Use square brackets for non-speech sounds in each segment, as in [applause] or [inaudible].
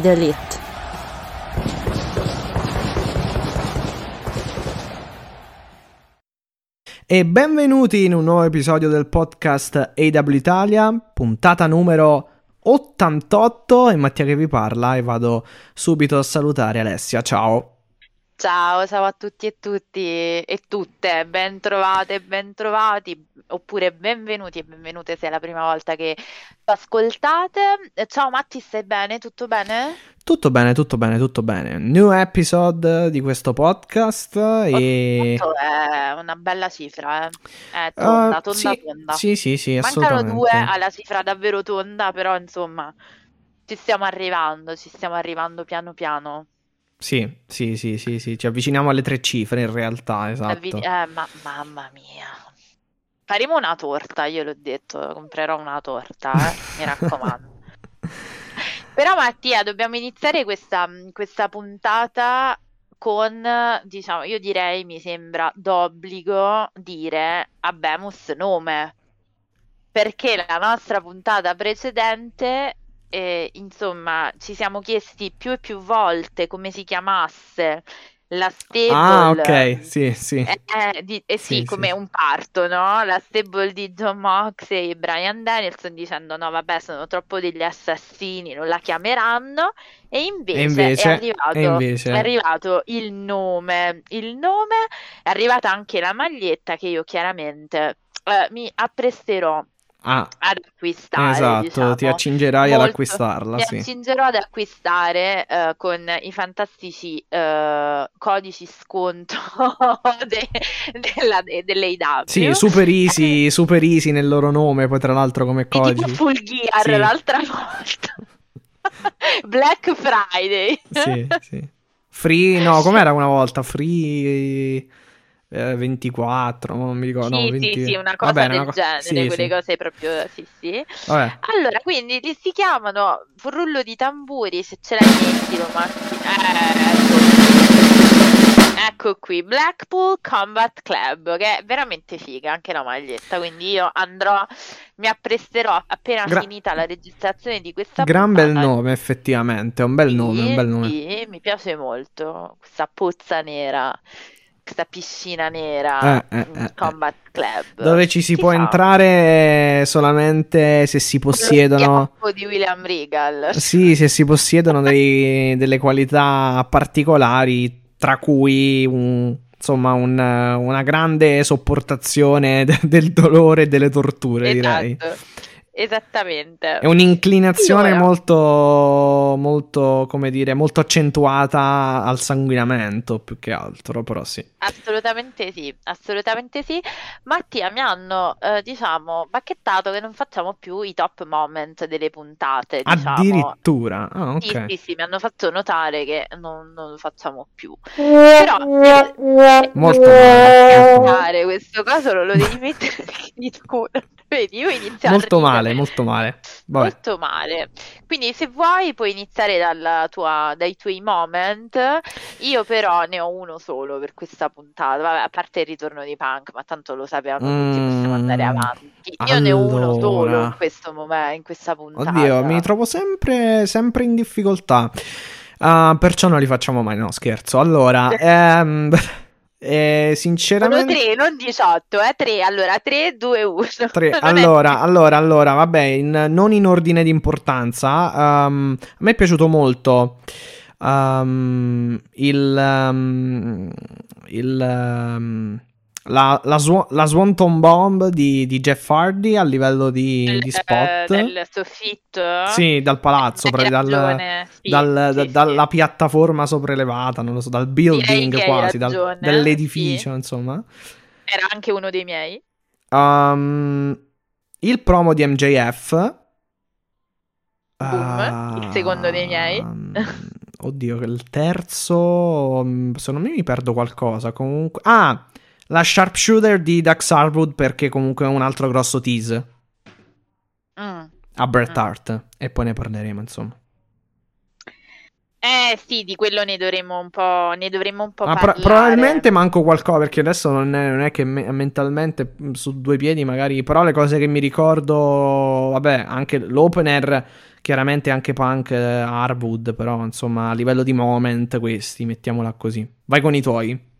The elite. E benvenuti in un nuovo episodio del podcast AW Italia, puntata numero 88 è Mattia che vi parla e vado subito a salutare Alessia, ciao. Ciao, ciao a tutti e tutti e tutte, ben trovate e ben trovati, oppure benvenuti e benvenute se è la prima volta che ascoltate. Ciao Matti, stai bene? Tutto bene? Tutto bene, tutto bene, tutto bene. New episode di questo podcast e... 88 è una bella cifra, eh. È tonda, Uh, tonda, sì, tonda. sì, sì, sì, Mancano due alla cifra davvero tonda, però insomma ci stiamo arrivando, ci stiamo arrivando piano piano. Sì, sì, sì, sì, sì, ci avviciniamo alle tre cifre in realtà, esatto. Avvi- eh, ma mamma mia. Faremo una torta, io l'ho detto, comprerò una torta, eh, mi raccomando. [laughs] Però Mattia, dobbiamo iniziare questa, questa puntata con, diciamo, io direi, mi sembra d'obbligo dire Abemus nome, perché la nostra puntata precedente, eh, insomma, ci siamo chiesti più e più volte come si chiamasse la stable. Ah, ok, sì, sì. Eh, eh, di- eh sì, Sì, come sì. un parto, no? La stable di John Moxley e Brian Danielson dicendo no, vabbè, sono troppo degli assassini, non la chiameranno. E invece, E invece- è arrivato, invece- è arrivato il nome. Il nome è arrivata anche la maglietta che io chiaramente eh, mi appresterò Ah, ad acquistare, esatto, diciamo. ti accingerai ad Molto- acquistarla, Mi sì. accingerò ad acquistare eh, con i fantastici eh, codici sconto [laughs] de- della, de- dell'AEW. Sì, super easy, super easy nel loro nome, poi tra l'altro come E tipo codici. Full Gear Sì. l'altra volta. [laughs] Black Friday. Sì, sì. Free, no, [laughs] com'era una volta? Free eh, 24, non mi ricordo, no, Sì, 20 sì, sì, una cosa Vabbè, del una co- genere, sì, quelle sì. cose proprio, sì, sì. Vabbè, Allora, quindi li- si chiamano rullo di tamburi, se ce l'hai mettilo, Matti. Eh, ecco. Ecco qui, Blackpool Combat Club, che è veramente figa anche la maglietta, quindi io andrò, mi appresterò appena Gra- finita la registrazione di questa gran bel puntata. nome, effettivamente, è un bel Sì, nome, un bel nome. sì, mi piace molto questa pozza nera, questa piscina nera, Eh, eh, mm, eh, eh. Combat Club. Dove ci si può Diciamo. entrare solamente se si possiedono... Schiaffo di William Regal. Sì, se si possiedono dei- [laughs] delle qualità particolari, tra cui un- insomma un- una grande sopportazione de- [laughs] del dolore e delle torture, direi. Esatto, esattamente. È un'inclinazione Allora. molto, molto, come dire, molto accentuata al sanguinamento più che altro, però sì. Assolutamente sì, assolutamente sì. Mattia, mi hanno, eh, diciamo, bacchettato che non facciamo più i top moment delle puntate, diciamo. Addirittura. Ah, Sì, ok. sì, sì, mi hanno fatto notare che non, non lo facciamo più. Però Molto devi male. questo coso, non lo devi mettere ti scusa. Vedi, io inizio Molto male, molto male. Vabbè. Molto male. Quindi, se vuoi, puoi iniziare dalla tua- dai tuoi moment. Io, però, ne ho uno solo per questa puntata. Vabbè, a parte il ritorno di Punk, ma tanto lo sappiamo tutti, possiamo andare Mm, avanti. Io ne ho uno solo allora. in questo momento, in questa puntata. Oddio, mi trovo sempre, sempre in difficoltà. Ah, perciò non li facciamo mai, no, scherzo. Allora, [laughs] ehm, eh, Sono sinceramente... 3, non 18, eh? 3. Allora, 3, 2, 1. Tre. Non è Allora, più- allora, allora, vabbè, in- non in ordine di importanza. ehm, a me è piaciuto molto ehm, il, ehm, il, la, la, Swa- la Swanton Bomb di, di Jeff Hardy a livello di, Del- di spot. del soffitto. Sì, dal palazzo, dal, sì, dal- sì, da- sì. dalla piattaforma sopraelevata, non lo so, dal building quasi, dal- dall'edificio, insomma. Era anche uno dei miei. Um, il promo di MJF. Boom, il secondo dei miei. Oddio, il terzo. mm, Secondo me mi perdo qualcosa. Comunque. Ah, la sharpshooter di Dax Harwood perché comunque è un altro grosso tease Mm. a Bret Mm. Hart. E poi ne parleremo, insomma. Eh sì, di quello ne dovremmo un po', ne dovremmo un po' Ma pro- parlare. probabilmente manco qualcosa perché adesso non è, non è che me- mentalmente mh, su due piedi magari, però le cose che mi ricordo, vabbè, anche l'opener, chiaramente anche Punk, eh, Harwood, però insomma a livello di moment questi, mettiamola così. Vai con i tuoi.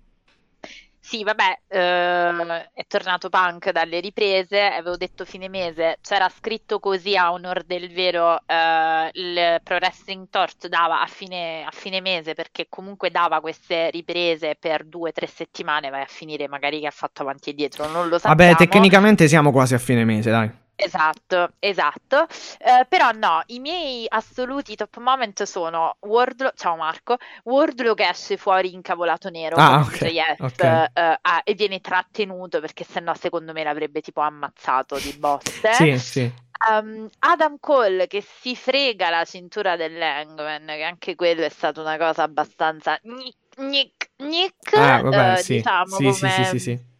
Sì, vabbè, eh, è tornato Punk dalle riprese, avevo detto fine mese, c'era scritto così a onor del vero, eh, il Pro Wrestling Torch dava a fine, a fine mese perché comunque dava queste riprese per due o tre settimane, vai a finire magari che ha fatto avanti e dietro, non lo sappiamo. Vabbè, tecnicamente siamo quasi a fine mese, dai. Esatto, esatto. Eh, però no, i miei assoluti top moment sono Wardlow, ciao Marco, Wardlow che esce fuori incavolato nero Ah, con ok, MJF, ok. eh, ah, e viene trattenuto perché sennò secondo me l'avrebbe tipo ammazzato di botte. Sì, sì. Um, Adam Cole che si frega la cintura dell'Hangman, che anche quello è stata una cosa abbastanza gnic, gnic, gnic, Ah, vabbè, eh, sì. diciamo Sì, sì, come sì, sì, sì.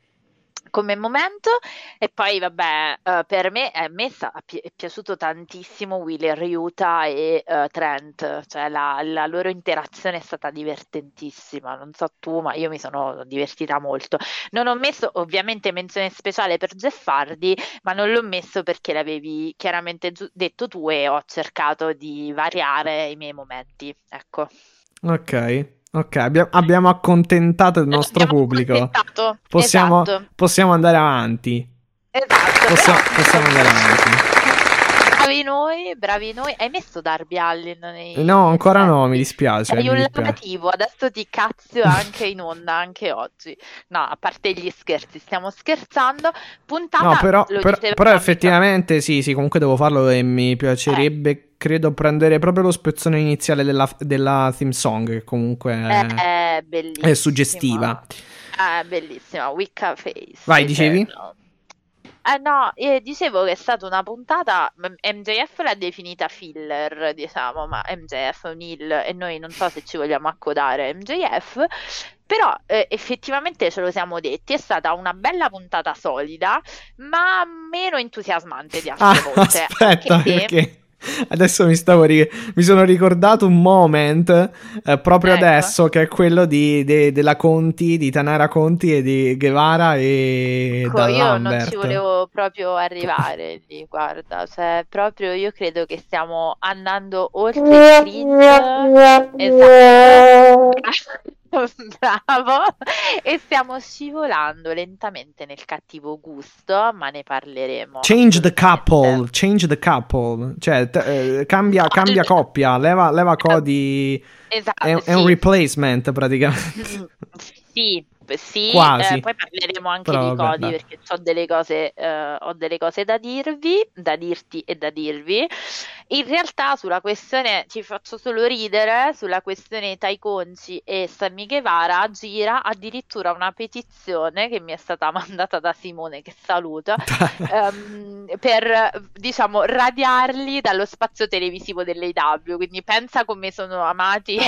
Come momento. E poi vabbè eh, per me, a me sa- pi- è piaciuto tantissimo Wheeler Ryuta e eh, Trent. Cioè la, la loro interazione è stata divertentississima non so tu ma io mi sono divertita molto. Non ho messo ovviamente menzione speciale per Jeff Hardy ma non l'ho messo perché l'avevi chiaramente giu- detto tu e ho cercato di variare i miei momenti ecco. Ok, ok, abbia- abbiamo accontentato il nostro Abbiamo pubblico. Possiamo, esatto, possiamo andare avanti. esatto. Possiamo, possiamo andare avanti. Bravi noi, bravi noi. Hai messo Darby Allin nei... No, ancora no, mi dispiace. Sei un lavativo, adesso ti cazzo anche in onda, anche oggi. No, a parte gli scherzi, stiamo scherzando. Puntata, No, però, però- però effettivamente sì, sì, comunque devo farlo e mi piacerebbe, credo, prendere proprio lo spezzone iniziale della, della theme song, che comunque è, È, è bellissima. è suggestiva. È bellissima, Wicca Face. Vai, dicevi? Eterno. Eh no, eh, dicevo che è stata una puntata, MJF l'ha definita filler, diciamo, ma MJF è un heel e noi non so se ci vogliamo accodare MJF, però eh, effettivamente ce lo siamo detti, è stata una bella puntata solida, ma meno entusiasmante di altre Ah, volte. aspetta, anche se- perché [laughs] adesso mi stavo ri- mi sono ricordato un moment eh, proprio Ecco. adesso che è quello di, de- della Conti, di Tanara Conti e di Guevara e Ecco, io non Lambert. ci volevo proprio arrivare lì, guarda, cioè proprio io credo che stiamo andando oltre il cringe, esatto, [laughs] [laughs] bravo, e stiamo scivolando lentamente nel cattivo gusto, ma ne parleremo. Change the couple, change the couple, cioè t- eh, cambia, cambia coppia, leva, leva Cody, Esatto, è, è un sì. replacement praticamente. Sì, sì, Quasi. eh, poi parleremo anche Però di dai. perché ho delle cose, eh, ho delle cose da dirvi, da dirti e da dirvi. In realtà sulla questione, ci faccio solo ridere, sulla questione Tai Conci e Sammy Guevara gira addirittura una petizione che mi è stata [laughs] mandata da Simone, che saluto, [laughs] ehm, per diciamo radiarli dallo spazio televisivo dell'AW. Quindi pensa come sono amati. [laughs]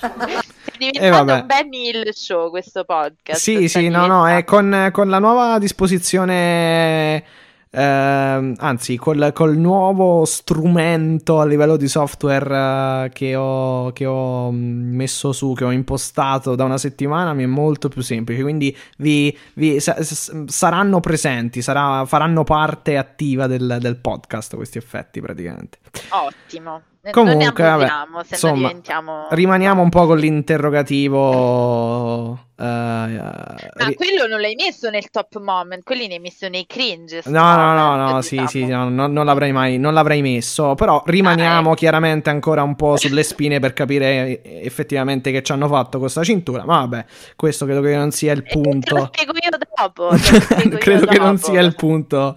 È diventato vabbè. un Ben Hill show questo podcast. Sì, sì, no, no, è con, con la nuova disposizione, ehm, anzi, col, col nuovo strumento a livello di software eh, che ho, che ho mm, messo su, che ho impostato da una settimana, mi è molto più semplice. Quindi vi, vi- sa- s- saranno presenti, sarà- faranno parte attiva del, del podcast questi effetti praticamente. Ottimo. Eh, Comunque, vabbè, insomma, diventiamo... Rimaniamo un po' con l'interrogativo. eh, Ma ri- quello non l'hai messo nel top moment, quelli ne hai messo nei cringe. No, no, no, no, sì, diciamo. sì, no, no, non l'avrei mai, non l'avrei messo, però rimaniamo Ah, eh. chiaramente ancora un po' [laughs] sulle spine per capire effettivamente che ci hanno fatto con questa cintura, ma vabbè, questo credo che non sia il Eh, Te lo punto. spiego io dopo. lo [laughs] spiego io credo che non dopo. sia il punto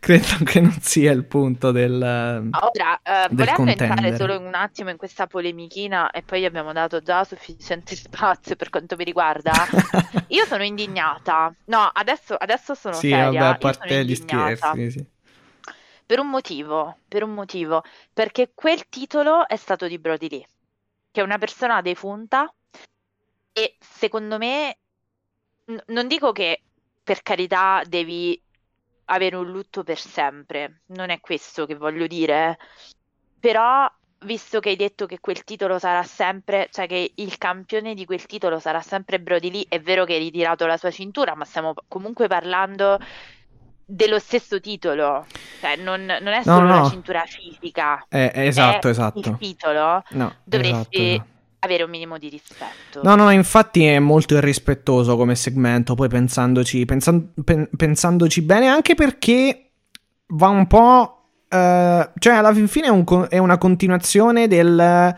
credo [laughs] che non sia il punto del, Ora, eh, del volendo entrare solo un attimo in questa polemichina e poi abbiamo dato già sufficiente [laughs] spazio per quanto mi riguarda, [laughs] io sono indignata. No, adesso, adesso sono Sì, seria. vabbè, a parte gli scherzi, sì. Per un motivo, per un motivo, perché quel titolo è stato di Brody Lee, che è una persona defunta e secondo me, n- non dico che per carità devi avere un lutto per sempre, non è questo che voglio dire, però visto che hai detto che quel titolo sarà sempre, cioè che il campione di quel titolo sarà sempre Brody Lee, è vero che hai ritirato la sua cintura, ma stiamo comunque parlando dello stesso titolo, cioè non, non è No, solo la no. cintura fisica, Eh, esatto, è esatto. il titolo, No, dovresti esatto, esatto. Avere un minimo di rispetto. No, no, infatti è molto irrispettoso come segmento, poi pensandoci, pensan- pen- pensandoci bene, anche perché va un po'... eh, cioè, alla fin fine è, un co- è una continuazione del...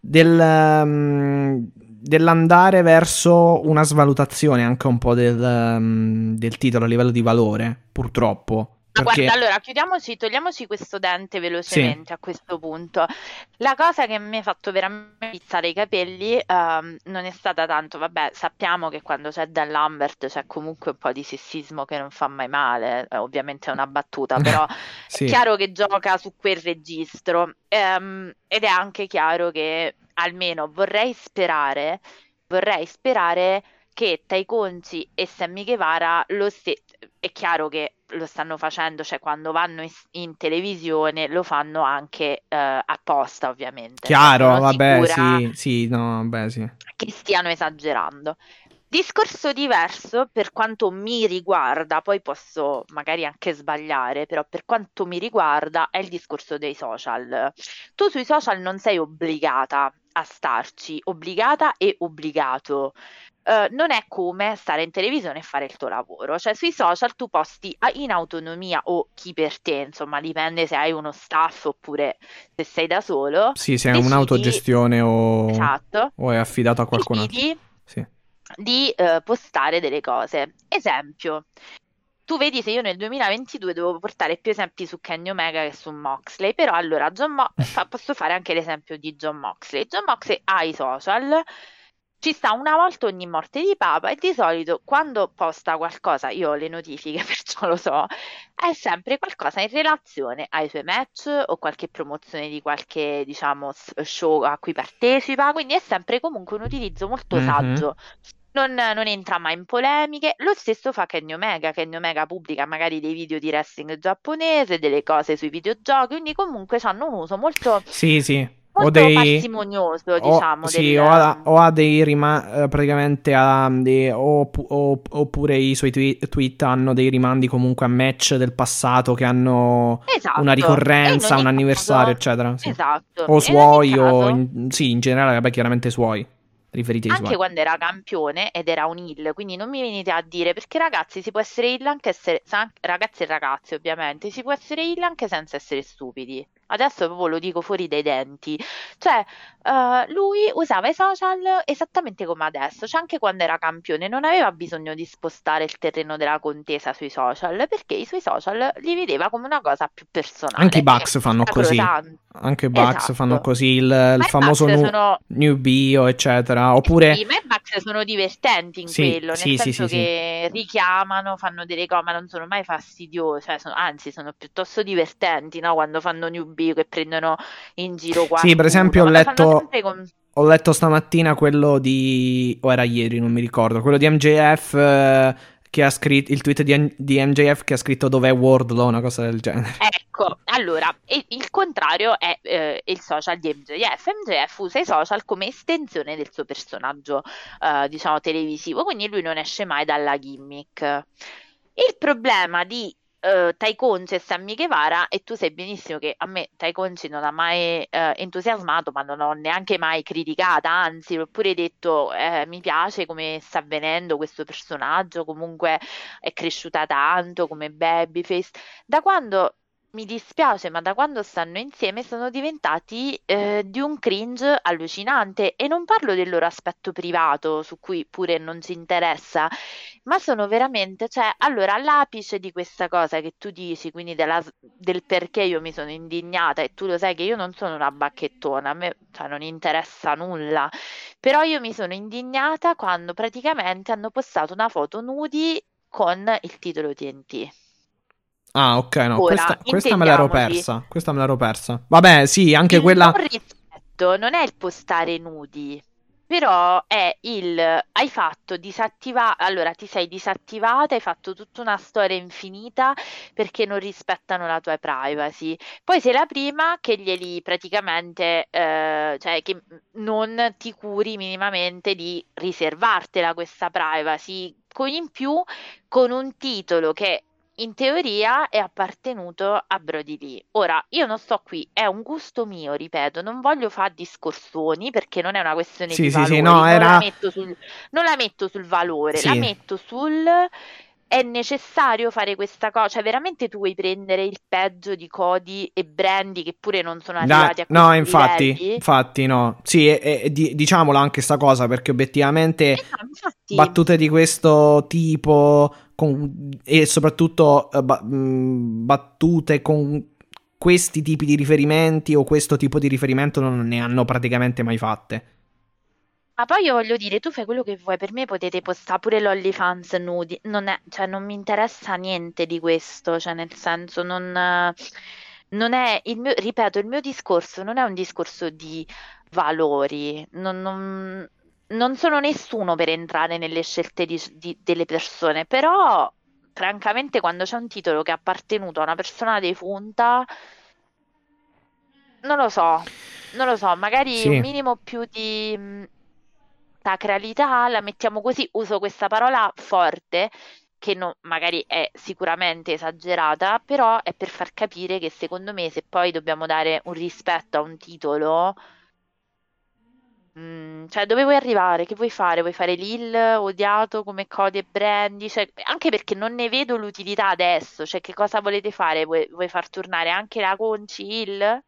del mm, dell'andare verso una svalutazione anche un po' del, mm, del titolo a livello di valore, purtroppo. Ma Perché... guarda, allora chiudiamoci, togliamoci questo dente velocemente a questo punto. La cosa che mi ha fatto veramente pizzare i capelli ehm, non è stata tanto, vabbè, sappiamo che quando c'è Dan Lambert c'è comunque un po' di sessismo che non fa mai male, eh, ovviamente è una battuta, però [laughs] Sì. è chiaro che gioca su quel registro ehm, ed è anche chiaro che almeno vorrei sperare, vorrei sperare che Tai Conci e Sammy Guevara lo ste- è chiaro che lo stanno facendo, cioè quando vanno in, in televisione lo fanno anche eh, apposta, ovviamente. Chiaro, vabbè, sì, sì, no, vabbè, sì. che stiano esagerando. Discorso diverso per quanto mi riguarda, poi posso magari anche sbagliare, però per quanto mi riguarda è il discorso dei social. Tu sui social non sei obbligata a starci, obbligata e obbligato. Eh, non è come stare in televisione e fare il tuo lavoro, cioè sui social tu posti a- in autonomia o chi per te, insomma, dipende se hai uno staff oppure se sei da solo. Sì, se è Decidi- un'autogestione o... Esatto. o è affidato a qualcun altro. Sì. di eh, postare delle cose. Esempio, tu vedi se io nel 2022 devo portare più esempi su Kenny Omega che su Moxley, però allora John Mo- fa- posso fare anche l'esempio di John Moxley. John Moxley ha i social, ci sta una volta ogni morte di papa e di solito quando posta qualcosa, io ho le notifiche [laughs] perciò lo so, è sempre qualcosa in relazione ai suoi match o qualche promozione di qualche, diciamo, show a cui partecipa, quindi è sempre comunque un utilizzo molto Mhm. saggio. Non, non entra mai in polemiche. Lo stesso fa Kenny Omega. Kenny Omega pubblica magari dei video di wrestling giapponese, delle cose sui videogiochi, quindi comunque hanno un uso molto, Sì, sì. O dei... parsimonioso, o- diciamo. sì, del- o ha, o ha dei rimandi praticamente ha dei- o- o- oppure i suoi tweet hanno dei rimandi comunque a match del passato che hanno Esatto. una ricorrenza, un anniversario, caso- eccetera. sì. Esatto. O suoi, o in- sì, in generale, vabbè, chiaramente suoi. Riferiti Anche suoi. quando era campione ed era un heel, quindi non mi venite a dire perché ragazzi si può essere heel anche essere, ragazzi e ragazze ovviamente, si può essere heel anche senza essere stupidi. Adesso proprio lo dico fuori dai denti. Cioè, eh, lui usava i social esattamente come adesso, cioè anche quando era campione non aveva bisogno di spostare il terreno della contesa sui social perché i suoi social li vedeva come una cosa più personale. Anche i Bucks fanno così. Anche i Bucks Esatto. fanno così il, il famoso nu- sono- new bio, eccetera. Oppure Sì, ma i Bucks sono divertenti in Sì, quello, nel sì, sì, senso sì, che richiamano, fanno delle cose, ma non sono mai fastidiosi, cioè sono- anzi sono piuttosto divertenti, no? Quando fanno newbie che prendono in giro qualcuno. Sì, per esempio, ho letto- con- Ho letto stamattina quello di. o era ieri, non mi ricordo. Quello di MJF. eh, che ha scritto. Il tweet di, di MJF che ha scritto dov'è Wardlow, una cosa del genere. Ecco, allora, il contrario è eh, il social di MJF. MJF usa i social come estensione del suo personaggio, eh, diciamo, televisivo, quindi lui non esce mai dalla gimmick. Il problema di eh, Tai Conci e Sammy Guevara, e tu sai benissimo che a me Tai Conci non ha mai eh, entusiasmato, ma non ho neanche mai criticata, anzi, l'ho pure detto, eh, mi piace come sta avvenendo questo personaggio, comunque è cresciuta tanto come babyface. Da quando mi dispiace, ma da quando stanno insieme sono diventati eh, di un cringe allucinante e non parlo del loro aspetto privato, su cui pure non ci interessa, ma sono veramente, cioè, allora, all'apice di questa cosa che tu dici, quindi della- del perché io mi sono indignata, e tu lo sai che io non sono una bacchettona, a me, cioè, non interessa nulla, però io mi sono indignata quando praticamente hanno postato una foto nudi con il titolo TNT. Ah, ok, no, Ora, questa, questa me l'ero persa. Questa me l'ero persa. Vabbè, sì, anche Il quella. non rispetto non è il postare nudi, però è il hai fatto disattivare, allora ti sei disattivata, hai fatto tutta una storia infinita perché non rispettano la tua privacy. Poi sei la prima che glieli praticamente, eh, cioè che non ti curi minimamente di riservartela questa privacy, con in più con un titolo che in teoria è appartenuto a Brody Lee. Ora, io non sto qui, è un gusto mio, ripeto, non voglio fare discorsoni perché non è una questione Sì, di sì, valori, sì, no, non era- la metto sul, non la metto sul valore, la Sì. metto sul è necessario fare questa cosa, cioè veramente tu vuoi prendere il peggio di Cody e Brandy che pure non sono Da- arrivati a no, infatti, livelli? infatti, no. Sì, e, e di- diciamola anche sta cosa perché obiettivamente Eh no, battute di questo tipo con- e soprattutto eh, ba- mh, battute con questi tipi di riferimenti o questo tipo di riferimento non ne hanno praticamente mai fatte. Ma poi io voglio dire, tu fai quello che vuoi, per me potete postare pure l'OnlyFans nudi, non è, cioè non mi interessa niente di questo, cioè nel senso non, non è il mio, ripeto, il mio discorso non è un discorso di valori, non, non- non sono nessuno per entrare nelle scelte di- di- delle persone, però francamente quando c'è un titolo che è appartenuto a una persona defunta, non lo so, non lo so, magari Sì. un minimo più di mh, sacralità, la mettiamo così, uso questa parola forte, che non- magari è sicuramente esagerata, però è per far capire che secondo me se poi dobbiamo dare un rispetto a un titolo, mh, cioè dove vuoi arrivare? Che vuoi fare? Vuoi fare Lil odiato come Cody e Brandy? Cioè, anche perché non ne vedo l'utilità adesso, cioè che cosa volete fare? Vuoi, vuoi far tornare anche la Conci Hill?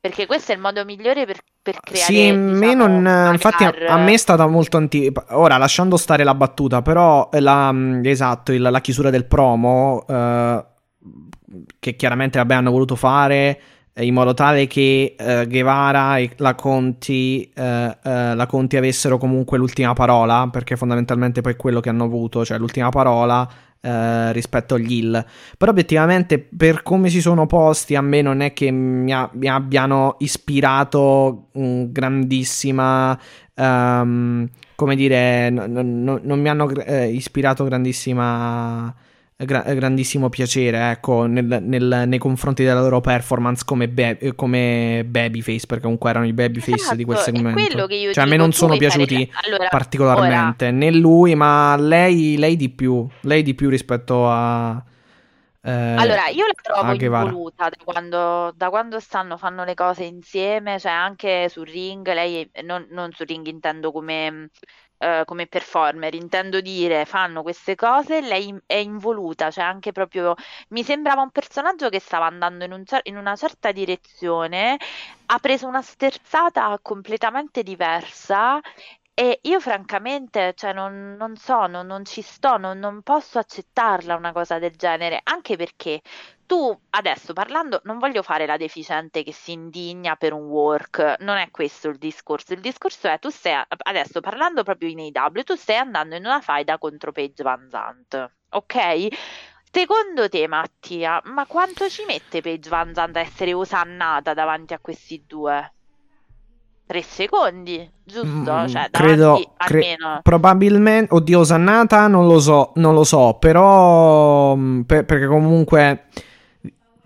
Perché questo è il modo migliore per, per creare, Sì, diciamo, non. una Infatti, a, a me è stata molto anti. Ora, lasciando stare la battuta, però, eh, la, mh, esatto, il- la chiusura del promo, eh, che chiaramente vabbè, hanno voluto fare eh, in modo tale che eh, Guevara e la Conti, eh, eh, la Conti avessero comunque l'ultima parola, perché fondamentalmente poi è quello che hanno avuto, cioè l'ultima parola eh, rispetto agli Hill. Però obiettivamente per come si sono posti a me non è che mi, a- mi abbiano ispirato un grandissima... ehm, come dire, no- no- non mi hanno eh, ispirato grandissima... gra- grandissimo piacere ecco nel- nel- nei confronti della loro performance come, be- come babyface perché comunque erano i babyface di quel Esatto, segmento quello che io cioè a me non sono vuoi fare- piaciuti allora, particolarmente né lui ma lei, lei di più lei di più rispetto a eh, Allora, io la trovo a Guevara. involuta da quando, da quando stanno, fanno le cose insieme, cioè anche sul ring, lei, non, non sul ring intendo come, eh, come performer, intendo dire, fanno queste cose, lei è involuta, cioè anche proprio, mi sembrava un personaggio che stava andando in, un cer- in una certa direzione, ha preso una sterzata completamente diversa e io francamente, cioè, non, non so, non, non ci sto, non, non posso accettarla una cosa del genere, anche perché tu adesso parlando, non voglio fare la deficiente che si indigna per un work, non è questo il discorso, il discorso è tu stai adesso parlando proprio in AW, tu stai andando in una faida contro Paige Van Zandt, ok? Secondo te, Mattia, ma quanto ci mette Paige Van Zandt a essere osannata davanti a questi due? Tre secondi, giusto? Mm, Cioè, credo cre- probabilmente oddio Osannata non lo so non lo so però mm, per- perché comunque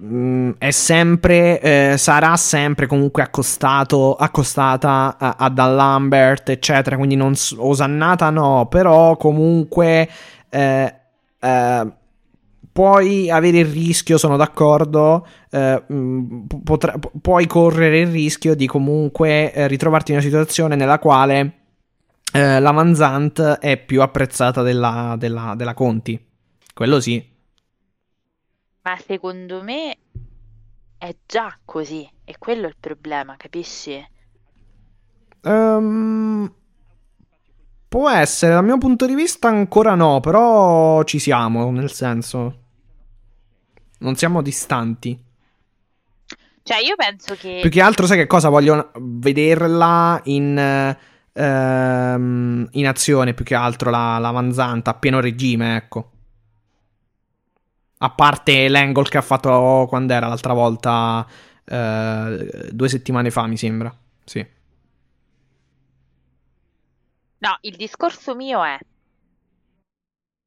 mm, è sempre eh, sarà sempre comunque accostato accostata a, a Dan Lambert eccetera quindi non Osannata no però comunque eh, eh, puoi avere il rischio, sono d'accordo, eh, mh, potra- pu- puoi correre il rischio di comunque eh, ritrovarti in una situazione nella quale eh, la Manzant è più apprezzata della, della- della Conti. Quello sì. Ma secondo me è già così, e quello è il problema, capisci? Ehm, Può essere, dal mio punto di vista ancora no, però ci siamo, nel senso... Non siamo distanti. Cioè, io penso che... Più che altro, sai che cosa? Voglio vederla in, ehm, in azione, più che altro la, la Manzanta, a pieno regime, ecco. A parte l'angle che ha fatto quando era l'altra volta, eh, due settimane fa, mi sembra. Sì. No, il discorso mio è,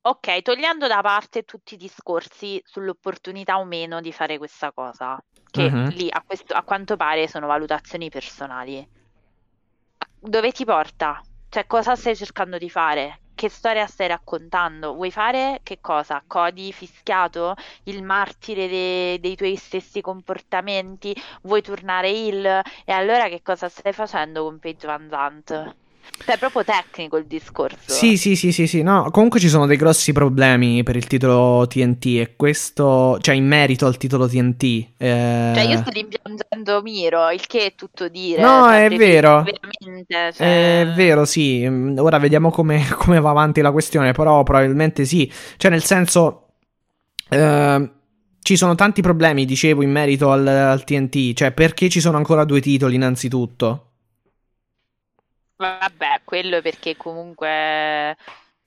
ok, togliendo da parte tutti i discorsi sull'opportunità o meno di fare questa cosa, che Mhm. lì a, questo- a quanto pare sono valutazioni personali, dove ti porta? Cioè, cosa stai cercando di fare? Che storia stai raccontando? Vuoi fare che cosa? Cody fischiato? Il martire de- dei tuoi stessi comportamenti? Vuoi tornare il? E allora che cosa stai facendo con Paige Van Zandt? Cioè, è proprio tecnico il discorso. Sì, sì, sì, sì, sì, no, comunque ci sono dei grossi problemi per il titolo TNT e questo, cioè in merito al titolo TNT. eh, Cioè, io sto rimpiangendo Miro, il che è tutto dire. No, cioè, è vero. Veramente, cioè... È vero, sì. Mm, Ora vediamo come, [laughs] come va avanti la questione, però probabilmente sì. Cioè, nel senso, eh, ci sono tanti problemi, dicevo, in merito al, al TNT. Cioè, perché ci sono ancora due titoli, innanzitutto? Vabbè, quello perché comunque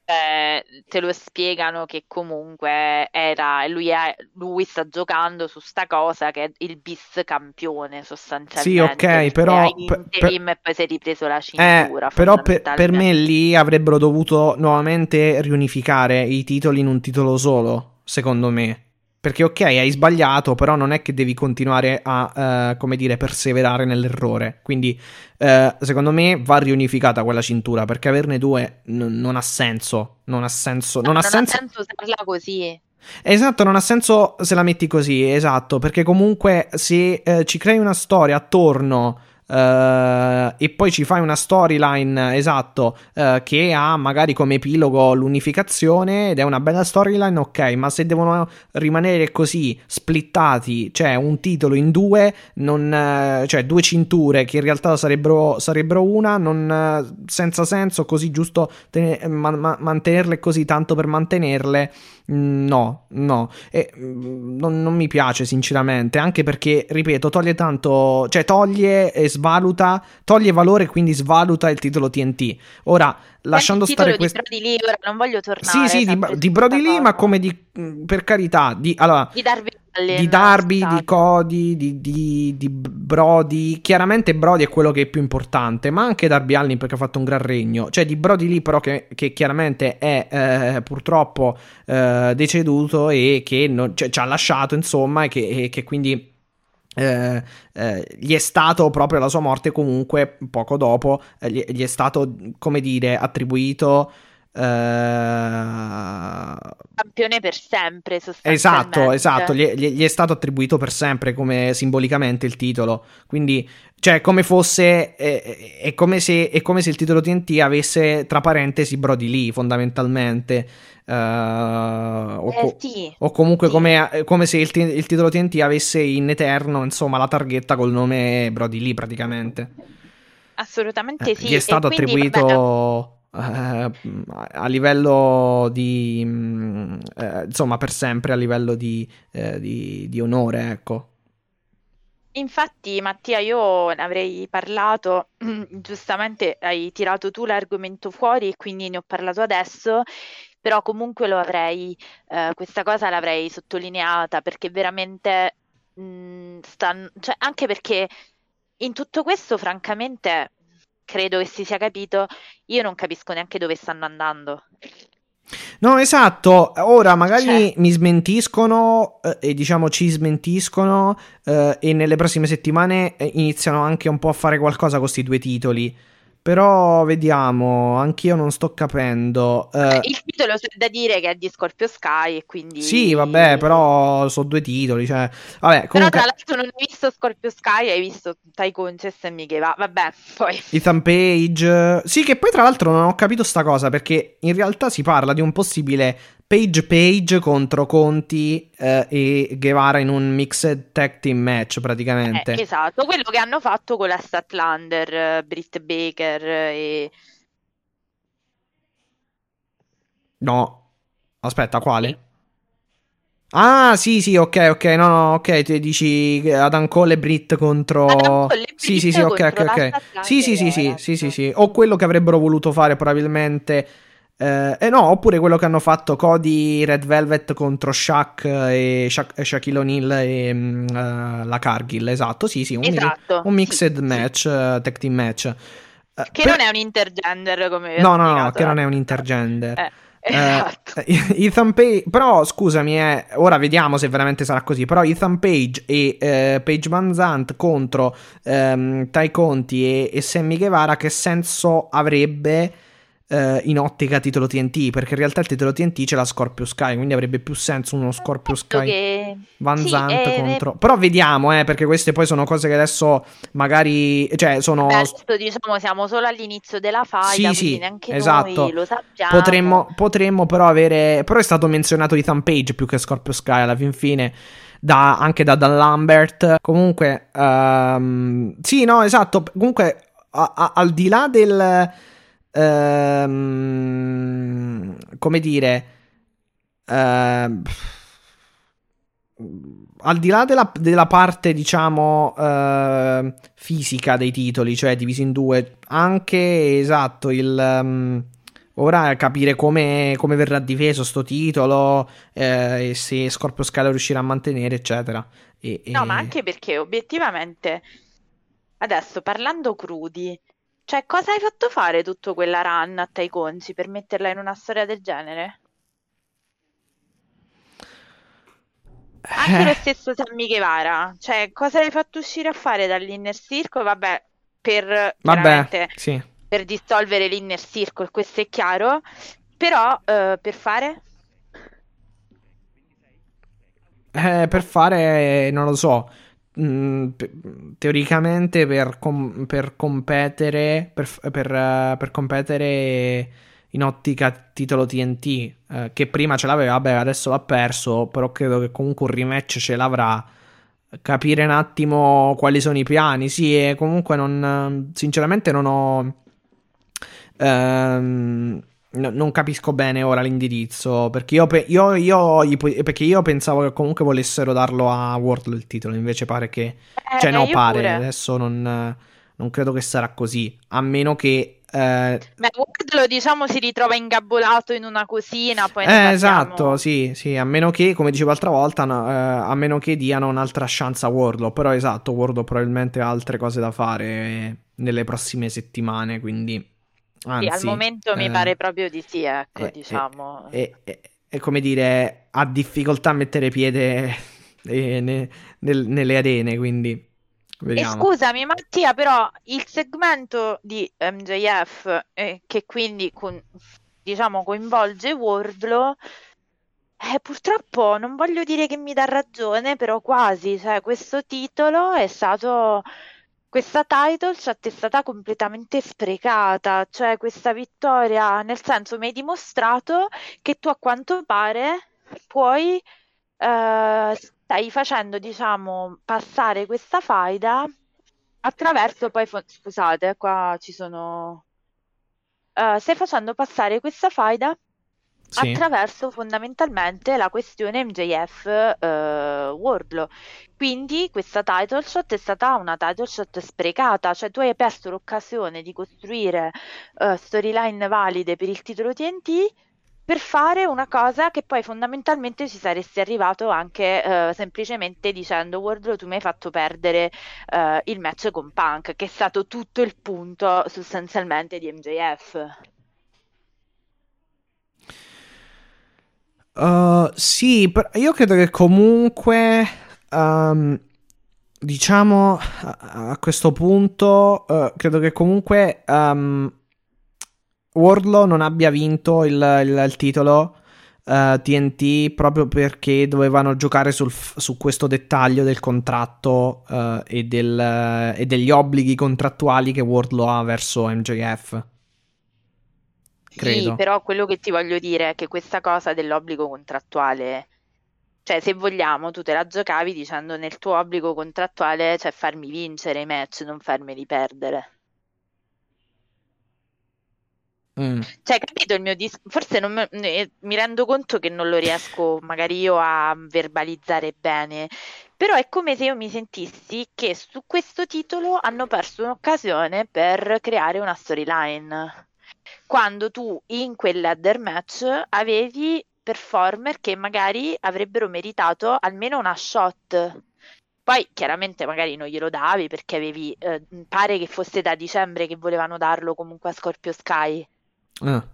eh, te lo spiegano che comunque era lui, è- lui sta giocando su sta cosa che è il bis campione sostanzialmente. Sì, ok, perché però- per- interim e poi si è ripreso la Eh, cintura. però per, per me lì avrebbero dovuto nuovamente riunificare i titoli in un titolo solo, secondo me. Perché ok, hai sbagliato, però non è che devi continuare a, eh, come dire, perseverare nell'errore. Quindi, eh, secondo me, va riunificata quella cintura, perché averne due n- non ha senso. Non ha senso. Non, No, ha senso. usarla così. Esatto, non ha senso se la metti così, esatto, perché comunque se eh, ci crei una storia attorno eh, e poi ci fai una storyline, esatto, eh, che ha magari come epilogo l'unificazione ed è una bella storyline, ok, ma se devono rimanere così splittati, cioè un titolo in due, non, eh, cioè due cinture che in realtà sarebbero, sarebbero una, non, senza senso, così giusto tene- ma- ma- mantenerle così tanto per mantenerle. No, no, e, mm, non, non mi piace sinceramente, anche perché, ripeto, toglie tanto, cioè toglie e svaluta, toglie valore e quindi svaluta il titolo TNT. Ora, lasciando stare questo... di Brody Lee, ora non voglio tornare Sì, sì, di, di Brody Lee, ma come di, per carità, di, allora, di Darby Allin, di Darby, di. Cody, di, di, di Brody. Chiaramente Brody è quello che è più importante, ma anche Darby Allin perché ha fatto un gran regno. Cioè di Brody lì però che, che chiaramente è eh, purtroppo eh, deceduto e che non- cioè, ci ha lasciato insomma e che, e che quindi... eh, eh, gli è stato proprio la sua morte comunque poco dopo eh, gli, gli è stato come dire attribuito eh, campione per sempre Esatto, sostanzialmente. esatto, gli è, gli- gli è stato attribuito per sempre come simbolicamente il titolo, quindi cioè come fosse, è, come se, è come se il titolo TNT avesse tra parentesi Brody Lee fondamentalmente, eh, o, co- o comunque come, come se il, ti- il titolo TNT avesse in eterno insomma la targhetta col nome Brody Lee praticamente. Assolutamente Eh, sì. Gli è e stato quindi, attribuito eh, a livello di eh, insomma per sempre a livello di, eh, di, di onore ecco Infatti, Mattia, io ne avrei parlato, [clears throat] giustamente hai tirato tu l'argomento fuori e quindi ne ho parlato adesso, però comunque lo avrei, eh, questa cosa l'avrei sottolineata perché veramente, mh, stan- cioè, anche perché in tutto questo, francamente, credo che si sia capito, io non capisco neanche dove stanno andando. no esatto ora magari Cioè. mi smentiscono eh, e diciamo ci smentiscono eh, e nelle prossime settimane eh, iniziano anche un po' a fare qualcosa con questi due titoli però vediamo anch'io non sto capendo eh, Il titolo c'è da dire che è di Scorpio Sky e quindi... sì vabbè però sono due titoli cioè vabbè Però comunque tra l'altro non hai visto Scorpio Sky, hai visto Tycoon Chess e Micheva. Vabbè, [laughs] poi... Ethan Page. Sì, che poi tra l'altro non ho capito sta cosa perché in realtà si parla di un possibile Page Page contro Conti eh, e Guevara in un mixed tag team match praticamente. Eh, esatto, quello che hanno fatto con la Statlander, eh, Britt Baker eh, e... No. Aspetta, quale? Ah, sì, sì, ok, ok. No, no, ok. Ti dici Adam Cole e Britt contro. Adam Cole e Sì, sì, sì, ok, ok, ok. Sì, sì, sì, sì, sì, sì, esatto. sì. O quello che avrebbero voluto fare probabilmente. Eh, eh, no, oppure quello che hanno fatto Cody Red Velvet contro Shaq e Shaq- e Shaquille O'Neal e eh, la Cargill. Esatto, sì, sì. Un, Esatto, un mixed sì, sì. match, eh, tag team match. Eh, Che per- non è un intergender come No, no, no, che non è un intergender. Eh, Eh, esatto. [laughs] Ethan Page, però scusami, eh, ora vediamo se veramente sarà così. Però Ethan Page e eh, Paige Van Zandt contro ehm, Tai Conti e, e Sammy Guevara, che senso avrebbe eh, in ottica titolo TNT? Perché in realtà il titolo TNT c'è la Scorpio Sky, quindi avrebbe più senso uno Scorpio Sky. che... Van sì, eh, contro. Però vediamo, eh, perché queste poi sono cose che adesso magari. Cioè, sono. adesso diciamo siamo solo all'inizio della faida, Sì, sì, neanche esatto. noi lo sappiamo. Potremmo, potremmo però avere. Però è stato menzionato Ethan Page più che Scorpio Sky alla fin fine. Da, anche da Dan Lambert. Comunque, ehm, sì, no, esatto. Comunque, a- a- al di là del. Ehm, come dire. ehm, al di là della, della parte, diciamo, eh, fisica dei titoli, cioè divisi in due, anche esatto, il. ehm, ora capire come, come verrà difeso sto titolo, eh, se Scorpio Scala riuscirà a mantenere, eccetera. E, No, e- ma anche perché obiettivamente, adesso parlando crudi, cioè cosa hai fatto fare tutto quella run a Tai Consi per metterla in una storia del genere? Anche lo Eh, stesso Sammy Guevara, cioè cosa hai fatto uscire a fare dall'inner circle? Vabbè, per vabbè, sì. per dissolvere l'inner circle, questo è chiaro, però eh, per fare? Eh, per fare, non lo so, teoricamente per, com- per competere, per, per, eh, per competere in ottica titolo TNT, eh, che prima ce l'aveva, vabbè, adesso l'ha perso, però credo che comunque un rematch ce l'avrà. Capire un attimo quali sono i piani, sì, e comunque non, sinceramente non ho... ehm, no- non capisco bene ora l'indirizzo. Perché io, io- io pu- perché io pensavo che comunque volessero darlo a Wardlow il titolo. Invece pare che. Eh, Cioè, no, pare. pure. Adesso non, non credo che sarà così. A meno che. eh, Beh, Wardlow diciamo si ritrova ingabolato in una cosina, poi eh, esatto, sì, sì. A meno che, come dicevo l'altra volta, no, eh, a meno che diano un'altra chance a Wardlow. Però, esatto, Wardlow probabilmente ha altre cose da fare nelle prossime settimane. Quindi. Sì, al Anzi, momento mi eh, pare proprio di sì, ecco, eh, diciamo. e, e- e come dire, ha difficoltà a mettere piede eh, ne- nel- nelle arene, quindi E vediamo. scusami Mattia, però il segmento di MJF, eh, che quindi con- diciamo coinvolge Wardlow, eh, purtroppo non voglio dire che mi dà ragione, però quasi, cioè questo titolo è stato, questa title shot è stata completamente sprecata, cioè questa vittoria, nel senso mi hai dimostrato che tu a quanto pare puoi, eh, stai facendo, diciamo, passare questa faida attraverso poi, fo- scusate, qua ci sono, eh, stai facendo passare questa faida Sì. attraverso fondamentalmente la questione MJF eh, Wardlow. Quindi questa title shot è stata una title shot sprecata, cioè tu hai perso l'occasione di costruire eh, storyline valide per il titolo TNT per fare una cosa che poi fondamentalmente ci saresti arrivato anche eh, semplicemente dicendo Wardlow tu mi hai fatto perdere eh, il match con Punk, che è stato tutto il punto sostanzialmente di MJF. Uh, sì, per- io credo che comunque, um, diciamo, a, questo punto, uh, credo che comunque um, Wardlow non abbia vinto il, il- il titolo uh, TNT proprio perché dovevano giocare sul su questo dettaglio del contratto e, del- e degli obblighi contrattuali che Wardlow ha verso MJF. Sì, Credo. però quello che ti voglio dire è che questa cosa dell'obbligo contrattuale, cioè se vogliamo, tu te la giocavi dicendo nel tuo obbligo contrattuale c'è farmi vincere i match, non farmeli perdere. Mm. Cioè, capito il mio discorso? Forse non mi, mi rendo conto che non lo riesco magari io a verbalizzare bene, però è come se io mi sentissi che su questo titolo hanno perso un'occasione per creare una storyline. Quando tu in quel ladder match avevi performer che magari avrebbero meritato almeno una shot. Poi chiaramente magari non glielo davi perché avevi, eh, pare che fosse da dicembre che volevano darlo comunque a Scorpio Sky. Ah.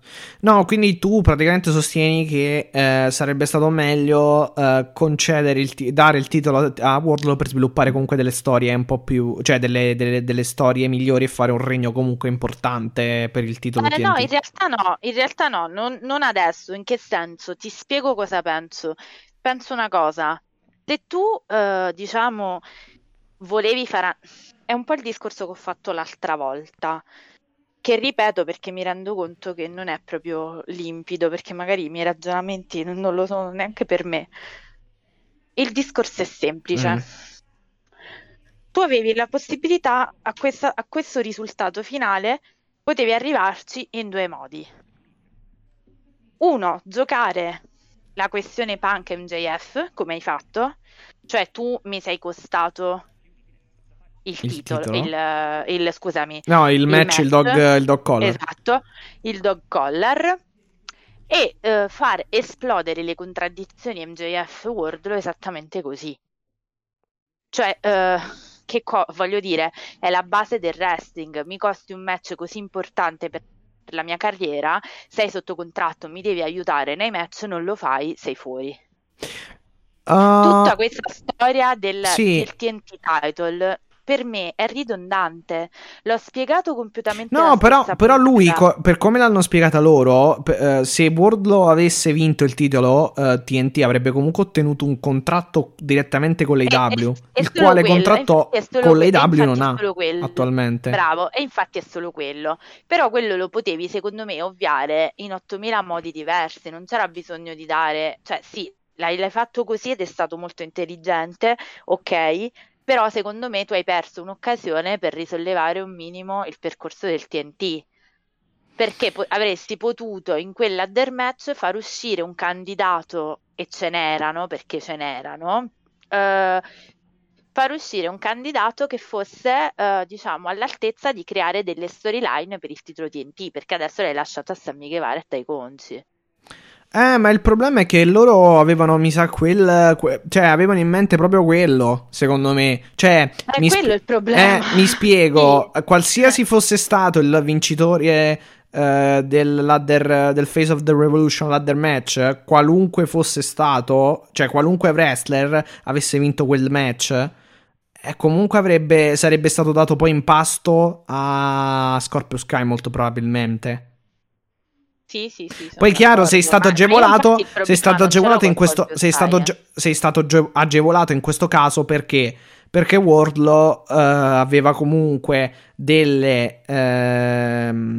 No, quindi tu praticamente sostieni che eh, sarebbe stato meglio eh, concedere il t- dare il titolo a Wardlow per sviluppare comunque delle storie un po' più, cioè delle, delle, delle storie migliori e fare un regno comunque importante per il titolo. Eh, no, in realtà no, in realtà no, non, non adesso. In che senso? Ti spiego cosa penso. Penso una cosa. Se tu, eh, diciamo, volevi fare... È un po' il discorso che ho fatto l'altra volta che ripeto perché mi rendo conto che non è proprio limpido, perché magari i miei ragionamenti non lo sono neanche per me. Il discorso è semplice. Mm. Tu avevi la possibilità a, questa, a questo risultato finale, potevi arrivarci in due modi. Uno, giocare la questione punk MJF, come hai fatto, cioè tu mi sei costato il, il titolo, titolo? Il, il, scusami. No, il, match, match, il dog, il dog collar. Esatto, il dog collar. E uh, far esplodere le contraddizioni MJF Wardlow esattamente così. Cioè, uh, che co- voglio dire, è la base del wrestling. Mi costi un match così importante per la mia carriera, sei sotto contratto, mi devi aiutare nei match, non lo fai, sei fuori. Uh, Tutta questa storia del, sì. del TNT title per me è ridondante. L'ho spiegato completamente. No, però, però lui, co- per come l'hanno spiegata loro, p- uh, se Wardlow avesse vinto il titolo, uh, eh, TNT avrebbe comunque ottenuto un contratto direttamente con l'AW, il quale quello. contratto con l'AW non ha attualmente. Bravo, e infatti è solo quello. Però quello lo potevi, secondo me, ovviare in 8000 modi diversi, non c'era bisogno di dare, cioè sì, l'hai, l'hai fatto così ed è stato molto intelligente, ok, però secondo me tu hai perso un'occasione per risollevare un minimo il percorso del TNT perché po- avresti potuto in quel ladder match far uscire un candidato e ce n'erano perché ce n'erano eh, far uscire un candidato che fosse eh, diciamo all'altezza di creare delle storyline per il titolo TNT perché adesso l'hai lasciato a Sammy Guevara e Tai Conci eh, ma il problema è che loro avevano, mi sa, quel. Que- cioè, avevano in mente proprio quello, secondo me. Cioè, è mi quello sp- il problema. Eh, mi spiego. [laughs] sì. Qualsiasi fosse stato il vincitore. Uh, del, ladder, del Face of the Revolution ladder match, qualunque fosse stato, cioè qualunque wrestler avesse vinto quel match, eh, comunque avrebbe, sarebbe stato dato poi in pasto a Scorpio Sky molto probabilmente. Sì, sì, sì. Poi chiaro, sei stato agevolato, sei stato agevolato in questo sei stato, sei stato agevolato in questo caso perché perché Wardlow uh, aveva comunque delle ehm,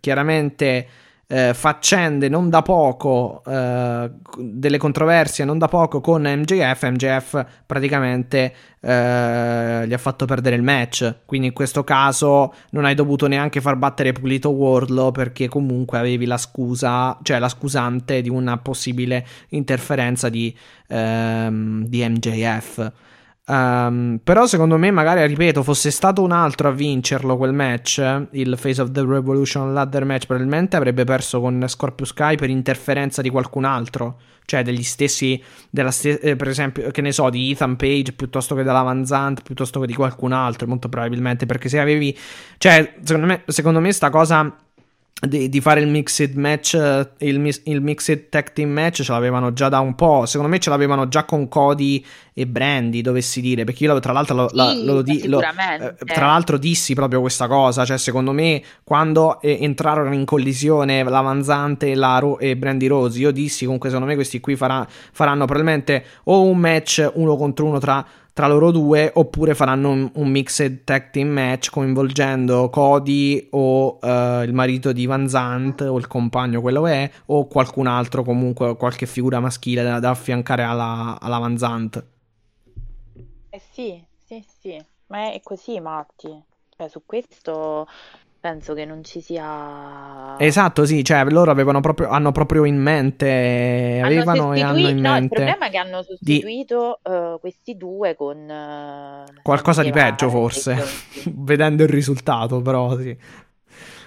chiaramente eh, faccende non da poco, eh, delle controversie non da poco con MJF, MJF praticamente eh, gli ha fatto perdere il match. Quindi in questo caso non hai dovuto neanche far battere Pulito Wardlow perché comunque avevi la scusa, cioè la scusante di una possibile interferenza di, ehm, di MJF. Um, però secondo me, magari, ripeto, fosse stato un altro a vincerlo quel match, il Face of the Revolution Ladder match, probabilmente avrebbe perso con Scorpio Sky per interferenza di qualcun altro. Cioè degli stessi, stes- eh, per esempio, che ne so, di Ethan Page piuttosto che della piuttosto che di qualcun altro, molto probabilmente. Perché se avevi... Cioè, secondo me, secondo me sta cosa di, di, fare il mixed match, il, il, mixed tag team match ce l'avevano già da un po'. Secondo me ce l'avevano già con Cody e Brandy, dovessi dire. Perché io tra l'altro lo, sì, lo, lo eh, tra l'altro dissi proprio questa cosa. Cioè, secondo me, quando eh, entrarono in collisione la Vanzante e, la Ro- e Brandy Rose, io dissi comunque, secondo me, questi qui farà, faranno probabilmente o un match uno contro uno tra tra loro due oppure faranno un, un mixed tag team match coinvolgendo Cody o uh, il marito di Van Zant o il compagno quello è o qualcun altro comunque qualche figura maschile da, da affiancare alla, alla Van Zant eh sì sì sì. Ma è così Matti cioè su questo penso che non ci sia... Esatto, sì, cioè loro avevano proprio, hanno proprio in mente, avevano e hanno in no, mente... il problema è che hanno sostituito di... uh, questi due con... Uh, Qualcosa di peggio forse, [laughs] vedendo il risultato, però sì.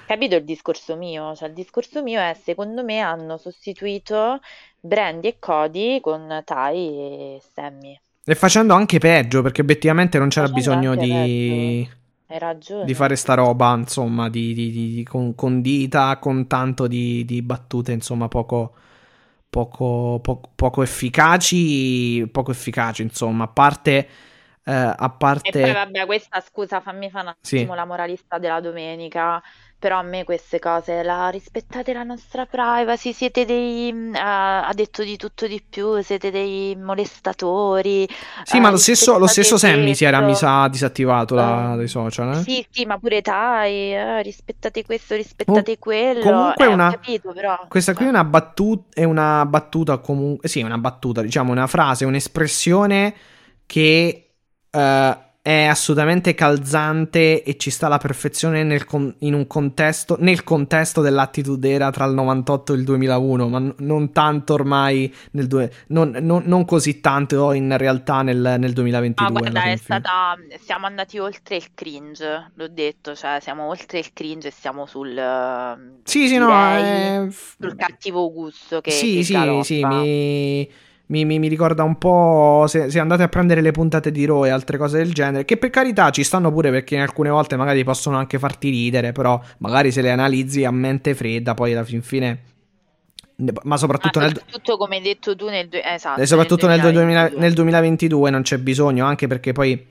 Capito il discorso mio? Cioè il discorso mio è, secondo me, hanno sostituito Brandy e Cody con Tai e Sammy. E facendo anche peggio, perché obiettivamente non c'era facendo bisogno di... Peggio hai ragione. Di fare sta roba, insomma, di, di, di, con, con, dita, con tanto di, battute, insomma, poco, poco, poco, poco, efficaci. Poco efficaci, insomma, a parte. Eh, a parte... E poi, vabbè, questa scusa, fammi fare un attimo sì. la moralista della domenica. Però a me queste cose, la rispettate la nostra privacy, siete dei, uh, ha detto di tutto di più, siete dei molestatori. Sì, uh, ma lo stesso, lo stesso Sammy si era mi sa disattivato uh, dai social. Eh? Sì, sì, ma pure Tai, uh, rispettate questo, rispettate Com- quello. Comunque eh, una, capito, però. questa qui è una, battuta, è una battuta comunque, sì, una battuta, diciamo una frase, un'espressione che... Uh, è assolutamente calzante e ci sta alla perfezione nel con- in un contesto, nel contesto dell'attitude era tra il 98 e il 2001, ma n- non tanto ormai nel due- non, non, non, così tanto in realtà nel, nel 2022. Ma guarda, è stata, siamo andati oltre il cringe, l'ho detto, cioè siamo oltre il cringe e siamo sul... Sì, sì, no, è... sul cattivo gusto che... Sì, che sì, galoppa. sì, mi mi, mi, mi, ricorda un po' se, se, andate a prendere le puntate di Raw e altre cose del genere, che per carità ci stanno pure perché alcune volte magari possono anche farti ridere, però magari se le analizzi a mente fredda, poi alla fin fine... Ma soprattutto, ma soprattutto nel... come hai detto tu nel, esatto, e soprattutto nel 2022. nel 2022 non c'è bisogno, anche perché poi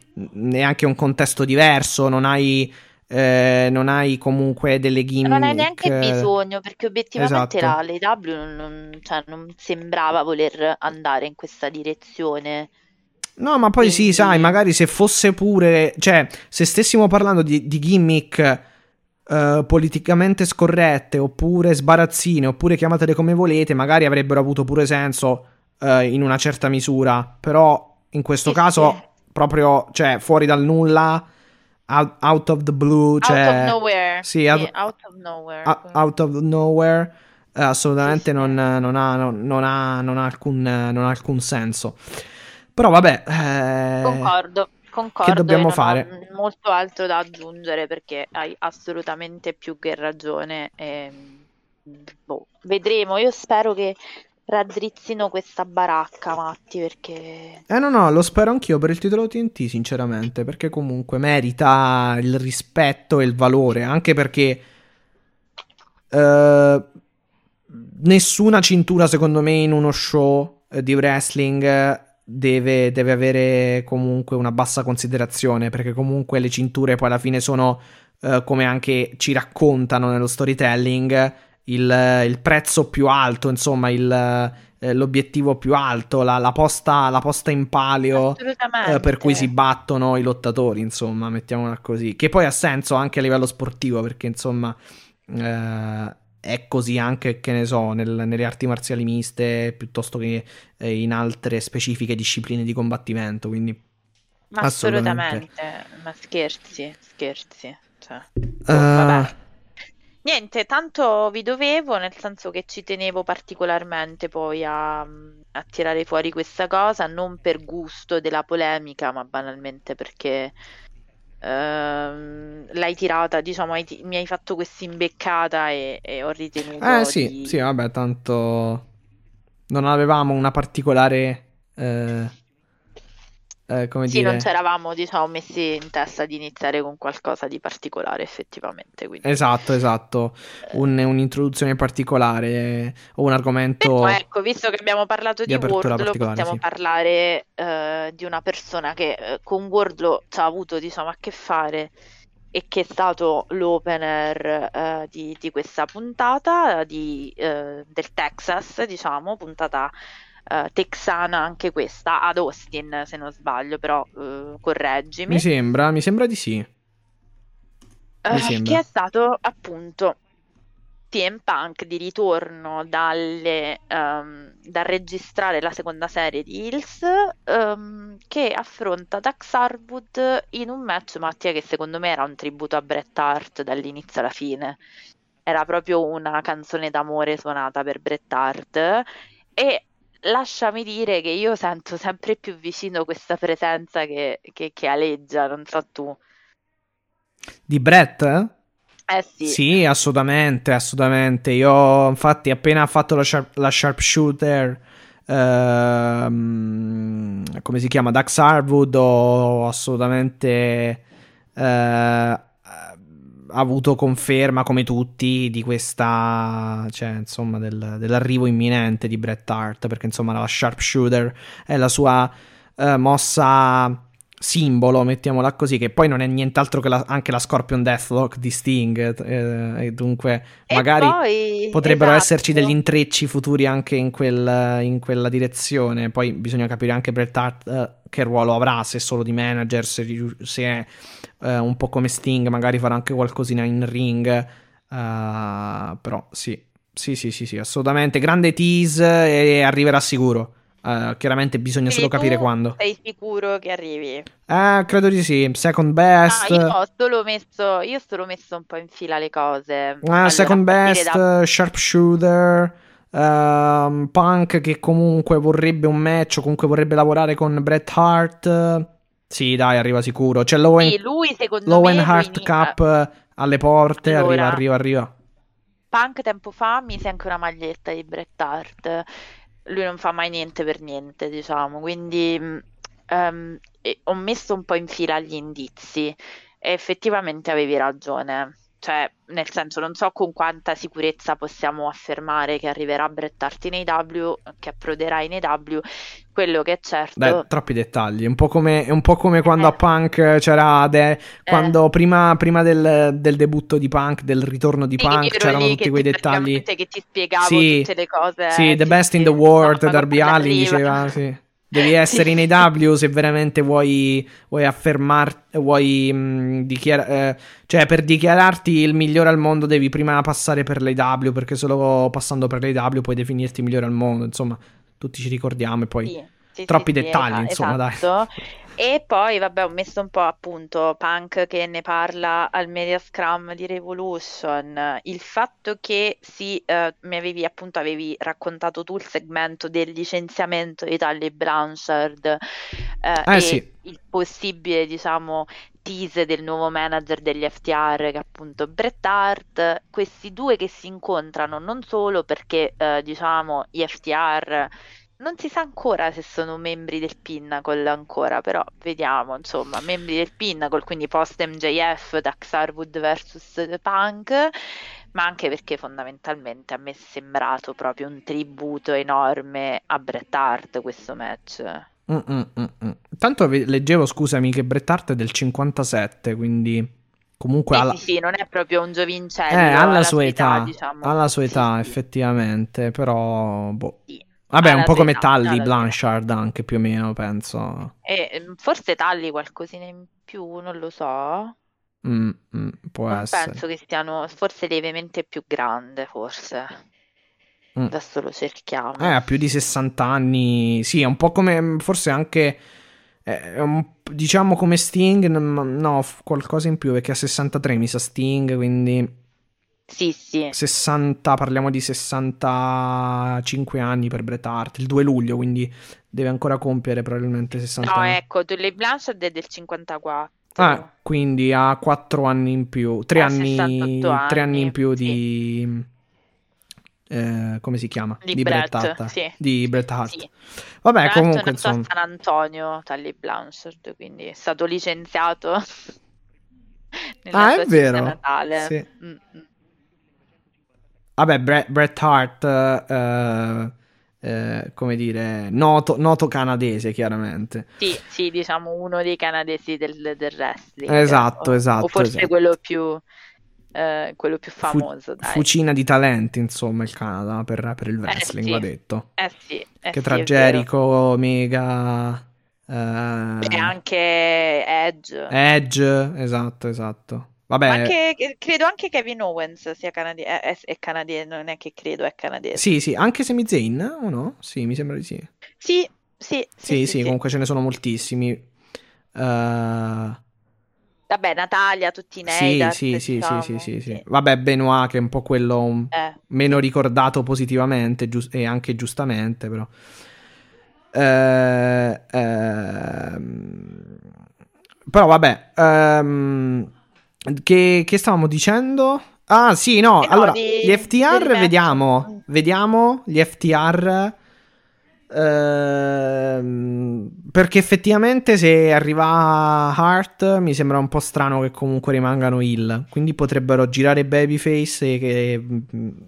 è anche un contesto diverso, non hai eh, non hai comunque delle gimmick. Non hai neanche bisogno perché obiettivamente esatto. la LW non, non, cioè, non, sembrava voler andare in questa direzione. No, ma poi Quindi... sì, sai, magari se fosse pure, cioè, se stessimo parlando di, di gimmick uh, politicamente scorrette oppure sbarazzine oppure chiamatele come volete, magari avrebbero avuto pure senso uh, in una certa misura, però in questo sì, caso sì. proprio, cioè, fuori dal nulla out, out of the blue, cioè, out of nowhere. Sì, out, out of nowhere. Out, out of nowhere. Assolutamente sì, non, non, ha, non, non, ha, non, ha alcun, non ha alcun senso. Però vabbè. Eh, concordo, concordo. Che dobbiamo fare? molto altro da aggiungere perché hai assolutamente più che ragione. E, boh, vedremo. Io spero che raddrizzino questa baracca, Matti, perché... Eh no, no, lo spero anch'io per il titolo TNT, sinceramente, perché comunque merita il rispetto e il valore, anche perché... Uh, nessuna cintura, secondo me, in uno show uh, di wrestling deve, deve, avere comunque una bassa considerazione, perché comunque le cinture poi alla fine sono, uh, come anche ci raccontano nello storytelling, il, il prezzo più alto, insomma, il, eh, l'obiettivo più alto, la, la, posta, la posta, in palio eh, per cui si battono i lottatori, insomma, mettiamola così. Che poi ha senso anche a livello sportivo, perché insomma eh, è così anche, che ne so, nel, nelle arti marziali miste piuttosto che eh, in altre specifiche discipline di combattimento, quindi... Ma assolutamente, ma scherzi, scherzi. Cioè, oh, vabbè. Niente, tanto vi dovevo, nel senso che ci tenevo particolarmente poi a, a tirare fuori questa cosa, non per gusto della polemica, ma banalmente perché ehm, l'hai tirata, diciamo, hai, mi hai fatto questa imbeccata e, e ho ritenuto Eh sì, di... sì, vabbè, tanto non avevamo una particolare... Eh eh, come sì, dire... non ci eravamo diciamo, messi in testa di iniziare con qualcosa di particolare effettivamente. Quindi... Esatto, esatto, eh. un, un'introduzione particolare o un argomento... Però, ecco, visto che abbiamo parlato di, di Wordlo, possiamo sì. parlare uh, di una persona che uh, con Wordlo ci ha avuto diciamo, a che fare e che è stato l'opener uh, di, di, questa puntata di, del Texas, diciamo, puntata uh, texana anche questa, ad Austin se non sbaglio, però uh, correggimi. Mi sembra, mi sembra di sì. Uh, che è stato appunto CM Punk di ritorno dalle, um, dal registrare la seconda serie di Hills um, che affronta Dax Harwood in un match, Mattia, che secondo me era un tributo a Bret Hart dall'inizio alla fine. Era proprio una canzone d'amore suonata per Bret Hart e lasciami dire che io sento sempre più vicino questa presenza che, che, che aleggia, non so tu. Di Brett? Eh sì. Sì, assolutamente, assolutamente. Io infatti appena fatto la, sharp, la sharpshooter, ehm, come si chiama, Dax Harwood, ho assolutamente eh, avuto conferma come tutti di questa, cioè insomma del, dell'arrivo imminente di Bret Hart, perché insomma la sharpshooter è la sua eh, mossa simbolo, mettiamola così, che poi non è nient'altro che la, anche la Scorpion Deathlock di Sting, eh, e dunque E magari poi, potrebbero esatto. esserci degli intrecci futuri anche in, quel- in quella direzione. Poi bisogna capire anche Bret Hart eh, che ruolo avrà, se solo di manager, se, se è eh, un po' come Sting, magari farà anche qualcosina in ring. eh, però sì, sì, sì, sì, sì, assolutamente. Grande tease e arriverà sicuro. Eh, chiaramente bisogna Quindi solo capire quando. Sei sicuro che arrivi? Eh, credo di sì. Second Ah, best. io ho solo messo, io ho solo messo un po' in fila le cose. Ah, Allora, second best, da- sharpshooter, ehm, Punk che comunque vorrebbe un match, o comunque vorrebbe lavorare con Bret Hart. Sì, dai, arriva sicuro. C'è l'Owen, Sì, lui l'Owen me Hart lui- Cup eh, alle porte. Allora. Arriva, arriva, arriva. Punk tempo fa mise anche una maglietta di Bret Hart. Lui non fa mai niente per niente, diciamo. Quindi e- ho messo un po' in fila gli indizi e effettivamente avevi ragione. Cioè, nel senso, non so con quanta sicurezza possiamo affermare che arriverà Bret Hart in AEW, che approderà in AEW. Quello che è certo. Dai, troppi dettagli. È un po' come, è un po' come quando Eh. a Punk c'era. de- quando prima, prima del, del debutto di Punk, del ritorno di Sì, Punk, c'erano tutti quei dettagli. che ti spiegavo Sì, tutte le cose. Sì, the best in the world, Darby Allin diceva, sì. Devi [laughs] essere in AW se veramente vuoi, vuoi affermarti, vuoi mh, dichiara- eh, cioè per dichiararti il migliore al mondo devi prima passare per l'AW perché solo passando per l'AW puoi definirti il migliore al mondo, insomma, tutti ci ricordiamo e poi Sì, sì, troppi sì, sì, dettagli, esa- insomma, dai. esatto. E poi, vabbè, ho messo un po' appunto Punk che ne parla al Media Scrum di Revolution. Il fatto che sì, eh, mi avevi appunto avevi raccontato tu il segmento del licenziamento di Tully Blanchard eh, Eh, e sì. il possibile, diciamo, tease del nuovo manager degli FTR che è appunto Bret Hart. Questi due che si incontrano non solo perché, eh, diciamo, gli FTR non si sa ancora se sono membri del Pinnacle ancora, però vediamo, insomma, membri del Pinnacle, quindi post MJF, Dax Harwood vs Punk, ma anche perché fondamentalmente a me è sembrato proprio un tributo enorme a Bret Hart questo match. Mm, mm, mm, mm. Tanto leggevo, scusami, che Bret Hart è del 57, quindi comunque Sì, alla, sì, sì, non è proprio un giovincello, eh, alla alla sua età, diciamo. alla sua età sì, effettivamente, però boh. sì. Vabbè, un po' come età. Blanchard anche più o meno, penso. E ehm, forse Talli qualcosina in più, non lo so. Mm, mm, può Non essere. penso che siano, forse lievemente più grande, forse. Mm. Adesso lo cerchiamo. Eh, ha più di 60 anni. Sì, è un po' come. Forse anche. eh, un- diciamo come Sting. No, qualcosa in più perché ha 63 mi sa Sting. Quindi Sì, sì. 60. Parliamo di 65 anni per Bret Hart. Il 2 luglio, quindi deve ancora compiere probabilmente 60 No, anni. ecco, Tully Blanchard è del 54. Ah, quindi ha 4 anni in più. 3 Ha anni, 68 tre anni in anni, più sì. di. eh, come si chiama? Di Bret Bret, Hart. sì. Di Bret Hart. Sì. Vabbè, Tra l'altro è comunque, nato a insomma. San Antonio, Tully Blanchard, quindi è stato licenziato Ah, è vero? natale. Sì. Mm, mm. Vabbè, Bret, Bret Hart, eh, eh, come dire, noto, noto canadese, chiaramente. Sì, sì, diciamo uno dei canadesi del, del wrestling. Esatto, o, esatto, O forse esatto. quello più, eh, quello più Fu- famoso, dai. fucina di talenti, insomma, il Canada per, per il wrestling, sì. va detto. Eh sì, eh che sì, tra vero. Jericho, Omega, eh, E anche Edge. Edge, esatto, esatto. Vabbè, anche, che- credo anche Kevin Owens sia canadiese, è, è canadiese, non è che credo, è canadese. sì, sì, anche Sami Zayn o no? Sì, mi sembra di sì. Sì, sì, Sì, sì, comunque ce ne sono moltissimi. Eh, Vabbè, Natalia, tutti i sì, Neidhart, sì, sì, diciamo, sì, sì, sì, sì. sì. Vabbè, Benoit che è un po' quello Eh, meno ricordato positivamente gius- e anche giustamente, però. Eh, ehm, però vabbè, ehm, che, che stavamo dicendo? Ah, sì, no, Eh no, allora, di- gli FTR vediamo, vediamo gli FTR ehm, perché effettivamente se arriva Hart mi sembra un po' strano che comunque rimangano heal, quindi potrebbero girare Babyface e, che-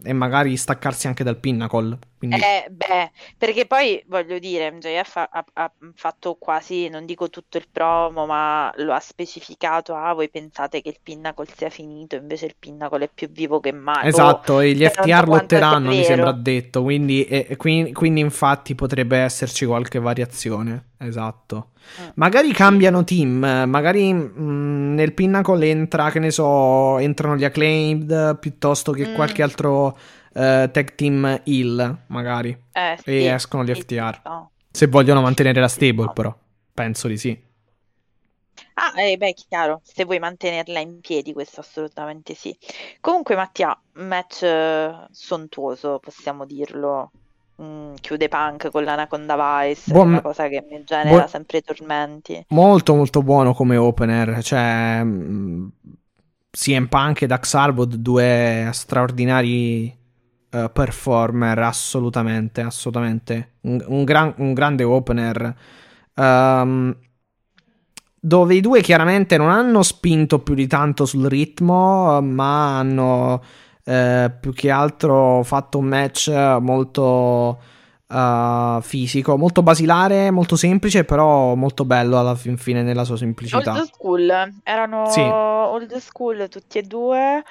e magari staccarsi anche dal Pinnacle. Quindi... Eh, beh, perché poi voglio dire, MJF ha, ha- fatto quasi, non dico tutto il promo, ma lo ha specificato. Ah, voi pensate che il Pinnacle sia finito, invece il Pinnacle è più vivo che mai. Esatto, e gli FTR lotteranno, mi sembra detto, quindi, e- e quindi, quindi infatti potrebbe esserci qualche variazione, esatto. Mm. Magari cambiano team, eh, magari mm, nel Pinnacle entra, che ne so, entrano gli Acclaimed piuttosto che Mm. qualche altro eh, tag team heal, magari, Eh, e sì, escono gli FTR. no. Se vogliono mantenere la stable però, penso di sì. Ah, eh, beh, chiaro, se vuoi mantenerla in piedi, questo assolutamente sì. Comunque, Mattia, match eh, sontuoso, possiamo dirlo. Mm, chiude Punk con l'Anaconda Vice, Buon- una cosa che mi genera buon- sempre tormenti. Molto molto buono come opener, cioè mh, CM Punk e Dax Harwood, due straordinari eh, performer, assolutamente, assolutamente. Un, un gran- un grande opener. Ehm, dove i due chiaramente non hanno spinto più di tanto sul ritmo, ma hanno eh, più che altro fatto un match molto eh, fisico, molto basilare, molto semplice, però molto bello alla fin fine nella sua semplicità. Old school, erano Sì. old school tutti e due,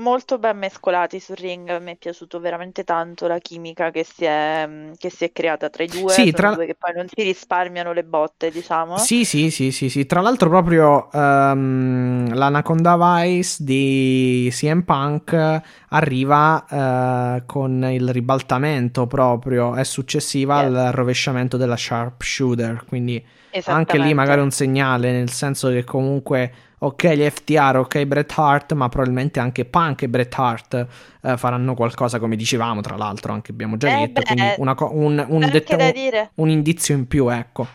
molto ben mescolati sul ring. Mi è piaciuto veramente tanto la chimica che si è, mm, che si è creata tra i due. Sì, tra- due che poi non si risparmiano le botte, diciamo. Sì, sì, sì, sì, sì. Tra l'altro proprio ehm, l'Anaconda Vice di CM Punk arriva eh, con il ribaltamento proprio, è successiva Yes. al rovesciamento della sharpshooter, quindi anche lì magari un segnale, nel senso che comunque, ok gli FTR, ok Bret Hart, ma probabilmente anche Punk e Bret Hart eh, faranno qualcosa come dicevamo, tra l'altro, anche abbiamo già Eh detto, beh, quindi una co- un, un da un- un indizio in più, ecco.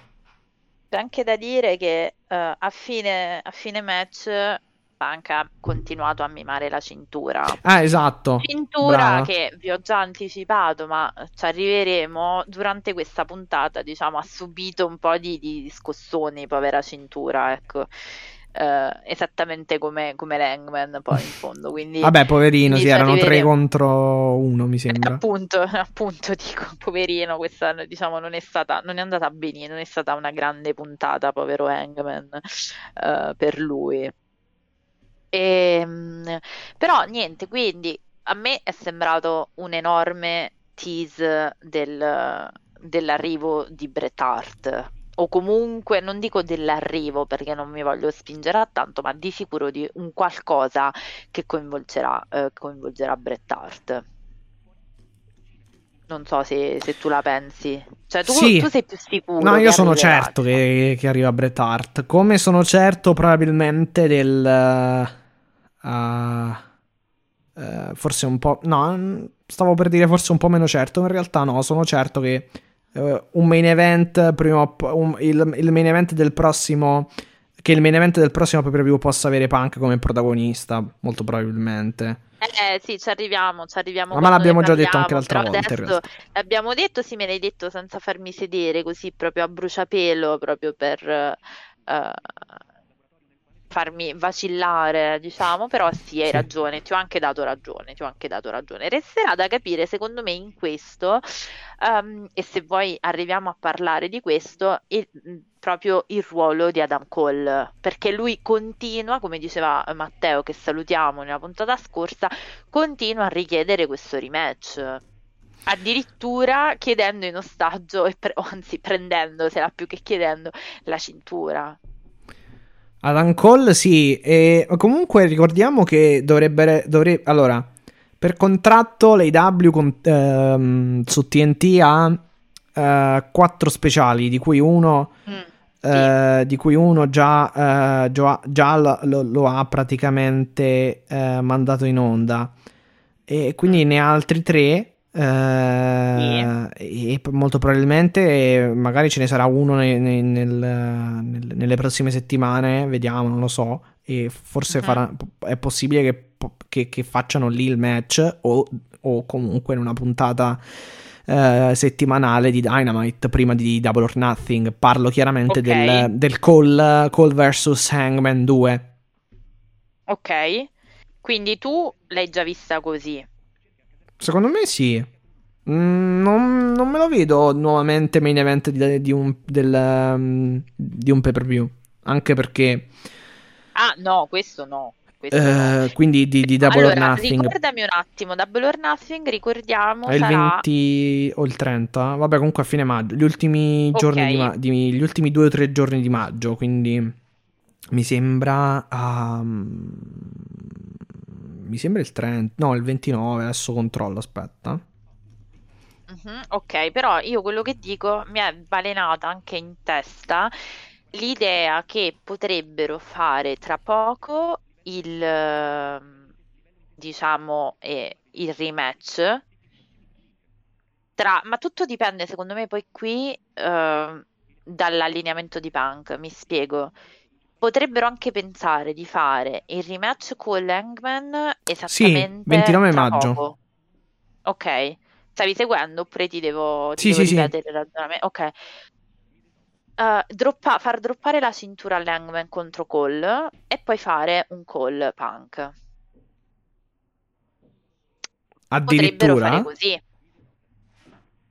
C'è anche da dire che eh, a fine, a fine match Punk ha continuato a mimare la cintura. Ah, esatto. Cintura Brava. che vi ho già anticipato, ma ci arriveremo. Durante questa puntata, diciamo, ha subito un po' di, di scossoni, povera cintura, ecco. Eh, esattamente come, come l'Hangman poi in fondo. Quindi, Vabbè, poverino, sì, erano tre contro uno, mi Eh, sembra. [laughs] appunto, appunto, dico, poverino, questa diciamo non è stata, non è andata benissimo, non è stata una grande puntata, povero Hangman, eh, per lui. Ehm, però niente, quindi a me è sembrato un enorme tease del- dell'arrivo di Bret Hart. O comunque, non dico dell'arrivo perché non mi voglio spingere a tanto, ma di sicuro di un qualcosa che coinvolgerà, eh, coinvolgerà Bret Hart. Non so se, se tu la pensi. Cioè, tu, Sì. tu sei più sicuro No, io sono arriverà, certo che, che arriva Bret Hart. Come sono certo probabilmente del... eh, eh, forse un po'... No, stavo per dire forse un po' meno certo. In realtà no, sono certo che eh, un main event, prima un- il, il main event del prossimo... Che il main event del prossimo pay per view possa avere Punk come protagonista, molto probabilmente. Eh sì, ci arriviamo, ci arriviamo Ma l'abbiamo già detto anche l'altra volta, l'abbiamo detto, sì, me l'hai detto senza farmi sedere, così proprio a bruciapelo, proprio per eh, farmi vacillare, diciamo, però sì, hai Sì. ragione, ti ho anche dato ragione, ti ho anche dato ragione. Resterà da capire, secondo me, in questo, ehm, e se vuoi arriviamo a parlare di questo, il- proprio il ruolo di Adam Cole, perché lui continua, come diceva Matteo, che salutiamo nella puntata scorsa, continua a richiedere questo rematch. Addirittura chiedendo in ostaggio, e pre- o [laughs] anzi prendendosela più che chiedendo, la cintura. Adam Cole sì, e comunque ricordiamo che dovrebbe, dovrebbe allora, per contratto l'AW con, ehm, su TNT ha eh, quattro speciali, di cui uno, Mm, eh, di cui uno già, eh, già, già lo, lo- ha praticamente eh, mandato in onda. E quindi ne ha altri tre. Eh, E p- molto probabilmente magari ce ne sarà uno ne- ne- nel- nel- nelle prossime settimane, vediamo, non lo so. E forse Mhm. farà- è possibile che, che- che facciano lì il match o, o comunque in una puntata eh, settimanale di Dynamite prima di Double or Nothing. Parlo chiaramente Ok. del, del Cole, Cole vs Hangman 2. Ok, quindi tu l'hai già vista così. Secondo me sì. Mm, non, non me lo vedo nuovamente main event di, di un, del, um, di un pay per view. Anche perché, Ah, no, questo no. Questo no. eh, quindi di, di Double or Allora, Nothing ricordami un attimo, Double or Nothing, ricordiamo, è il sarà 20 o il 30. Vabbè, comunque a fine maggio. Gli ultimi Ok. giorni di, ma- di- gli ultimi due o tre giorni di maggio. Quindi mi sembra. um, mi sembra il 30. No, il 29. Adesso controllo. Aspetta. Mhm, ok, però io quello che dico mi è balenata anche in testa l'idea che potrebbero fare tra poco il, ehm, diciamo, eh, il rematch tra, ma tutto dipende secondo me poi qui ehm, dall'allineamento di Punk, mi spiego. Potrebbero anche pensare di fare il rematch con Hangman esattamente 29 tra maggio. poco. Ok, stavi seguendo oppure ti devo, ti Sì, devo sì, sì. ripetere il ragionamento? Ok. Eh, droppa- far droppare la cintura all'Hangman contro Cole e poi fare un Cole Punk. Potrebbero fare Addirittura. così.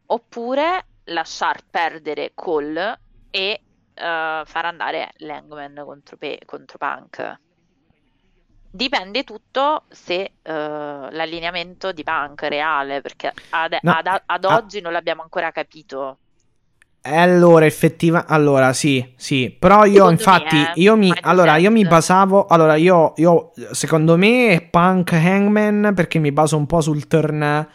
Oppure lasciar perdere Cole e eh, far andare Langman contro, Pe- contro Punk. Dipende tutto se eh, l'allineamento di Punk è reale, perché ad, No, ad- ad ah. oggi non l'abbiamo ancora capito. Eh, Allora, effettivamente, allora sì, sì, però io Secondo infatti, me, eh, io mi, allora, io mi basavo, allora, io, io, secondo me è Punk Hangman perché mi baso un po' sul turn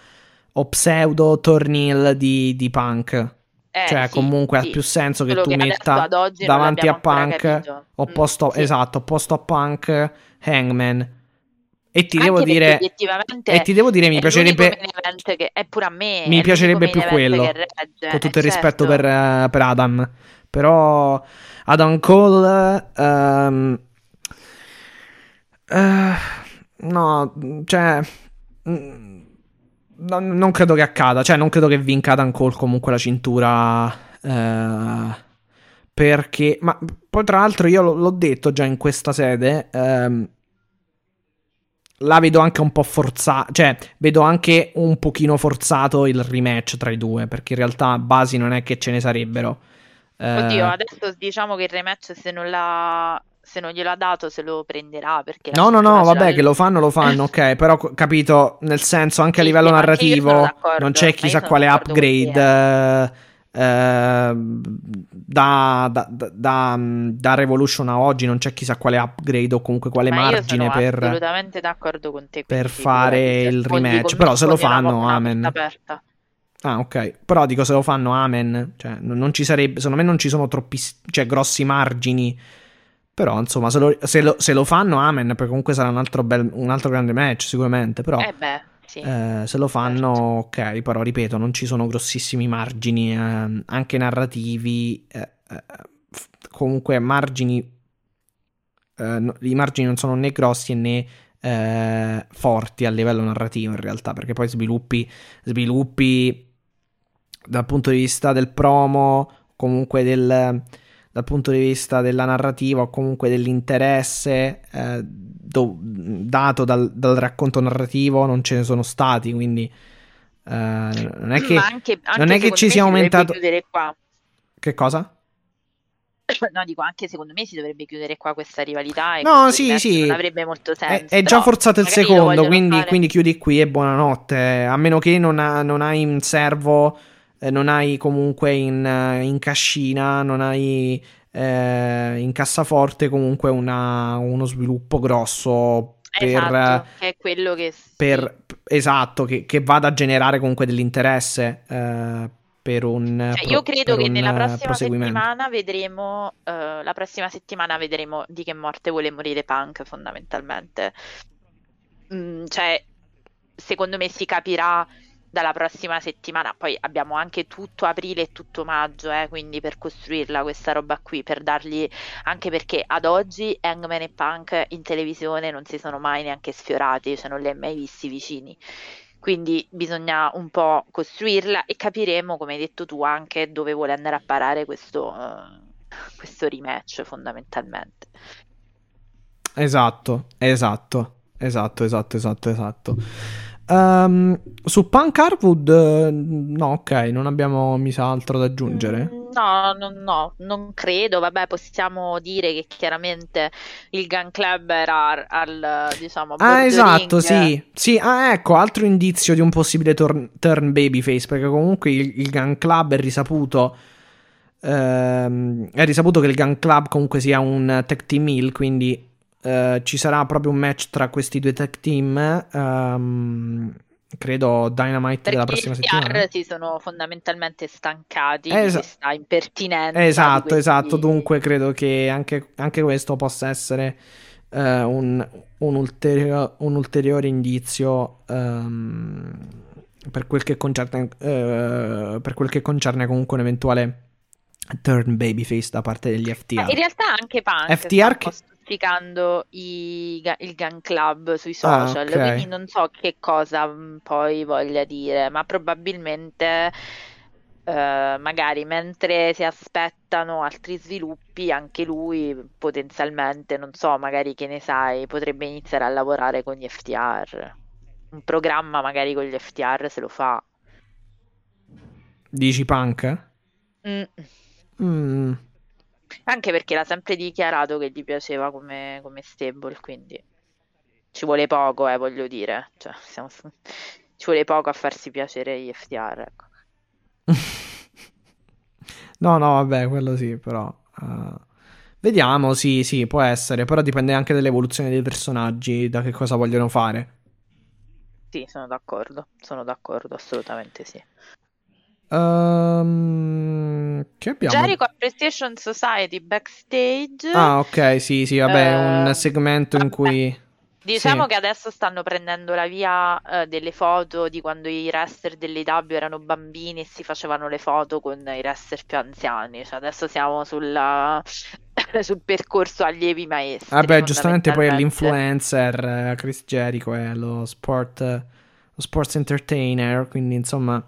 o pseudo turn heel di, di Punk, Eh, cioè sì, comunque sì. ha più senso che Solo tu che adesso, metta ad oggi, non davanti a Punk capito. opposto, Mm, sì. esatto, opposto a Punk Hangman. E ti Anche devo dire, e ti devo dire, mi piacerebbe... che è pure a me, Mi piacerebbe più quello, regge, con tutto eh, il rispetto certo. per, eh, per Adam. Però Adam Cole... ehm, eh, no, cioè... mm, no- non credo che accada. Cioè, non credo che vinca Adam Cole comunque la cintura. eh, perché... Ma poi tra l'altro io l- l'ho detto già in questa sede. ehm, la vedo anche un po' forzata. Cioè, vedo anche un pochino forzato il rematch tra i due. Perché in realtà basi non è che ce ne sarebbero. Eh, Oddio, adesso diciamo che il rematch se non l'ha se non glielo ha dato se lo prenderà perché No, no, no, vabbè, che lo fanno, lo fanno, [laughs] ok. Però, capito, nel senso, anche a livello sì, narrativo, non c'è chissà quale upgrade eh, da, da, da, da, da Revolution a oggi, non c'è chissà quale upgrade o comunque quale Ma margine per... assolutamente d'accordo con te. per fare se il rematch, però se lo fanno, amen. aperta. Ah, ok. Però dico, se lo fanno, amen. Cioè, non, non ci sarebbe, secondo me non ci sono troppi, cioè, grossi margini. Però, insomma, se lo, se lo- se lo fanno, amen, perché comunque sarà un altro, bel, un altro grande match, sicuramente. Però... Eh beh, sì. Eh, se lo fanno, ok, però ripeto, non ci sono grossissimi margini, ehm, anche narrativi, eh, eh, f- comunque margini, eh, no- i margini non sono né grossi né eh, forti a livello narrativo in realtà, perché poi sviluppi, sviluppi dal punto di vista del promo, comunque del, dal punto di vista della narrativa o comunque dell'interesse eh, do- dato dal, dal racconto narrativo non ce ne sono stati, quindi eh, non è che... Ma anche, anche non è che ci sia aumentato-. Che cosa? [coughs] No, dico, anche secondo me si dovrebbe chiudere qua questa rivalità No, sì, sì. non avrebbe molto È, senso. è già però forzato il secondo, quindi, fare- quindi chiudi qui e buonanotte. A meno che non, ha- non hai in servo, eh, non hai comunque in, eh, in cascina, non hai eh, in cassaforte comunque una, uno sviluppo grosso per, Esatto, che è quello che per esatto, che, che vada a generare comunque dell'interesse eh, per un Cioè, io credo che nella eh, prossima settimana vedremo, eh, la prossima settimana vedremo di che morte vuole morire Punk, fondamentalmente. Mm, cioè, secondo me si capirà dalla prossima settimana. Poi abbiamo anche tutto aprile e tutto maggio, eh, quindi per costruirla questa roba qui, per dargli anche perché ad oggi Hangman e Punk in televisione non si sono mai neanche sfiorati, cioè non li hai mai visti vicini. Quindi bisogna un po' costruirla e capiremo, come hai detto tu, anche dove vuole andare a parare questo, eh, questo rematch fondamentalmente. Esatto, esatto, esatto, esatto, esatto, esatto. Ehm, su Punk Harwood, eh, no, ok, non abbiamo, mi sa, altro da aggiungere. Mm, No, no, no, non credo. Vabbè, possiamo dire che chiaramente il Gun Club era al, diciamo, Ah, esatto, sì. Sì, ah, ecco, altro indizio di un possibile turn, turn babyface, perché comunque il, il Gun Club è risaputo. ehm, è risaputo che il Gun Club comunque sia un tag team heel, quindi eh, ci sarà proprio un match tra questi due tag team. ehm, credo Dynamite della Perché prossima i TR settimana. si sono fondamentalmente stancati Eh, di questa impertinenza. Esatto, di esatto. questi- Dunque, credo che anche, anche questo possa essere eh, un, un ulterio- un ulteriore indizio ehm, per quel che concerne, eh, per quel che concerne comunque un eventuale turn babyface da parte degli FTR. in realtà anche Punk FTR che- stuzzicando i il Gun Club sui Ah, social, ok. quindi non so che cosa mm, poi voglia dire, ma probabilmente eh, magari mentre si aspettano altri sviluppi, anche lui potenzialmente, non so, magari che ne sai, potrebbe iniziare a lavorare con gli FTR. Un programma magari con gli FTR se lo fa. Dici Punk? Mm. Mm, Anche perché l'ha sempre dichiarato che gli piaceva come, come stable, quindi ci vuole poco, eh, voglio dire. Cioè, siamo- [laughs] ci vuole poco a farsi piacere gli FTR, ecco. [laughs] No, no, vabbè, quello sì, però. eh, vediamo, sì, sì, può essere. Però dipende anche dall'evoluzione dei personaggi, da che cosa vogliono fare. Sì, sono d'accordo, sono d'accordo, assolutamente sì. Ehm, che abbiamo? Jericho Appreciation Society backstage. Ah, ok, sì, sì, vabbè, Eh, un segmento in vabbè. [laughs] cui... Diciamo Sì. che adesso stanno prendendo la via eh, delle foto di quando i wrestler dell'IW erano bambini e si facevano le foto con i wrestler più anziani. Cioè adesso siamo sulla- [laughs] sul percorso allievi maestri. Vabbè, giustamente poi l'influencer, eh, Chris Jericho è lo sport, lo sports entertainer, quindi insomma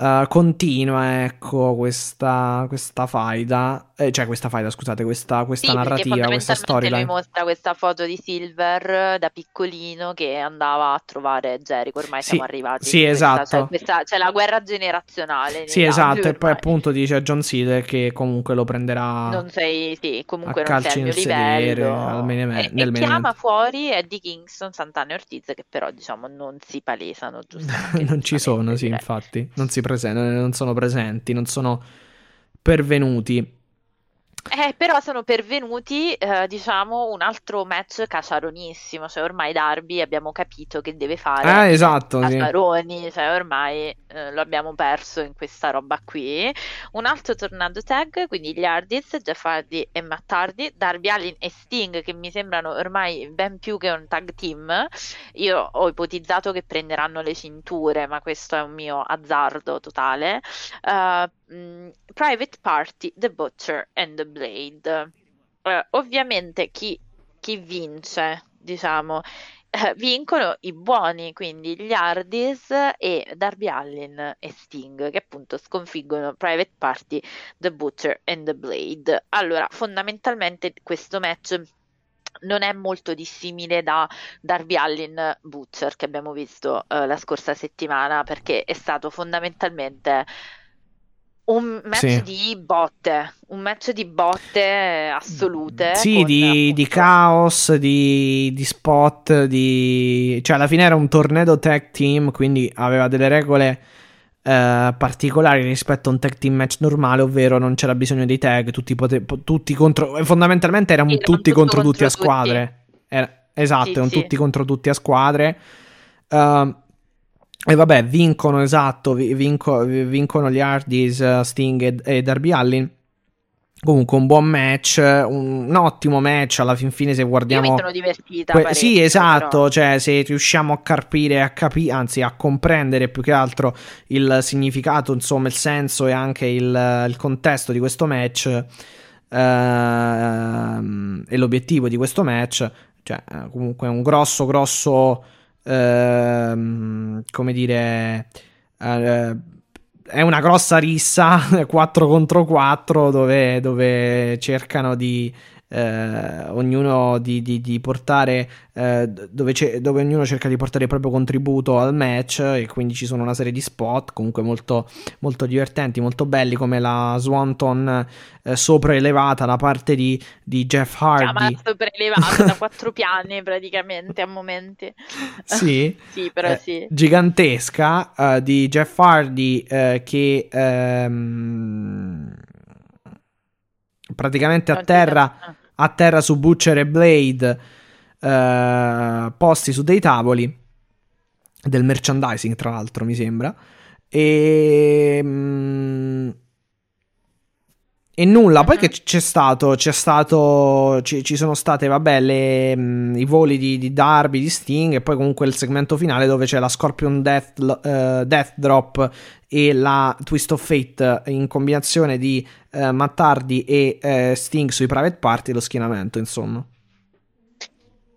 eh, continua, ecco, questa, questa faida, eh, cioè questa faida, scusate, questa, questa Sì, narrativa, questa fondamentalmente lui storyline. mostra questa foto di Silver da piccolino che andava a trovare Jericho. Ormai Sì, siamo arrivati. sì, questa- esatto. C'è, questa- c'è la guerra generazionale. Sì, esatto, e poi appunto dice John Cena che comunque lo prenderà Non sei, sì, a comunque non sei al mio livello. al main event- E, e chiama fuori Eddie Kingston, Santana e Ortiz, che però diciamo non si palesano [laughs] giustamente. non ci sono, sì, infatti, non, si presen- non sono presenti, non sono pervenuti. Eh, però sono pervenuti, eh, diciamo, un altro match caciaronissimo, cioè ormai Darby abbiamo capito che deve fare Ah, esatto, sì. caciaroni, cioè ormai eh, lo abbiamo perso in questa roba qui. Un altro tornado tag, quindi gli Hardys, Jeff Hardy e Matt Hardy, Darby Allin e Sting che mi sembrano ormai ben più che un tag team. Io ho ipotizzato che prenderanno le cinture, ma questo è un mio azzardo totale. Uh, mh, Private Party, The Butcher and the Blade. Eh, ovviamente chi, chi vince, diciamo, eh, vincono i buoni, quindi gli Hardys e Darby Allin e Sting, che appunto sconfiggono Private Party, The Butcher and the Blade. Allora, fondamentalmente questo match non è molto dissimile da Darby Allin Butcher che abbiamo visto eh, la scorsa settimana perché è stato fondamentalmente un match Sì. di botte, un match di botte assolute. Sì, con, di, di appunto, caos, di, di spot, di... cioè alla fine era un tornado tag team, quindi aveva delle regole eh, particolari rispetto a un tag team match normale, ovvero non c'era bisogno dei tag, tutti, pote- po- tutti contro... Fondamentalmente erano Erano tutti contro, contro tutti a tutti. squadre. Era- esatto, Sì, erano sì. tutti contro tutti a squadre. Ehm, e vabbè, vincono, esatto, vi- vinco- vi- vincono gli Hardys, eh, Sting e, e Darby Allin. Comunque un buon match, un, un ottimo match alla fin fine se Io guardiamo... mi sono divertita. Que- sì, esatto, però. cioè se riusciamo a carpire, a capire, anzi a comprendere più che altro il significato, insomma il senso e anche il, il contesto di questo match ehm, e l'obiettivo di questo match, cioè eh, comunque un grosso, grosso, ehm, come dire... eh, è una grossa rissa [laughs] 4 contro 4 dove, dove cercano di eh, ognuno di, di- di portare eh, dove, c'è- dove ognuno cerca di portare il proprio contributo al match e quindi ci sono una serie di spot comunque molto, molto divertenti molto belli come la Swanton eh, sopraelevata da parte di, di Jeff Hardy Chiamato prelevato da [laughs] quattro piani praticamente a momenti. [laughs] sì Sì, però eh, sì. gigantesca eh, di Jeff Hardy eh, che ehm, praticamente a terra. A terra su Butcher e Blade eh, posti su dei tavoli del merchandising tra l'altro mi sembra. E mm, e nulla, poi che c'è stato, c'è stato, ci, ci sono state, vabbè, le, mm, i voli di, di Darby, di Sting e poi comunque il segmento finale dove c'è la Scorpion Death, eh, Death Drop e la Twist of Fate in combinazione di eh, Matt Hardy e eh, Sting sui private party e lo schienamento, insomma.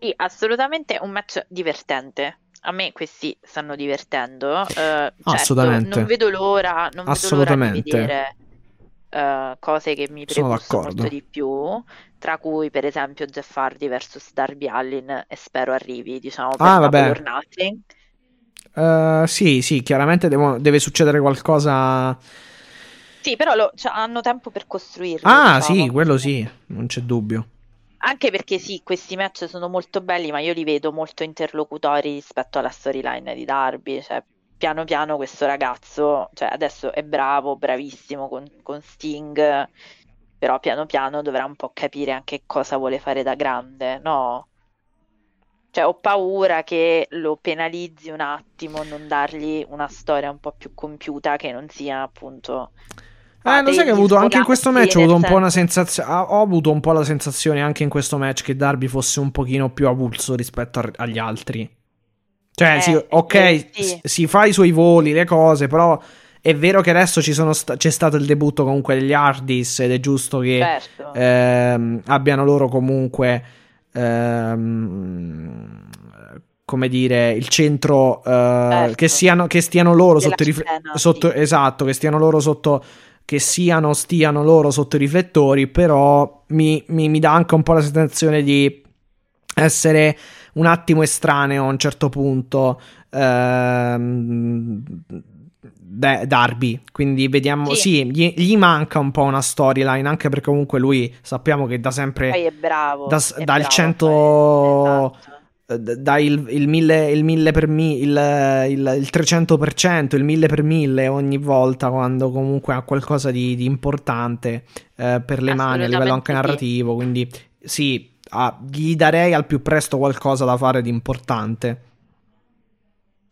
Sì, assolutamente un match divertente. A me questi stanno divertendo. Eh, certo, Assolutamente. non vedo l'ora, non vedo l'ora di vedere eh, cose che mi d'accordo. molto di più, tra cui per esempio Jeff Hardy vs Darby Allin e spero arrivi, diciamo, per Ah, vabbè. Nothing. Eh, sì, sì, chiaramente devo- deve succedere qualcosa. Sì, però lo- cioè, hanno tempo per costruirlo, Ah, diciamo. sì, quello sì, non c'è dubbio. Anche perché sì, questi match sono molto belli, ma io li vedo molto interlocutori rispetto alla storyline di Darby. Cioè, piano piano questo ragazzo, cioè adesso è bravo, bravissimo con, con Sting, però piano piano dovrà un po' capire anche cosa vuole fare da grande, no? Cioè, ho paura che lo penalizzi un attimo, non dargli una storia un po' più compiuta che non sia appunto. Eh, lo sai che ho avuto anche in questo match ho avuto un po' una sensazione. Ho avuto un po' la sensazione anche in questo match che Darby fosse un pochino più avulso rispetto a- agli altri. Cioè, Eh, sì, ok, sì. si fa i suoi voli, le cose, però è vero che adesso ci sono sta- c'è stato il debutto comunque degli Hardys ed è giusto che Certo. ehm, abbiano loro comunque ehm, come dire il centro eh, Certo. che siano che stiano loro Della sotto i rifle- scena, sotto- sì. esatto che stiano loro sotto che siano stiano loro sotto i riflettori però mi, mi- mi dà anche un po' la sensazione di essere un attimo estraneo a un certo punto ehm, de- Darby quindi vediamo Sì. sì, gli, gli manca un po' una storyline anche perché comunque lui sappiamo che da sempre Poi è bravo. da- è dal bravo a 100 fare- esatto. eh, dai il, il 1000 il 1000 per mi, il, il, il 300% il 1000 per 1000 ogni volta quando comunque ha qualcosa di, di importante eh, per le mani a livello anche narrativo quindi sì ah, gli darei al più presto qualcosa da fare di importante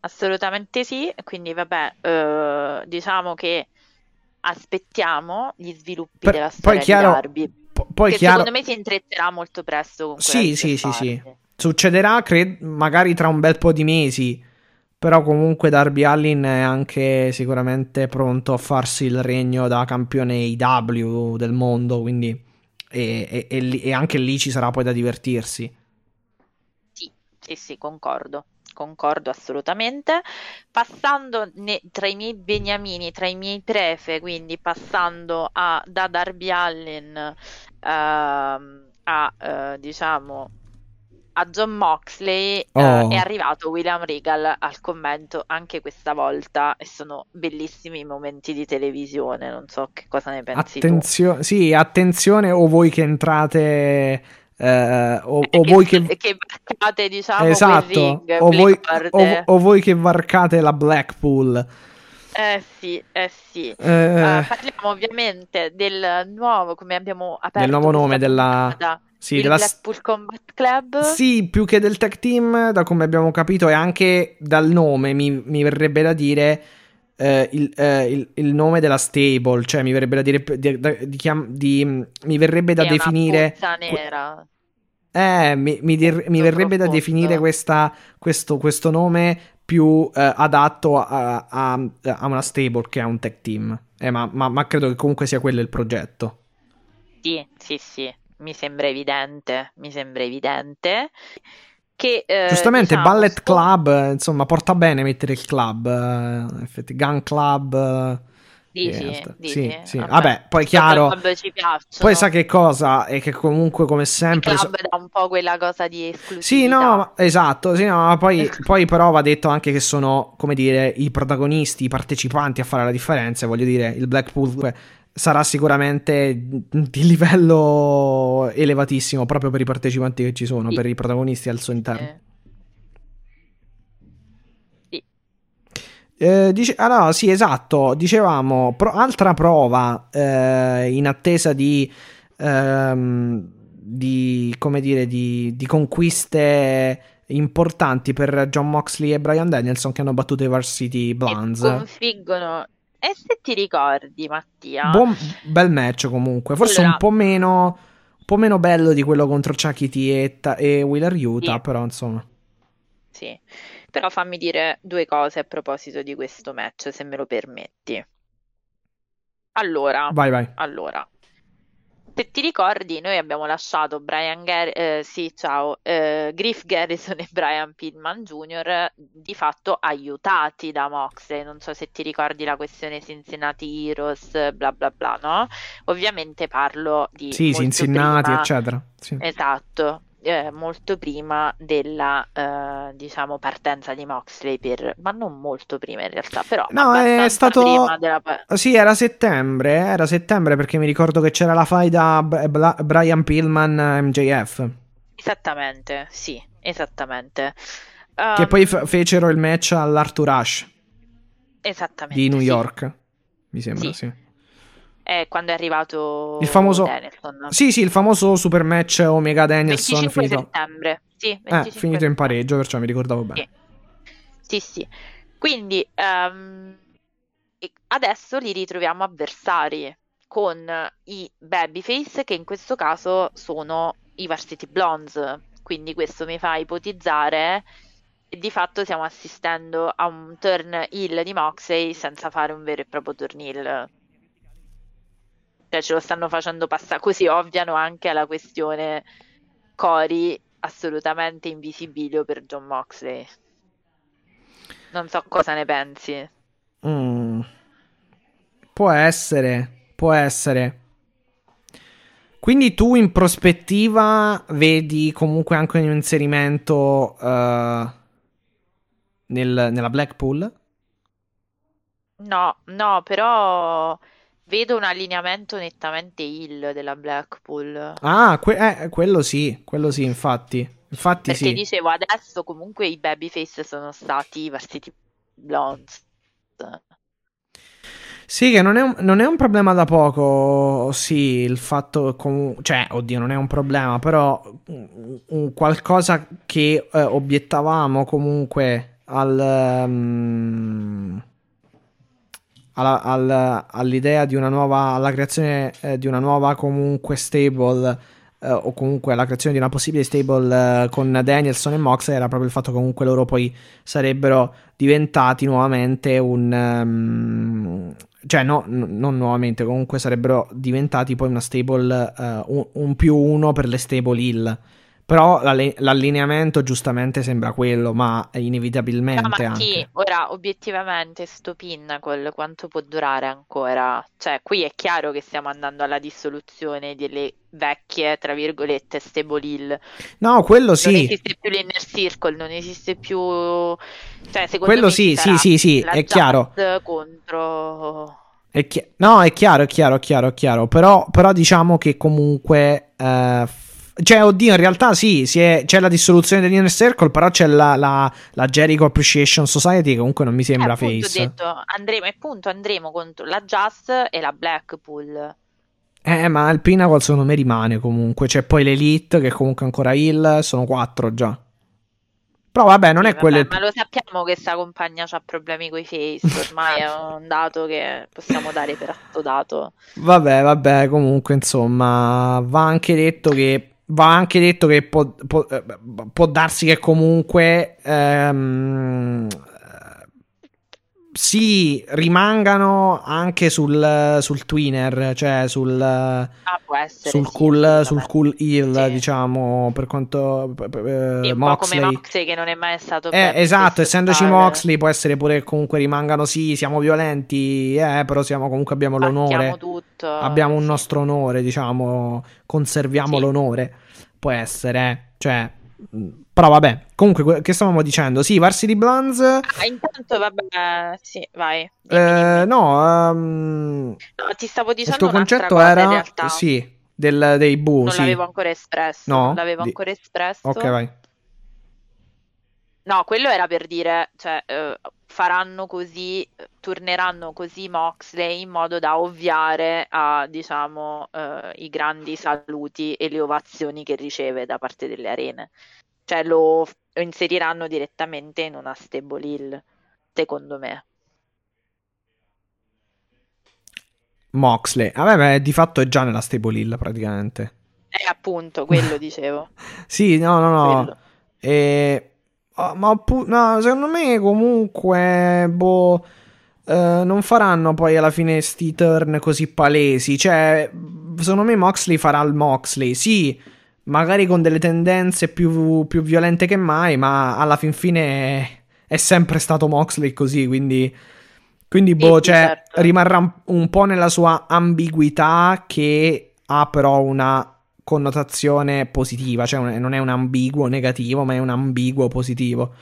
Assolutamente sì, quindi vabbè, eh, diciamo che aspettiamo gli sviluppi Per- della poi storia chiaro- di Darby, Po- poi che chiaro secondo me si intreccerà molto presto con Sì, sì, sì, sì. Succederà, cred- magari tra un bel po' di mesi. Però comunque Darby Allin è anche sicuramente pronto a farsi il regno da campione IW del mondo. Quindi. E, e- e anche lì ci sarà poi da divertirsi. Sì, sì, sì, concordo, concordo assolutamente. Passando ne- tra i miei beniamini, tra i miei prefe, quindi passando a, da Darby Allin ehm, a, eh, diciamo, a John Moxley, eh, Oh. è arrivato William Regal al commento anche questa volta e sono bellissimi i momenti di televisione, non so che cosa ne pensi tu. Attenzio- sì, attenzione, o voi che entrate. eh, o, Eh, o voi che, [laughs] che. che varcate, diciamo, Esatto, ring, o voi, o- o voi che varcate la Blackpool. Eh sì, eh sì. Eh, Uh, parliamo ovviamente del nuovo, come abbiamo aperto del nuovo nome della... Sì, il della... Blackpool Combat Club. Sì, più che del tag team, da come abbiamo capito, e anche dal nome mi, mi verrebbe da dire eh, il, eh, il- il nome della stable, cioè mi verrebbe da dire di, di di- mi verrebbe da È una definire que- nera. eh, mi, mi dir- mi verrebbe da definire questa- questo, questo nome più eh, adatto a, a- a una stable che a un tag team. Eh, ma, ma- ma credo che comunque sia quello il progetto. Sì, sì, sì, mi sembra evidente, mi sembra evidente che eh, Giustamente, diciamo, Ballet sto- Club, eh, insomma, porta bene mettere il club. eh, effetti, Gun Club. eh, Dici, dici? Sì, sì. Vabbè, poi Questi chiaro. Poi sa che cosa? È che comunque, come Il sempre. so- club dà un po' quella cosa di esclusività. Sì, no, ma- esatto, sì, no, ma poi, poi però va detto anche che sono, come dire, i protagonisti, i partecipanti a fare la differenza, voglio dire, il Blackpool sarà sicuramente di livello elevatissimo proprio per i partecipanti che ci sono, Sì. per i protagonisti al suo interno. Eh, Sì. Eh, dice- ah no, sì, esatto, dicevamo, pro- altra prova eh, in attesa di, ehm, di, come dire, di, di conquiste importanti per John Moxley e Brian Danielson che hanno battuto i Varsity Blondes. E sconfiggono. E se ti ricordi, Mattia, Buon, bel match comunque, forse Allora- un po' meno, un po' meno bello di quello contro Chucky T e, e Wheeler Utah, Sì. però insomma. sì. Però fammi dire due cose a proposito di questo match, se me lo permetti. Allora, Vai, vai. allora, se ti ricordi, noi abbiamo lasciato Brian Gar- eh, sì, ciao, eh, Griff Garrison e Brian Pillman Jr. di fatto aiutati da Moxley. Non so se ti ricordi la questione Cincinnati Heroes, bla bla bla, no? Ovviamente parlo di Sì, Cincinnati, prima- eccetera. Sì. Esatto, eh, molto prima della, eh, diciamo, partenza di Moxley per... ma non molto prima in realtà, però No, è stato- della... Sì, era settembre, era settembre perché mi ricordo che c'era la faida Bra- Bla- Brian Pillman eh, MJF, Esattamente, sì, esattamente. che Um, poi f- fecero il match all'Arthur Ashe esattamente, di New sì. York, mi sembra, Sì. sì. È quando è arrivato Il famoso- Danielson. Sì, sì, il famoso super match Omega Danielson 25 finito, settembre, sì, eh, 25 finito in pareggio, perciò mi ricordavo bene. Sì, sì. Quindi ehm, e adesso li ritroviamo avversari con i Babyface, che in questo caso sono i Varsity Blondes. Quindi questo mi fa ipotizzare di fatto stiamo assistendo a un turn heel di Moxley senza fare un vero e proprio turn heel. Cioè ce lo stanno facendo passare così, ovviano anche alla questione Cory assolutamente invisibilio per John Moxley. Non so cosa ne pensi. Mm. Può essere, può essere. Quindi tu in prospettiva vedi comunque anche un inserimento eh, nel- nella Blackpool? No, no, però vedo un allineamento nettamente heel della Blackpool. Ah, que- eh, quello sì, quello sì, infatti. Infatti Perché sì. dicevo, adesso comunque i babyface sono stati i Varsity Blondes. Sì, che non è un, non è un problema da poco, sì, il fatto comu- cioè, oddio, non è un problema, però un, un qualcosa che eh, obiettavamo comunque al, ehm, alla- al- all'idea di una nuova, alla creazione eh, di una nuova comunque stable eh, o comunque alla creazione di una possibile stable eh, con Danielson e Mox era proprio il fatto che comunque loro poi sarebbero diventati nuovamente un ehm, cioè no, n- non nuovamente comunque sarebbero diventati poi una stable eh, un, un più uno per le stable hill però l'allineamento giustamente sembra quello ma No, inevitabilmente ma anche sì, ora obiettivamente sto Pinnacle quanto può durare ancora? Cioè, qui è chiaro che stiamo andando alla dissoluzione delle vecchie, tra virgolette, stable hill. no quello Non sì esiste più l'inner circle, non esiste più... Cioè, secondo Quello me sì, sì, sì, sì, è chiaro. Contro... È chi- no, è chiaro, è chiaro, è chiaro, è chiaro. Però, però diciamo che comunque eh, Cioè, oddio, in realtà sì, si è- c'è la dissoluzione dell'Inner Circle, però c'è la, la- la Jericho Appreciation Society che comunque non mi Eh, sembra appunto, ho face. detto, andremo, appunto andremo contro la Just e la Blackpool. Eh, ma il Pinnacle secondo me rimane comunque. C'è poi l'Elite che comunque ancora il sono quattro già. Però vabbè, non Sì, è quello vabbè, ma lo sappiamo che sta compagna ha problemi con i face, [laughs] ormai è un dato che possiamo dare per atto Vabbè, vabbè, comunque, insomma, va anche detto che va anche detto che può, può- eh, può darsi che comunque ehm, eh, sì, rimangano anche sul, sul twinner, cioè sul, Ah, essere, sul sì, cool, sul cool heel, Sì. diciamo, per quanto eh, Sì, un po' come Moxley. Moxley che non è mai stato Eh, esatto, essendoci sfruttato. Moxley può essere pure che comunque rimangano, sì, siamo violenti, eh, però siamo, comunque abbiamo l'onore. Abbiamo un sì. nostro onore, diciamo, conserviamo l'onore. Può essere, cioè, mh, però vabbè. Comunque, que- che stavamo dicendo? Sì, Varsity Blondes. Ah, intanto, vabbè, sì, vai. Eh, no, ehm, No, ti stavo il dicendo tuo un'altra concetto cosa in era, realtà. sì, del- dei bu, Non sì. l'avevo ancora espresso. No? Non l'avevo ancora espresso. Ok, vai. No, quello era per dire, cioè, eh, faranno così, torneranno così Moxley in modo da ovviare a, diciamo, eh, i grandi saluti e le ovazioni che riceve da parte delle arene. Cioè, lo, lo inseriranno direttamente in una stable hill, secondo me. Moxley. Vabbè, beh, di fatto è già nella stable hill praticamente. Eh, appunto, quello dicevo. [laughs] Sì, no, no, no. Quello. E... ah, ma appu- no, secondo me comunque, boh, eh, non faranno poi alla fine sti turn così palesi. Cioè, secondo me Moxley farà il Moxley. Sì, magari con delle tendenze più, più violente che mai, ma alla fin fine è, è sempre stato Moxley così, quindi... Quindi, boh, sì, cioè, certo. rimarrà un- un po' nella sua ambiguità che ha però una connotazione positiva, cioè non è un ambiguo negativo, ma è un ambiguo positivo.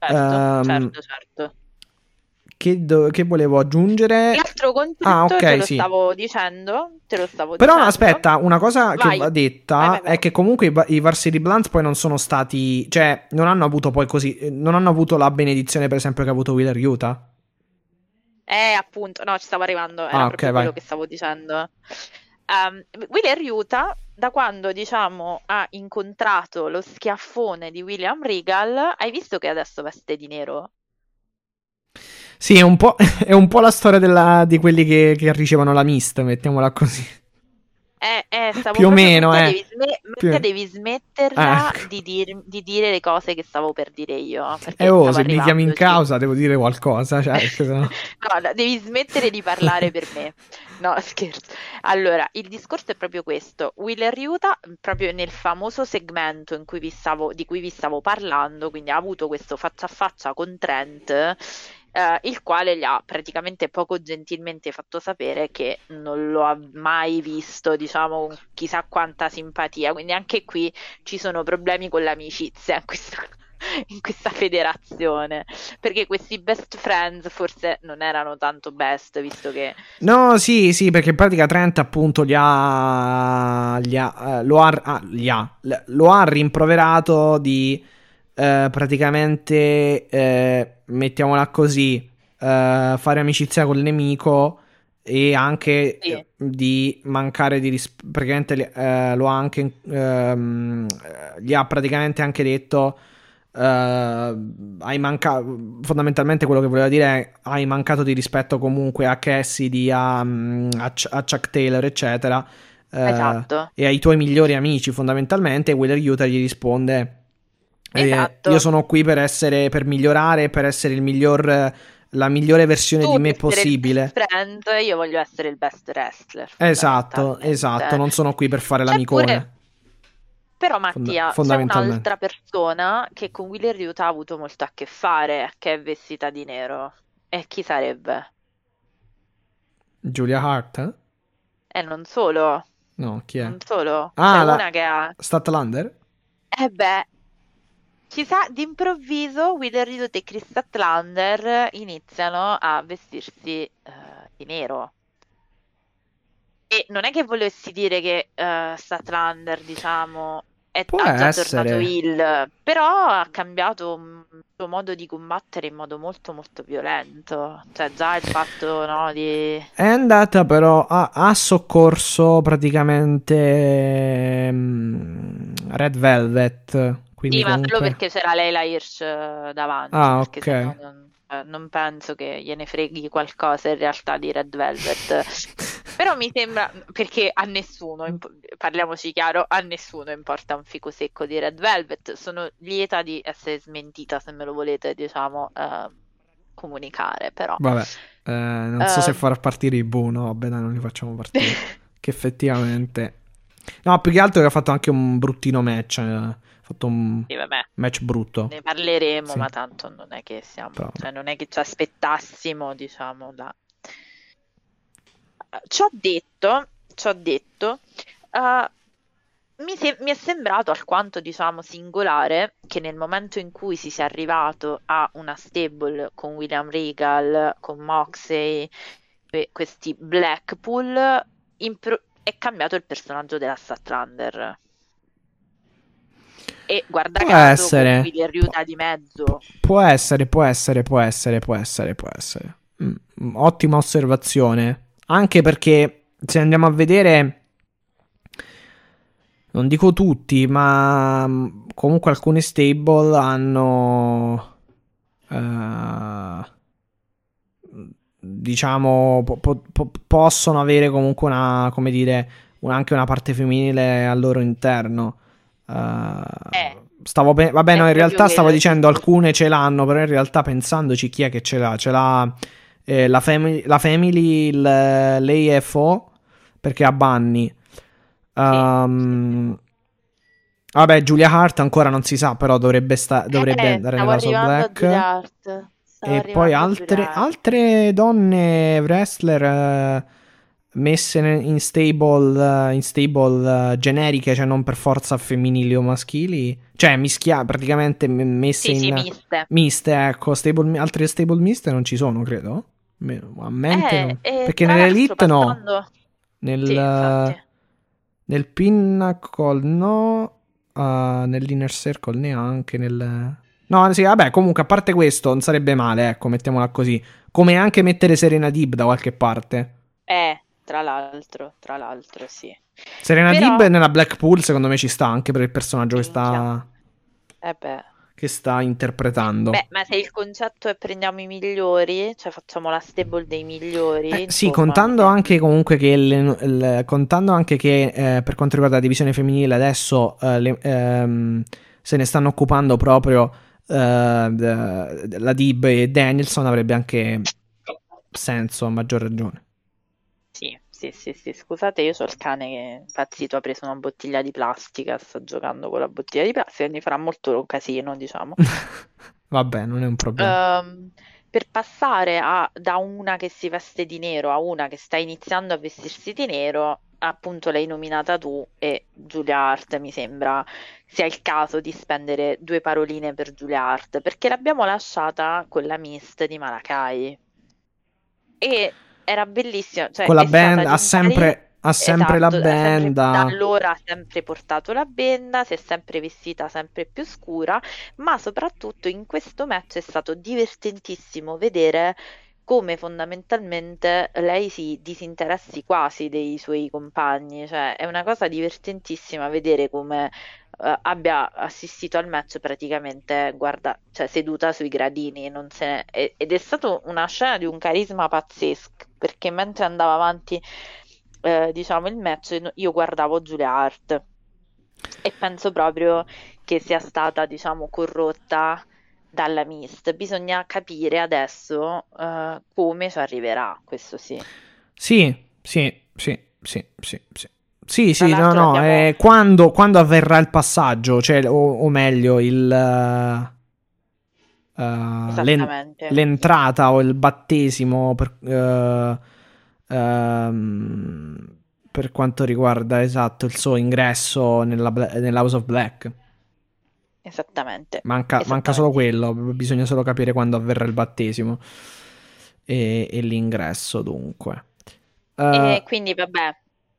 Certo, Ehm, certo, certo. Che, do- che volevo aggiungere? Concetto Ah, ok, te lo sì. stavo dicendo, te lo stavo Però dicendo. aspetta, una cosa che Vai. va detta Vai, vai, è che comunque i, i Varsity Blunts poi non sono stati, cioè non hanno avuto poi così, eh, non hanno avuto la benedizione per esempio che ha avuto Wheeler Utah. Eh, appunto, no, ci stavo arrivando, era Ah, ok, proprio vai. quello che stavo dicendo. Um, Wheeler Yuta, da quando, diciamo, ha incontrato lo schiaffone di William Regal, hai visto che adesso veste di nero? Sì, è un po', [laughs] è un po' la storia della- di quelli che, che ricevono la mist, mettiamola così. Eh, eh, stavo Più o meno, eh. devi, sme- Più- devi smetterla Ah, ecco. di, dir- di dire le cose che stavo per dire io. perché E oh, se mi chiami in causa devo dire qualcosa, cioè, [laughs] No, no, devi smettere di parlare per me. No, [laughs] scherzo. Allora, il discorso è proprio questo. Wheeler Utah, proprio nel famoso segmento in cui vi stavo, di cui vi stavo parlando, quindi ha avuto questo faccia a faccia con Trent, eh, il quale gli ha praticamente poco gentilmente fatto sapere che non lo ha mai visto, diciamo, con chissà quanta simpatia. Quindi anche qui ci sono problemi con l'amicizia in questa, [laughs] in questa federazione perché questi best friends forse non erano tanto best, visto che No, sì, sì, perché in pratica Trent appunto gli ha, gli ha, eh, lo, ha, ah, gli ha- lo ha rimproverato di eh, praticamente, eh, mettiamola così, eh, fare amicizia col nemico e anche Sì. di mancare di rispetto. Praticamente eh, lo ha anche, ehm, eh, gli ha praticamente anche detto. eh, hai mancato fondamentalmente quello che voleva dire è hai mancato di rispetto comunque a Cassidy a, mm, a, Ch- a Chuck Taylor eccetera Esatto. e ai tuoi migliori amici fondamentalmente Wheeler Utah gli risponde eh, Esatto. io sono qui per essere per migliorare per essere il miglior la migliore versione tu di me possibile friend, io voglio essere il best wrestler. esatto esatto non sono qui per fare C'è l'amicone pure- Però Mattia, c'è fondamentalmente. un'altra persona che con Wheeler Utah ha avuto molto a che fare, che è vestita di nero. E chi sarebbe? Giulia Hart eh? E non solo, no chi è non solo. Ah, C'è la- una che ha... Statlander Eh beh, chissà, d'improvviso Wheeler Utah e Chris Statlander iniziano a vestirsi eh, di nero. E non è che volessi dire che uh, Statlander, diciamo, è Può ha già essere. tornato heel, però ha cambiato il suo modo di combattere in modo molto molto violento. Cioè, già il fatto, no, di... È andata però a, ha soccorso praticamente mm, Red Velvet. Quindi Sì, ma solo comunque... perché c'era Leila Hirsch eh, davanti, Ah, ok. non, eh, non penso che gliene freghi qualcosa in realtà di Red Velvet. [laughs] Però mi sembra, perché a nessuno, parliamoci chiaro, a nessuno importa un fico secco di Red Velvet. Sono lieta di essere smentita, se me lo volete, diciamo, eh, comunicare, però. Vabbè, eh, non so se Ehm. far partire i Bu, no, vabbè, dai, non li facciamo partire. [laughs] che effettivamente... No, più che altro che ha fatto anche un bruttino match. eh, fatto un Sì, match brutto. ne parleremo, Sì. ma tanto non è che siamo, Però- cioè non è che ci aspettassimo, diciamo, da... Ci ho detto, ci ho detto, eh, mi, se- mi è sembrato alquanto, diciamo, singolare che nel momento in cui si sia arrivato a una stable con William Regal, con Moxley, que- questi Blackpool, impro- è cambiato il personaggio della Statlander. E guarda Può caso essere. con Wheeler Ryuta di mezzo. Può essere, può essere, può essere, può essere, può essere. Mm, mm, ottima osservazione. Anche perché se andiamo a vedere, non dico tutti, ma mm, comunque alcune stable hanno, eh, diciamo, po- po- possono avere comunque una, come dire, un- anche una parte femminile al loro interno. Eh, Eh. Stavo pe- vabbè, no, in realtà stavo dicendo sì. alcune ce l'hanno, però in realtà pensandoci chi è che ce l'ha? Ce l'ha eh, la, family, la Family, il- l'AFO, perché ha Bunny. Ehm, Vabbè, Julia Hart ancora non si sa, però dovrebbe, sta- dovrebbe Eh, andare nella Soul Black. E poi altre, altre donne wrestler eh, messe in stable, eh, in stable eh, generiche, cioè non per forza femminili o maschili, cioè mischia praticamente messe Sì, sì, in miste. miste, ecco, stable, altre stable miste non ci sono, credo. A mente Eh, no. e Perché nell'Elite l'altro no, passando- nel, Sì, nel Pinnacle no, uh, nell'Inner Circle neanche, nel... No, sì, vabbè, comunque a parte questo non sarebbe male, ecco, mettiamola così. Come anche mettere Serena Dib da qualche parte. Eh, tra l'altro, tra l'altro, sì. Serena Però- Dib nella Blackpool secondo me ci sta anche per il personaggio che sta. Eh beh. che sta interpretando. Beh, ma se il concetto è prendiamo i migliori, cioè facciamo la stable dei migliori, Eh, sì, contando anche comunque che il- il- contando anche che eh, per quanto riguarda la divisione femminile adesso eh, le- ehm, se ne stanno occupando proprio eh, la Dib e Danielson avrebbe anche senso a maggior ragione. Sì, sì, sì, scusate, io ho il cane che è impazzito, ha preso una bottiglia di plastica, sta giocando con la bottiglia di plastica, quindi farà molto casino, diciamo. [laughs] Vabbè, non è un problema. Ehm, per passare a- da una che si veste di nero a una che sta iniziando a vestirsi di nero, appunto l'hai nominata tu e Giulia Hart mi sembra sia il caso di spendere due paroline per Giulia Hart, perché l'abbiamo lasciata con la Mist di Malakai. E era bellissima, cioè Con la band ha sempre, ha sempre la Esatto, sempre- band. da allora ha sempre portato la benda, si è sempre vestita sempre più scura, ma soprattutto in questo match è stato divertentissimo vedere come fondamentalmente lei si disinteressi quasi dei suoi compagni, cioè è una cosa divertentissima vedere come eh, abbia assistito al match praticamente, guarda, cioè seduta sui gradini, ne- ed è stata una scena di un carisma pazzesco, perché mentre andava avanti eh, diciamo il match, io guardavo Giulia Hart. E penso proprio che sia stata, diciamo, corrotta dalla Mist. Bisogna capire adesso eh, come ci arriverà, questo sì. Sì, sì, sì, sì, sì, sì. Sì, sì, no, no, abbiamo- eh, quando, quando avverrà il passaggio, cioè, o, o meglio, il, eh, l'en- l'entrata o il battesimo per, eh, ehm, per quanto riguarda, esatto, il suo ingresso nella, Bla- nell'House of Black. Esattamente. Manca, manca solo Esattamente. quello, bisogna solo capire quando avverrà il battesimo e, e l'ingresso, dunque. Eh, E quindi vabbè,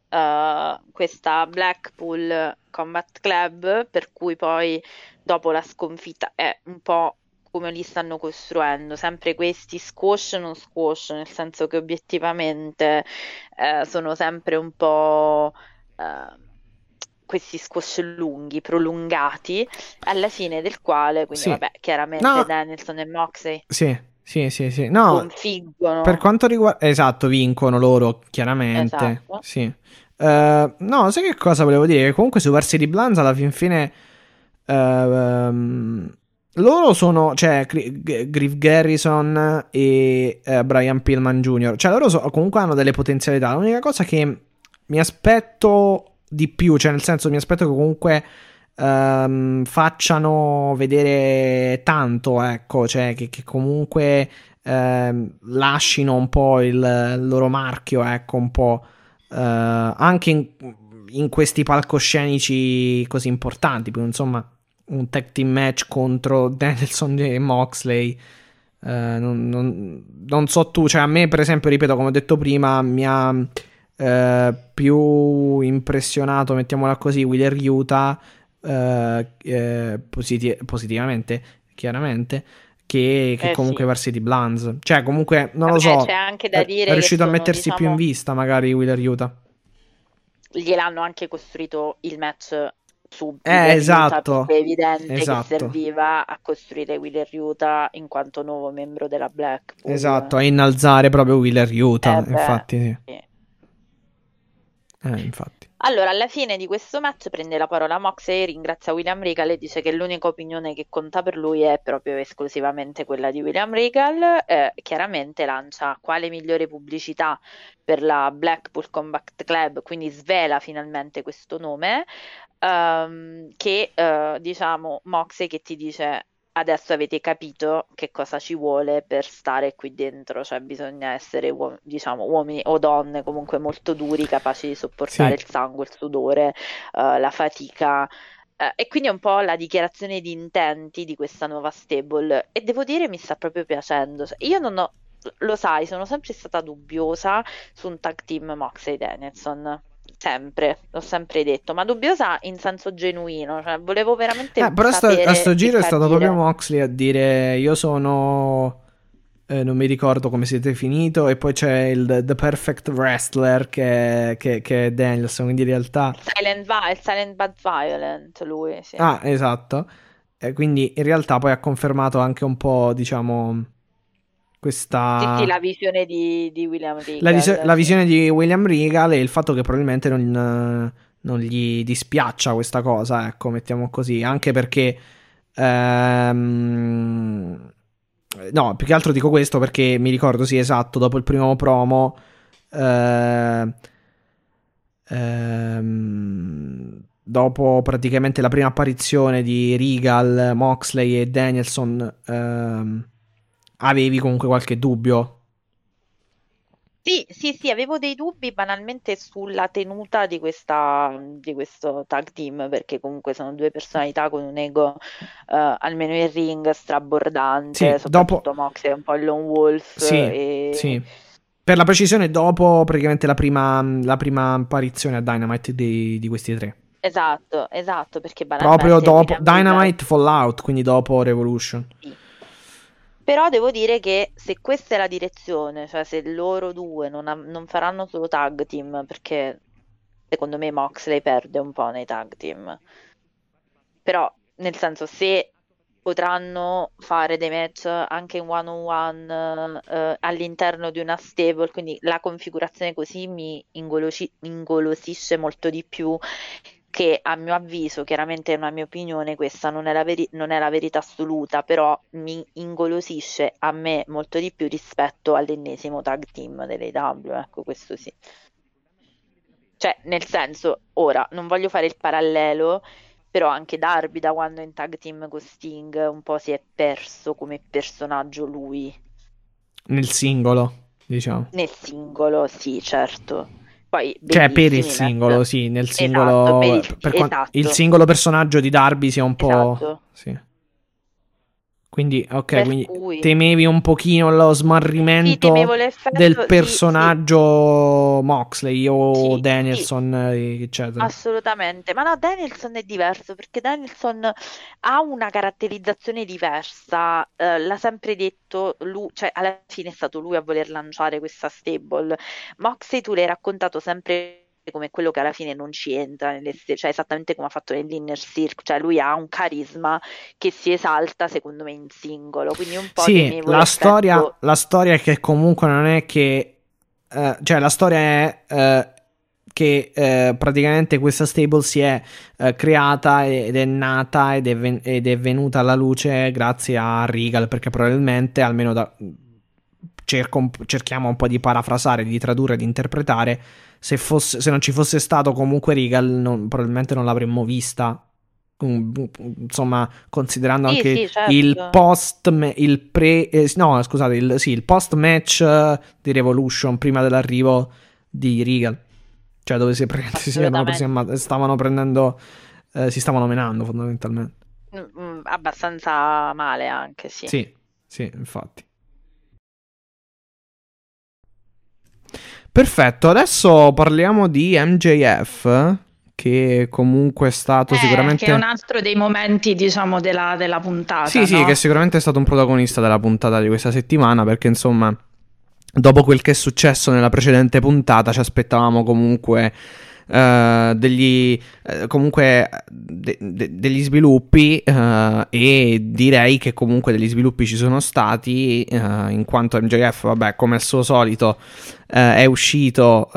uh, questa Blackpool Combat Club, per cui poi dopo la sconfitta è un po' come li stanno costruendo, sempre questi squash non squash, nel senso che obiettivamente eh, sono sempre un po' eh, questi squash lunghi, prolungati, alla fine del quale, quindi Sì. vabbè, chiaramente No. Danielson e Moxley Sì, sì, sì, sì. No, configgono. per quanto riguarda... Esatto, vincono loro, chiaramente. Esatto. Sì. Eh, no, sai che cosa volevo dire? Che comunque su Varsity Blondes alla fin fine... ehm, loro sono, cioè, Griff Garrison e eh, Brian Pillman Jr. Cioè, loro so- comunque hanno delle potenzialità. L'unica cosa che mi aspetto di più, cioè, nel senso, mi aspetto che comunque ehm, facciano vedere tanto, ecco, cioè, che, che comunque ehm, lascino un po' il, il loro marchio, ecco, un po' eh, anche in, in questi palcoscenici così importanti, perché insomma un tag team match contro [laughs] Danielson e Moxley. eh, non, non- non so tu, cioè a me, per esempio, ripeto, come ho detto prima, mi ha eh, più impressionato, mettiamola così, Wheeler Utah eh, eh, positi- positivamente, chiaramente. Che, che Eh, comunque sì. Varsity Blondes, cioè comunque non lo Vabbè, so. c'è anche da è- dire è riuscito a mettersi più in diciamo, vista, magari Wheeler Utah. gliel'hanno anche costruito il match subito. Eh, esatto. È evidente Esatto. che serviva a costruire Wheeler Utah in quanto nuovo membro della Blackpool. Esatto, a innalzare proprio Wheeler Utah. Eh beh, infatti, sì. Eh, infatti. Allora, alla fine di questo match prende la parola Moxley, ringrazia William Regal e dice che l'unica opinione che conta per lui è proprio esclusivamente quella di William Regal. Eh, chiaramente lancia quale migliore pubblicità per la Blackpool Combat Club, quindi svela finalmente questo nome, ehm, che eh, diciamo Moxley che ti dice adesso avete capito che cosa ci vuole per stare qui dentro, cioè bisogna essere uom- diciamo uomini o donne comunque molto duri, capaci di sopportare Sì. il sangue, il sudore, eh, la fatica. Eh, e quindi è un po' la dichiarazione di intenti di questa nuova stable e devo dire mi sta proprio piacendo. Io non ho, lo sai, sono sempre stata dubbiosa su un tag team Moxley Danielson. Sempre, l'ho sempre detto, ma dubbiosa in senso genuino, cioè volevo veramente Eh, però sto- a sto giro è stato proprio Moxley a dire io sono... eh, non mi ricordo come siete finito e poi c'è il The Perfect Wrestler che, che- che è Danielson, quindi in realtà... Silent, Vi- il Silent But Violent, lui, sì. Ah, esatto. E quindi in realtà poi ha confermato anche un po', diciamo, questa... Sì, sì, la visione di, di William Regal. La, visi- la visione di William Regal e il fatto che probabilmente non, non gli dispiaccia questa cosa, ecco, mettiamo così, anche perché... ehm, no, più che altro dico questo perché mi ricordo, sì, esatto, dopo il primo promo... eh, ehm, dopo praticamente la prima apparizione di Regal, Moxley e Danielson, ehm, avevi comunque qualche dubbio Sì, sì, sì, avevo dei dubbi banalmente sulla tenuta di questa, di questo tag team, perché comunque sono due personalità con un ego, eh, almeno in ring, strabordante, Sì, soprattutto dopo- Moxley è un po' il lone wolf Sì, e... sì. Per la precisione, dopo praticamente la prima, la prima apparizione a Dynamite di, di questi tre. Esatto, esatto, perché banalmente Proprio dopo Dynamite Fallout, quindi dopo Revolution. Sì. Però devo dire che se questa è la direzione, cioè se loro due non, ha- non faranno solo tag team, perché secondo me Moxley perde un po' nei tag team, però nel senso se potranno fare dei match anche in one on one eh, all'interno di una stable, quindi la configurazione così mi ingolosi- ingolosisce molto di più che a mio avviso, chiaramente è una mia opinione, questa non è la, veri- non è la verità assoluta, però mi ingolosisce a me molto di più rispetto all'ennesimo tag team dell'AEW, ecco questo sì. Cioè, nel senso, ora, non voglio fare il parallelo, però anche Darby da quando è in tag team con Sting un po' si è perso come personaggio lui, Nel singolo, diciamo. nel singolo, sì, certo. Poi Cioè, per il singolo, sì, nel Esatto, singolo. per il- per esatto. il singolo personaggio di Darby sia un po'. Esatto. Sì. Quindi, ok, Per quindi cui- temevi un pochino lo Sì, smarrimento l'effetto- del sì, sì. personaggio Moxley o Sì, Danielson, eh, eccetera. Assolutamente, ma no, Danielson è diverso perché Danielson ha una caratterizzazione diversa, eh, l'ha sempre detto lui, cioè alla fine è stato lui a voler lanciare questa stable. Moxley tu l'hai raccontato sempre come quello che alla fine non ci entra, nelle cioè esattamente come ha fatto nell'Inner Circle, cioè lui ha un carisma che si esalta secondo me in singolo, quindi un po' Sì, la storia, la storia è che comunque non è che... eh, cioè, la storia è eh, che eh, praticamente questa stable si è eh, creata ed è nata ed è, ven- ed è venuta alla luce grazie a Regal, perché probabilmente, almeno da... cerco cerchiamo un po' di parafrasare, di tradurre, di interpretare, se, fosse- se non ci fosse stato comunque Regal, probabilmente non l'avremmo vista. Mm, Insomma, considerando Sì, anche sì, certo. il post il pre eh, no scusate il, sì, il post match eh, di Revolution prima dell'arrivo di Regal cioè dove si, pre- [laughs] si ma- stavano prendendo eh, si stavano menando fondamentalmente Mm, mm, abbastanza male anche, sì. sì sì infatti perfetto adesso parliamo di MJF che comunque è stato Eh, sicuramente che è un altro dei momenti, diciamo, della, della puntata. Sì, sì, no? che sicuramente è stato un protagonista della puntata di questa settimana perché insomma, dopo quel che è successo nella precedente puntata, ci aspettavamo comunque eh, degli eh, comunque de- de- degli sviluppi eh, e direi che comunque degli sviluppi ci sono stati in quanto MJF, vabbè, come al suo solito è uscito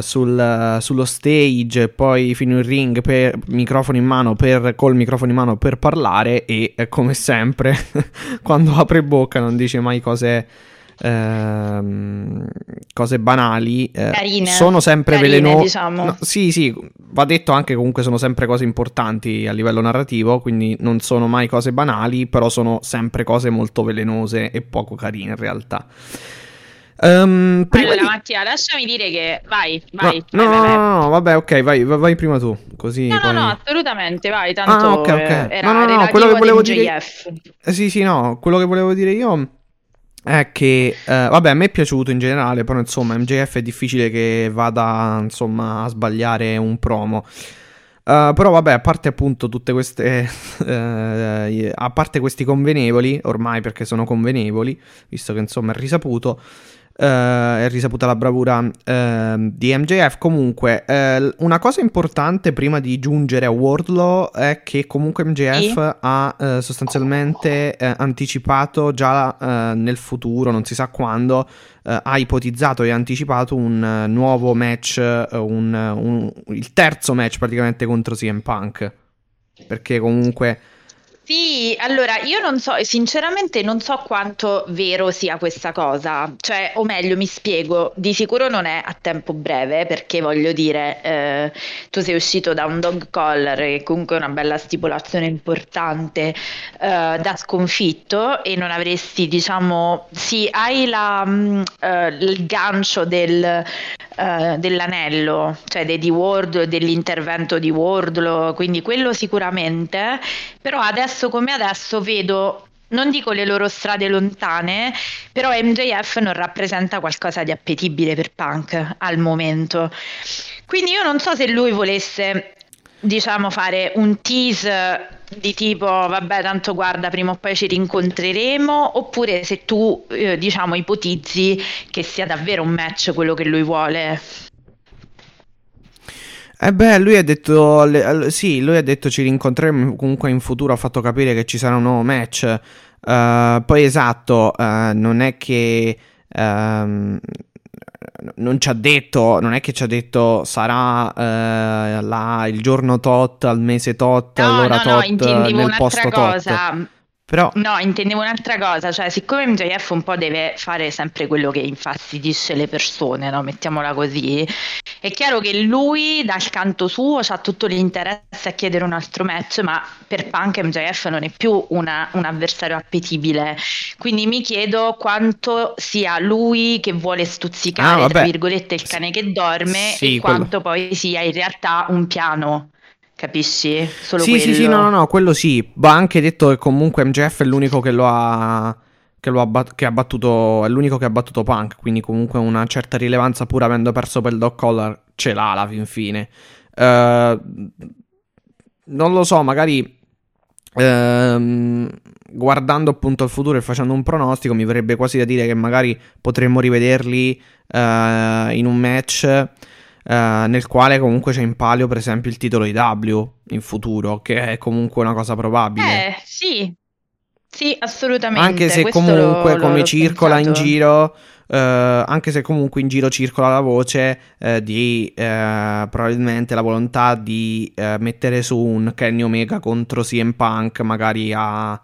sul- sullo stage poi fino in ring per microfono in mano per, col microfono in mano per parlare e come sempre [laughs] quando apre bocca non dice mai cose ehm, cose banali eh, Carine. sono sempre Carine, velenosi diciamo. sì sì va detto anche comunque sono sempre cose importanti a livello narrativo quindi non sono mai cose banali però sono sempre cose molto velenose e poco carine in realtà Ehm, prima Allora, di- Mattia, lasciami dire che. Vai, No, vai. no, vai, no, vai, no, no, vabbè, ok, vai, vai prima tu, così No, no, poi... no, assolutamente, vai, tanto Ah, ok, ok. eh, era No, no, no, quello che volevo dire-. Eh, sì, sì, no, quello che volevo dire io è che, eh, vabbè, a me è piaciuto in generale, però insomma MJF è difficile che vada, insomma, a sbagliare un promo. Eh, però vabbè, a parte appunto tutte queste, [laughs] eh, a parte questi convenevoli, ormai perché sono convenevoli, visto che insomma è risaputo, è risaputa la bravura ehm, di MJF. Comunque, eh, una cosa importante prima di giungere a Wardlow è che comunque MJF Sì. ha eh, sostanzialmente eh, anticipato già eh, nel futuro, non si sa quando, eh, ha ipotizzato e anticipato un eh, nuovo match, eh, un- un- il terzo match praticamente contro CM Punk. Perché comunque... Sì, allora io non so, sinceramente non so quanto vero sia questa cosa, cioè, o meglio, mi spiego, di sicuro non è a tempo breve, perché voglio dire, eh, tu sei uscito da un dog collar, che comunque è una bella stipulazione importante, eh, da sconfitto, e non avresti, diciamo, sì, hai la, mm, eh, il gancio del, eh, dell'anello, cioè de- di Ward, dell'intervento di Wardlow, quindi quello sicuramente, però adesso come adesso vedo, non dico le loro strade lontane, però MJF non rappresenta qualcosa di appetibile per Punk al momento. Quindi io non so se lui volesse, diciamo, fare un tease di tipo, vabbè, tanto guarda, prima o poi ci rincontreremo, oppure se tu, eh, diciamo, ipotizzi che sia davvero un match quello che lui vuole. Eh beh, lui ha detto, le- sì, lui ha detto ci rincontreremo comunque in futuro, ha fatto capire che ci sarà un nuovo match. Eh, poi esatto, eh, non è che... ehm, non ci ha detto, non è che ci ha detto sarà eh, là il giorno tot, al mese tot, No, all'ora no, no, tot, intendevo nel posto un'altra tot. Però, No, intendevo un'altra cosa, cioè siccome MJF un po' deve fare sempre quello che infastidisce le persone, no? Mettiamola così, è chiaro che lui dal canto suo ha tutto l'interesse a chiedere un altro match, ma per Punk MJF non è più una- un avversario appetibile, quindi mi chiedo quanto sia lui che vuole stuzzicare, Ah, tra virgolette, il cane che dorme Sì, e quello- quanto poi sia in realtà un piano capisci? Solo sì, quello. sì, sì, no, no, no, quello sì. Va anche detto che comunque MJF è l'unico che lo ha. Che, lo ha, bat- che ha battuto. È l'unico che ha battuto Punk. Quindi, comunque, una certa rilevanza, pur avendo perso per Doc Collar, ce l'ha alla fin fine. Eh, non lo so, magari. ehm, guardando appunto il futuro e facendo un pronostico, mi verrebbe quasi da dire che magari potremmo rivederli eh, in un match eh, nel quale comunque c'è in palio, per esempio, il titolo IW in futuro, che è comunque una cosa probabile. Eh, sì. Sì, assolutamente. Anche se Questo comunque lo- come circola in pensato. giro, eh, anche se comunque in giro circola la voce eh, di eh, probabilmente la volontà di mettere su un Kenny Omega contro CM Punk, magari a,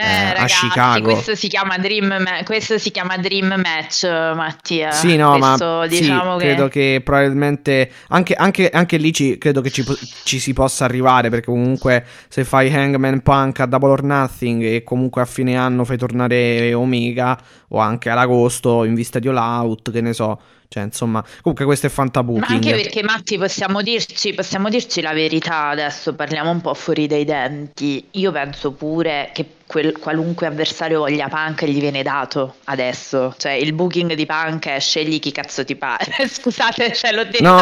Eh, eh, a ragazzi, Chicago. questo si chiama Dream, Ma- questo si chiama Dream Match, Mattia. Sì, no, Questo, ma sì, diciamo che... credo che probabilmente anche, anche- anche lì ci, credo che ci, ci si possa arrivare perché comunque se fai Hangman Punk a Double or Nothing e comunque a fine anno fai tornare Omega o anche ad agosto in vista di All Out, che ne so, cioè insomma, comunque questo è Ma fantabooking. anche perché Matti possiamo dirci, possiamo dirci la verità adesso, parliamo un po' fuori dai denti. Io penso pure che quel- qualunque avversario voglia Punk gli viene dato adesso. Cioè il booking di Punk è scegli chi cazzo ti pare. [laughs] Scusate, cioè, l'ho, detta, No.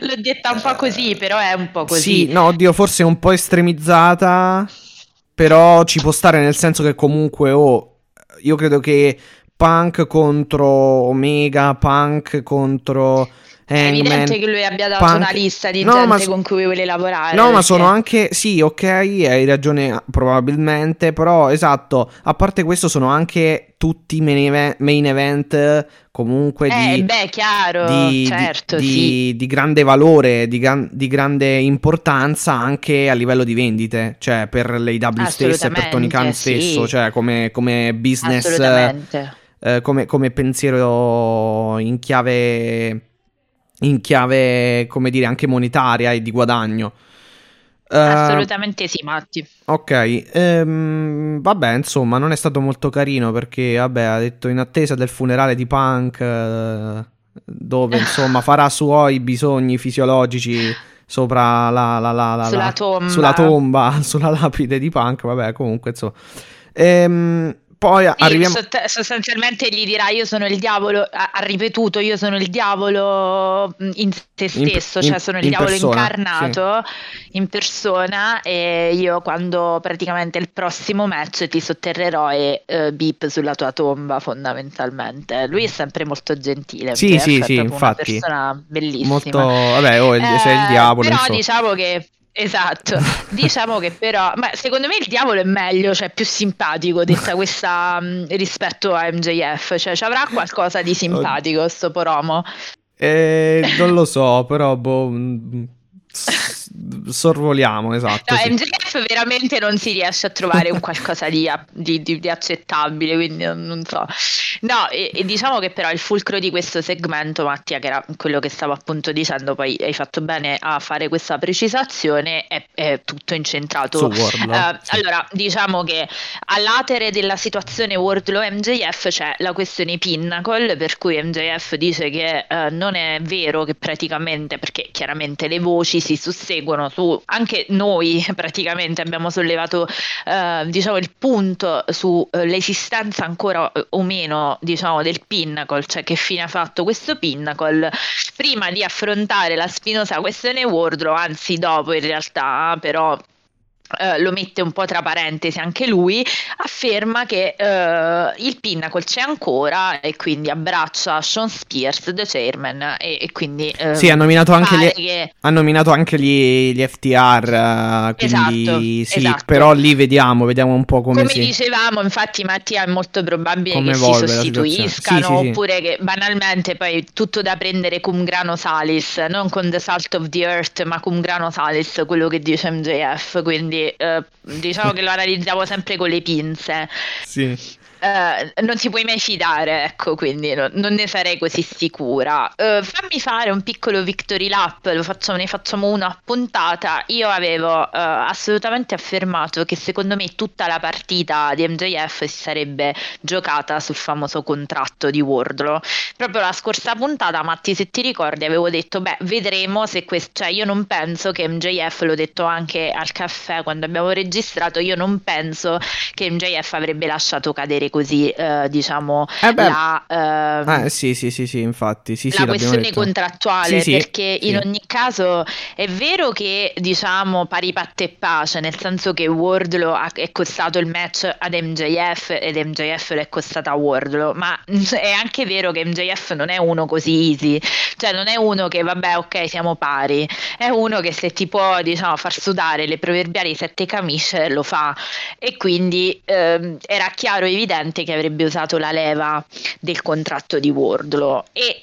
l'ho detta un po' così, però è un po' così. Sì, no, oddio, forse è un po' estremizzata, però ci può stare nel senso che comunque, oh, io credo che Punk contro Omega, Punk contro È evidente che lui abbia dato Punk- una lista di No, gente ma so- con cui vuole lavorare. No, ma perché- sono anche. Sì, ok, hai ragione, probabilmente. Però, esatto. A parte questo, sono anche tutti main event, comunque Eh, di. beh, chiaro, di, certo, di- sì. di grande valore, di, gran- di grande importanza anche a livello di vendite, cioè per l'AW stesso e per Tony Khan Assolutamente, stesso, sì. cioè come, come business, Assolutamente. Eh, come, come pensiero in chiave, in chiave, come dire, anche monetaria e di guadagno. Eh, Assolutamente sì, Matti. Ok, ehm, vabbè, insomma, non è stato molto carino perché, vabbè, ha detto in attesa del funerale di Punk, eh, dove, insomma, [laughs] farà suoi bisogni fisiologici sopra la, la- la- la- Sulla la- tomba. sulla tomba, [laughs] sulla lapide di Punk, vabbè, comunque, insomma. Ehm, poi Sì, arriviamo... sott- sostanzialmente gli dirà io sono il diavolo, ha, ripetuto io sono il diavolo mh, in se In- stesso, in- cioè sono il in diavolo persona, incarnato in persona e io quando praticamente il prossimo match ti sotterrerò e eh, beep sulla tua tomba fondamentalmente. Lui è sempre molto gentile, Sì, MJF sì, è sì, infatti. una persona bellissima. Molto... Vabbè, oh, il- sei il Eh, diavolo, Però insomma. diciamo che esatto, [laughs] diciamo che però, ma secondo me il diavolo è meglio, cioè più simpatico detta questa mh, rispetto a MJF, cioè ci avrà qualcosa di simpatico sto poromo. Eh, non lo so, però, boh... [laughs] Sorvoliamo, esatto. No, sì. MJF veramente non si riesce a trovare un qualcosa di, di- di- di accettabile, quindi non, so. No, e, e diciamo che però il fulcro di questo segmento, Mattia, che era quello che stavo appunto dicendo, poi hai fatto bene a fare questa precisazione, è, è tutto incentrato. Su Wardlow, Eh, sì. Allora, diciamo che all'atere della situazione Wardlow MJF c'è la questione Pinnacle, per cui MJF dice che eh, non è vero che praticamente, perché chiaramente le voci si susseguono su, anche noi [laughs] praticamente abbiamo sollevato eh, diciamo il punto sull'esistenza ancora eh, o meno diciamo del Pinnacle, cioè che fine ha fatto questo Pinnacle. Prima di affrontare la spinosa questione Wardlow, anzi dopo in realtà, però eh, lo mette un po' tra parentesi anche lui, afferma che eh, il Pinnacle c'è ancora e quindi abbraccia Sean Spears, The Chairman, e, e quindi eh, Sì, ha nominato anche gli, che- ha nominato anche gli, gli FTR, eh, quindi Esatto, sì, esatto. però lì vediamo, vediamo un po' come, Come si... dicevamo, infatti, Mattia è molto probabile Come che si sostituiscano sì, sì. oppure che banalmente poi tutto da prendere cum grano salis, non con The Salt of the Earth, ma cum grano salis, quello che dice MJF. Quindi eh, diciamo che lo analizziamo sempre con le pinze. Sì. Eh, non ti puoi mai fidare, ecco, quindi no, non ne sarei così sicura. Eh, fammi fare un piccolo victory lap, facciamo, ne facciamo una puntata. Io avevo eh, assolutamente affermato che secondo me tutta la partita di MJF si sarebbe giocata sul famoso contratto di Wardlow. Proprio la scorsa puntata, Matti, se ti ricordi, avevo detto, beh, vedremo se questo, cioè io non penso che MJF, l'ho detto anche al caffè quando abbiamo registrato, io non penso che MJF avrebbe lasciato cadere così, eh, diciamo, Eh la, ehm, Eh, sì, sì, sì, sì, infatti. Sì, sì, la l'abbiamo questione contrattuale, Sì, sì, perché in sì. ogni caso è vero che diciamo pari patte e pace, nel senso che Wardlow ha- è costato il match ad MJF ed MJF lo è costata a Wardlow, ma [laughs] è anche vero che MJF non è uno così easy, cioè non è uno che vabbè ok siamo pari, è uno che se ti può diciamo far sudare le proverbiali sette camicie lo fa e quindi ehm, era chiaro e evidente che avrebbe usato la leva del contratto di Wardlow. E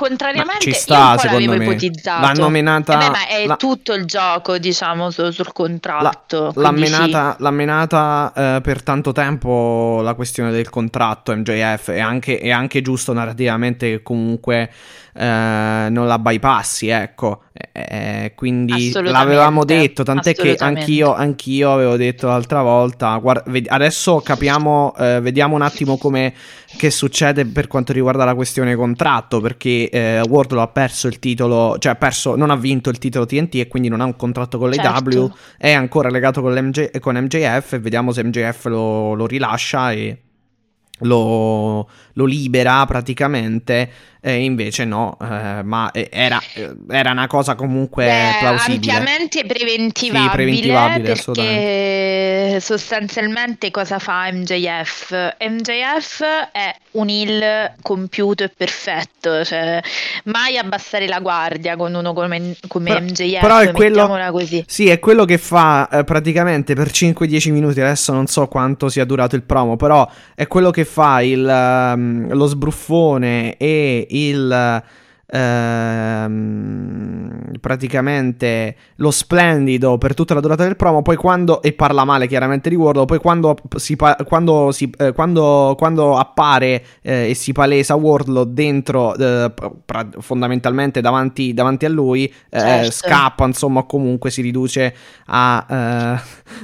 contrariamente Ma ci io sta, secondo l'avevo me. ipotizzato L'hanno menata- Eh beh, ma è la- tutto il gioco diciamo su- sul La- contratto l'ha quindi sì. menata, l'ha menata, eh, per tanto tempo la questione del contratto MJF. È anche, è anche giusto narrativamente che comunque eh, non la bypassi, ecco. Eh, quindi Assolutamente, l'avevamo detto, tant'è che anch'io, anch'io avevo detto l'altra volta. guarda, adesso capiamo, eh, vediamo un attimo come che succede per quanto riguarda la questione contratto. Perché eh, Wardlow ha perso il titolo, cioè ha perso, non ha vinto il titolo TNT e quindi non ha un contratto con l'AEW Certo. è ancora legato con, con MJF e vediamo se MJF lo, lo rilascia e lo, lo libera praticamente e invece no eh, ma eh, era, eh, era una cosa comunque Beh, plausibile ampiamente preventivabile, Sì, preventivabile, perché sostanzialmente cosa fa MJF? MJF è un heel compiuto e perfetto, cioè mai abbassare la guardia con uno come, come Però- MJF, però è quello- così. Sì, è quello che fa eh, praticamente per 5-10 minuti. Adesso non so quanto sia durato il promo, però è quello che fa il, ehm, lo sbruffone e il. ehm, praticamente lo splendido per tutta la durata del promo. Poi quando. E parla male chiaramente di Wardlow. Poi quando, si, quando, si- eh, quando, quando appare eh, e si palesa Wardlow dentro, eh, pra- fondamentalmente davanti, davanti a lui, eh, Certo. scappa, insomma, comunque si riduce a, eh,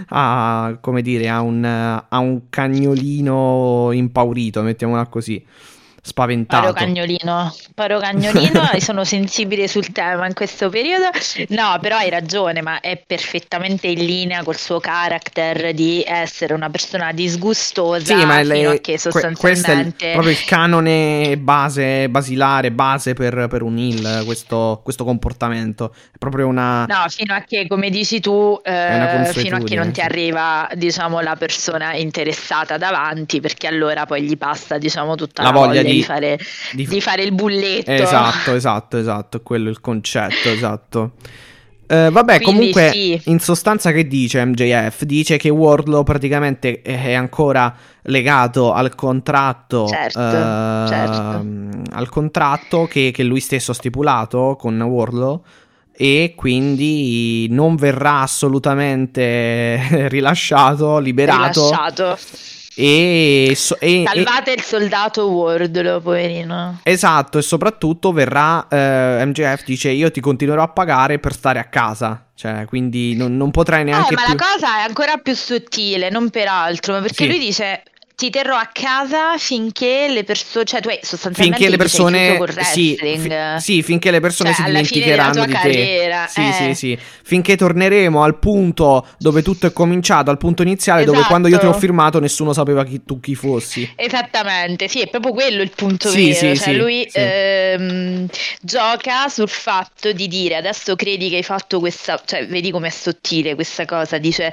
a come dire, a un, a un cagnolino impaurito, mettiamola così, spaventato. Paro cagnolino, paro cagnolino e [laughs] sono sensibile sul tema in questo periodo. No, però hai ragione, ma è perfettamente in linea col suo character di essere una persona disgustosa Sì, ma fino le- a che que- questo è il- sostanzialmente proprio il canone base, basilare, base per, per un heel, questo, questo comportamento. È proprio una... No, fino a che, come dici tu, eh, fino a che non ti arriva, diciamo, la persona interessata davanti, perché allora poi gli passa, diciamo, tutta La la, voglia voglia, di, di- fare, di- di fare il bulletto. Esatto, esatto, esatto, quello è il concetto, esatto. Eh, vabbè, Quindi comunque, sì. in sostanza che dice MJF? Dice che Wardlow praticamente è ancora legato al contratto, Certo, ehm, certo. al contratto che, che lui stesso ha stipulato con Wardlow e quindi non verrà assolutamente [laughs] rilasciato, liberato Rilasciato. E, so- e- e- Salvate il soldato Wardlow, poverino. Esatto, e soprattutto verrà eh, MJF dice io ti continuerò a pagare per stare a casa, cioè quindi non, non potrai neanche Eh, ma più... la cosa è ancora più sottile, non per altro, ma perché Sì. lui dice ti terrò a casa finché le persone, cioè tu hai sostanzialmente Finché le persone, sì, fi- sì, finché le persone Cioè, si dimenticheranno di te. carriera, Sì, eh. sì, sì. Finché torneremo al punto dove tutto è cominciato, al punto iniziale, dove Esatto. quando io ti ho firmato nessuno sapeva chi tu chi fossi. Esattamente, sì, è proprio quello il punto Sì, vero. sì, cioè, sì, lui sì. ehm, gioca sul fatto di dire adesso credi che hai fatto questa, cioè vedi com'è sottile questa cosa, dice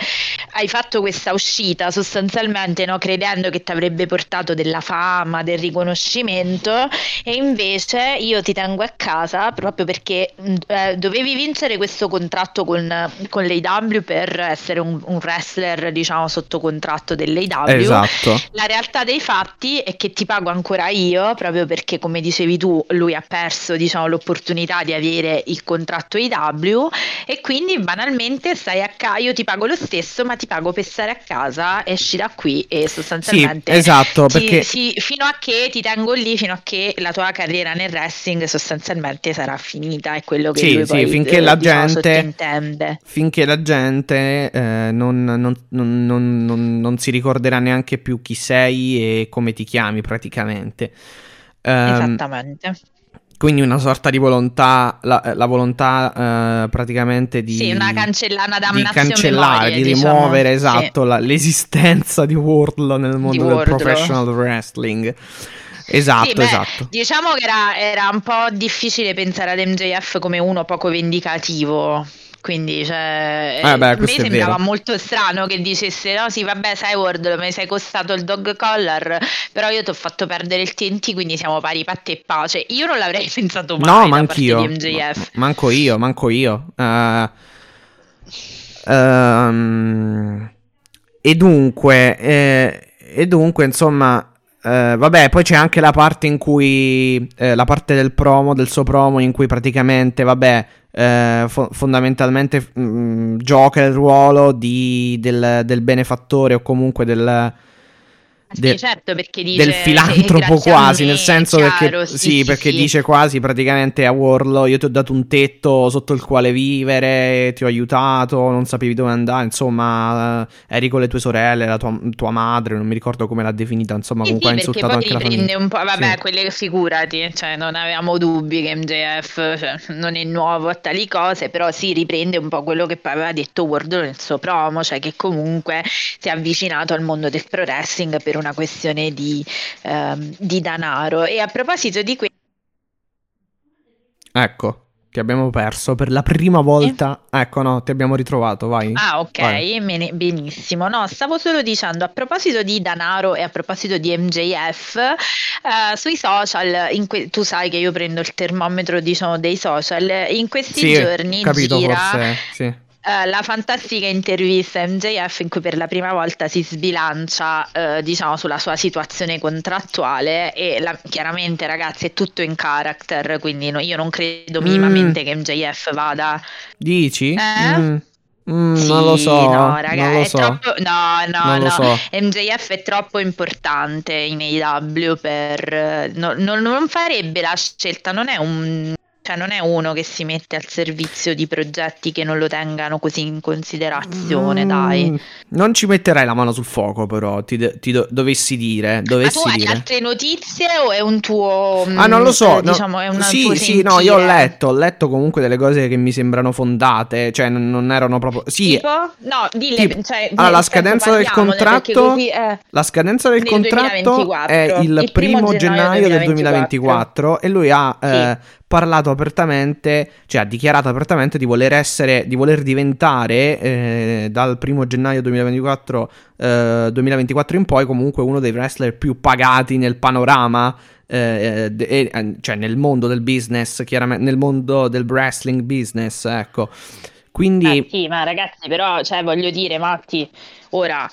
hai fatto questa uscita sostanzialmente no, credendo che ti avrebbe portato della fama, del riconoscimento e invece io ti tengo a casa proprio perché mh, eh, dovevi vincere questo contratto con, con l'AW per essere un, un wrestler diciamo sotto contratto dell'AW. Esatto. La realtà dei fatti è che ti pago ancora io, proprio perché, come dicevi tu, lui ha perso diciamo, l'opportunità di avere il contratto IW e quindi banalmente stai a casa, io ti pago lo stesso, ma ti pago per stare a casa, esci da qui e sostanzialmente esatto, Ti- perché sì, fino a che ti tengo lì, fino a che la tua carriera nel wrestling sostanzialmente sarà finita, è quello che Sì, lui sì, poi finché eh, la diciamo, gente- finché la gente eh, non, non- non- non- si ricorderà neanche più chi sei e come ti chiami praticamente. Ehm, Esattamente. Quindi una sorta di volontà, la, la volontà eh, praticamente di, Sì, una cancella- una di cancellare, memoria, di diciamo. rimuovere Sì. esatto la- l'esistenza di Wardlow nel mondo del professional wrestling. Esatto, Sì, beh, esatto. Diciamo che era, era un po' difficile pensare ad MJF come uno poco vendicativo. Quindi, cioè, Eh beh, a me sembrava molto strano che dicesse: No, sì, vabbè, sai, Ward, mi sei costato il dog collar, però io ti ho fatto perdere il TNT, quindi siamo pari patte e pace. Io non l'avrei [laughs] pensato mai No, da ma parte anch'io. di MJF. Ma- Manco io, manco io. Eh, ehm, e dunque, eh, e dunque, insomma, eh, vabbè, poi c'è anche la parte in cui, eh, la parte del promo, del suo promo, in cui praticamente, vabbè, eh, fo- fondamentalmente mm, gioca il ruolo di- del, del benefattore o comunque del... Sì, del- certo, perché dice del "Sì, filantropo quasi, me", nel senso chiaro, perché, sì, sì, perché sì. dice quasi praticamente a Warlow io ti ho dato un tetto sotto il quale vivere, ti ho aiutato, non sapevi dove andare, insomma, eh, eri con le tue sorelle, la tua, tua madre, non mi ricordo come l'ha definita, insomma, Sì, comunque ha sì, perché insultato anche la famiglia. un po', vabbè, quelle figurati, cioè non avevamo dubbi che MJF cioè, non è nuovo a tali cose, però si riprende un po' quello che poi aveva detto Wardlow nel suo promo, cioè che comunque si è avvicinato al mondo del pro wrestling per una questione di, ehm, di denaro. E a proposito di questo, Ecco, ti abbiamo perso per la prima volta. Ecco, no, ti abbiamo ritrovato, vai. Ah, ok, Vai. bene- benissimo. No, stavo solo dicendo a proposito di denaro e a proposito di MJF, eh, sui social, in que- tu sai che io prendo il termometro, diciamo, dei social, in questi Sì, giorni capito, gira forse, sì. Eh, la fantastica intervista MJF in cui per la prima volta si sbilancia, eh, diciamo, sulla sua situazione contrattuale e la- chiaramente, ragazzi, è tutto in character, quindi no- io non credo Mm. minimamente che MJF vada Dici? Eh? Mm. Mm, Sì, non lo so, no, raga, non lo è so. troppo... No, no, Non no. so. MJF è troppo importante in AEW per... no- no- non farebbe la scelta, non è un... Cioè, non è uno che si mette al servizio di progetti che non lo tengano così in considerazione, Mm, dai. Non ci metterei la mano sul fuoco, però. Ti, ti do- dovessi dire. Ma Dovessi tu hai dire. altre notizie o è un tuo... Ah, non lo so. eh, no. diciamo, è una sì, sì, no, io ho letto. Ho letto comunque delle cose che mi sembrano fondate. Cioè, non, non erano proprio. Sì, Tipo? No, dille, Tipo, cioè, allora, la scadenza del contratto- così, eh. La scadenza del contratto 2024. è il, Il primo, gennaio, gennaio del 2024 e lui ha eh, parlato apertamente, cioè ha dichiarato apertamente di voler essere, di voler diventare eh, dal primo gennaio 2024, eh, 2024 in poi comunque uno dei wrestler più pagati nel panorama. eh, de- e- eh, cioè nel mondo del business, chiaramente nel mondo del wrestling business, ecco. Quindi Eh, sì, ma ragazzi, però, cioè, voglio dire, Matti, ora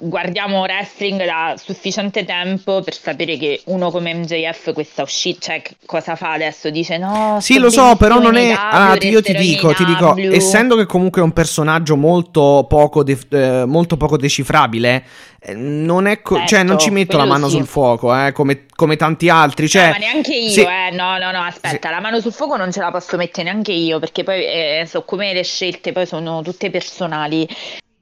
guardiamo wrestling da sufficiente tempo per sapere che uno come MJF questa uscita, cioè, cosa fa adesso? Dice no, Sì, lo so, però non è. Ti- io ti dico, ti dico, essendo che comunque è un personaggio molto poco, de- eh, molto poco decifrabile, eh, non è. co- cioè, non Certo, ci metto la mano sì. sul fuoco, eh, come, come tanti altri. Cioè, No, ma neanche io, sì. eh. No, no, no, aspetta, la mano sul fuoco non ce la posso mettere neanche io, perché poi eh, so come le scelte poi sono tutte personali.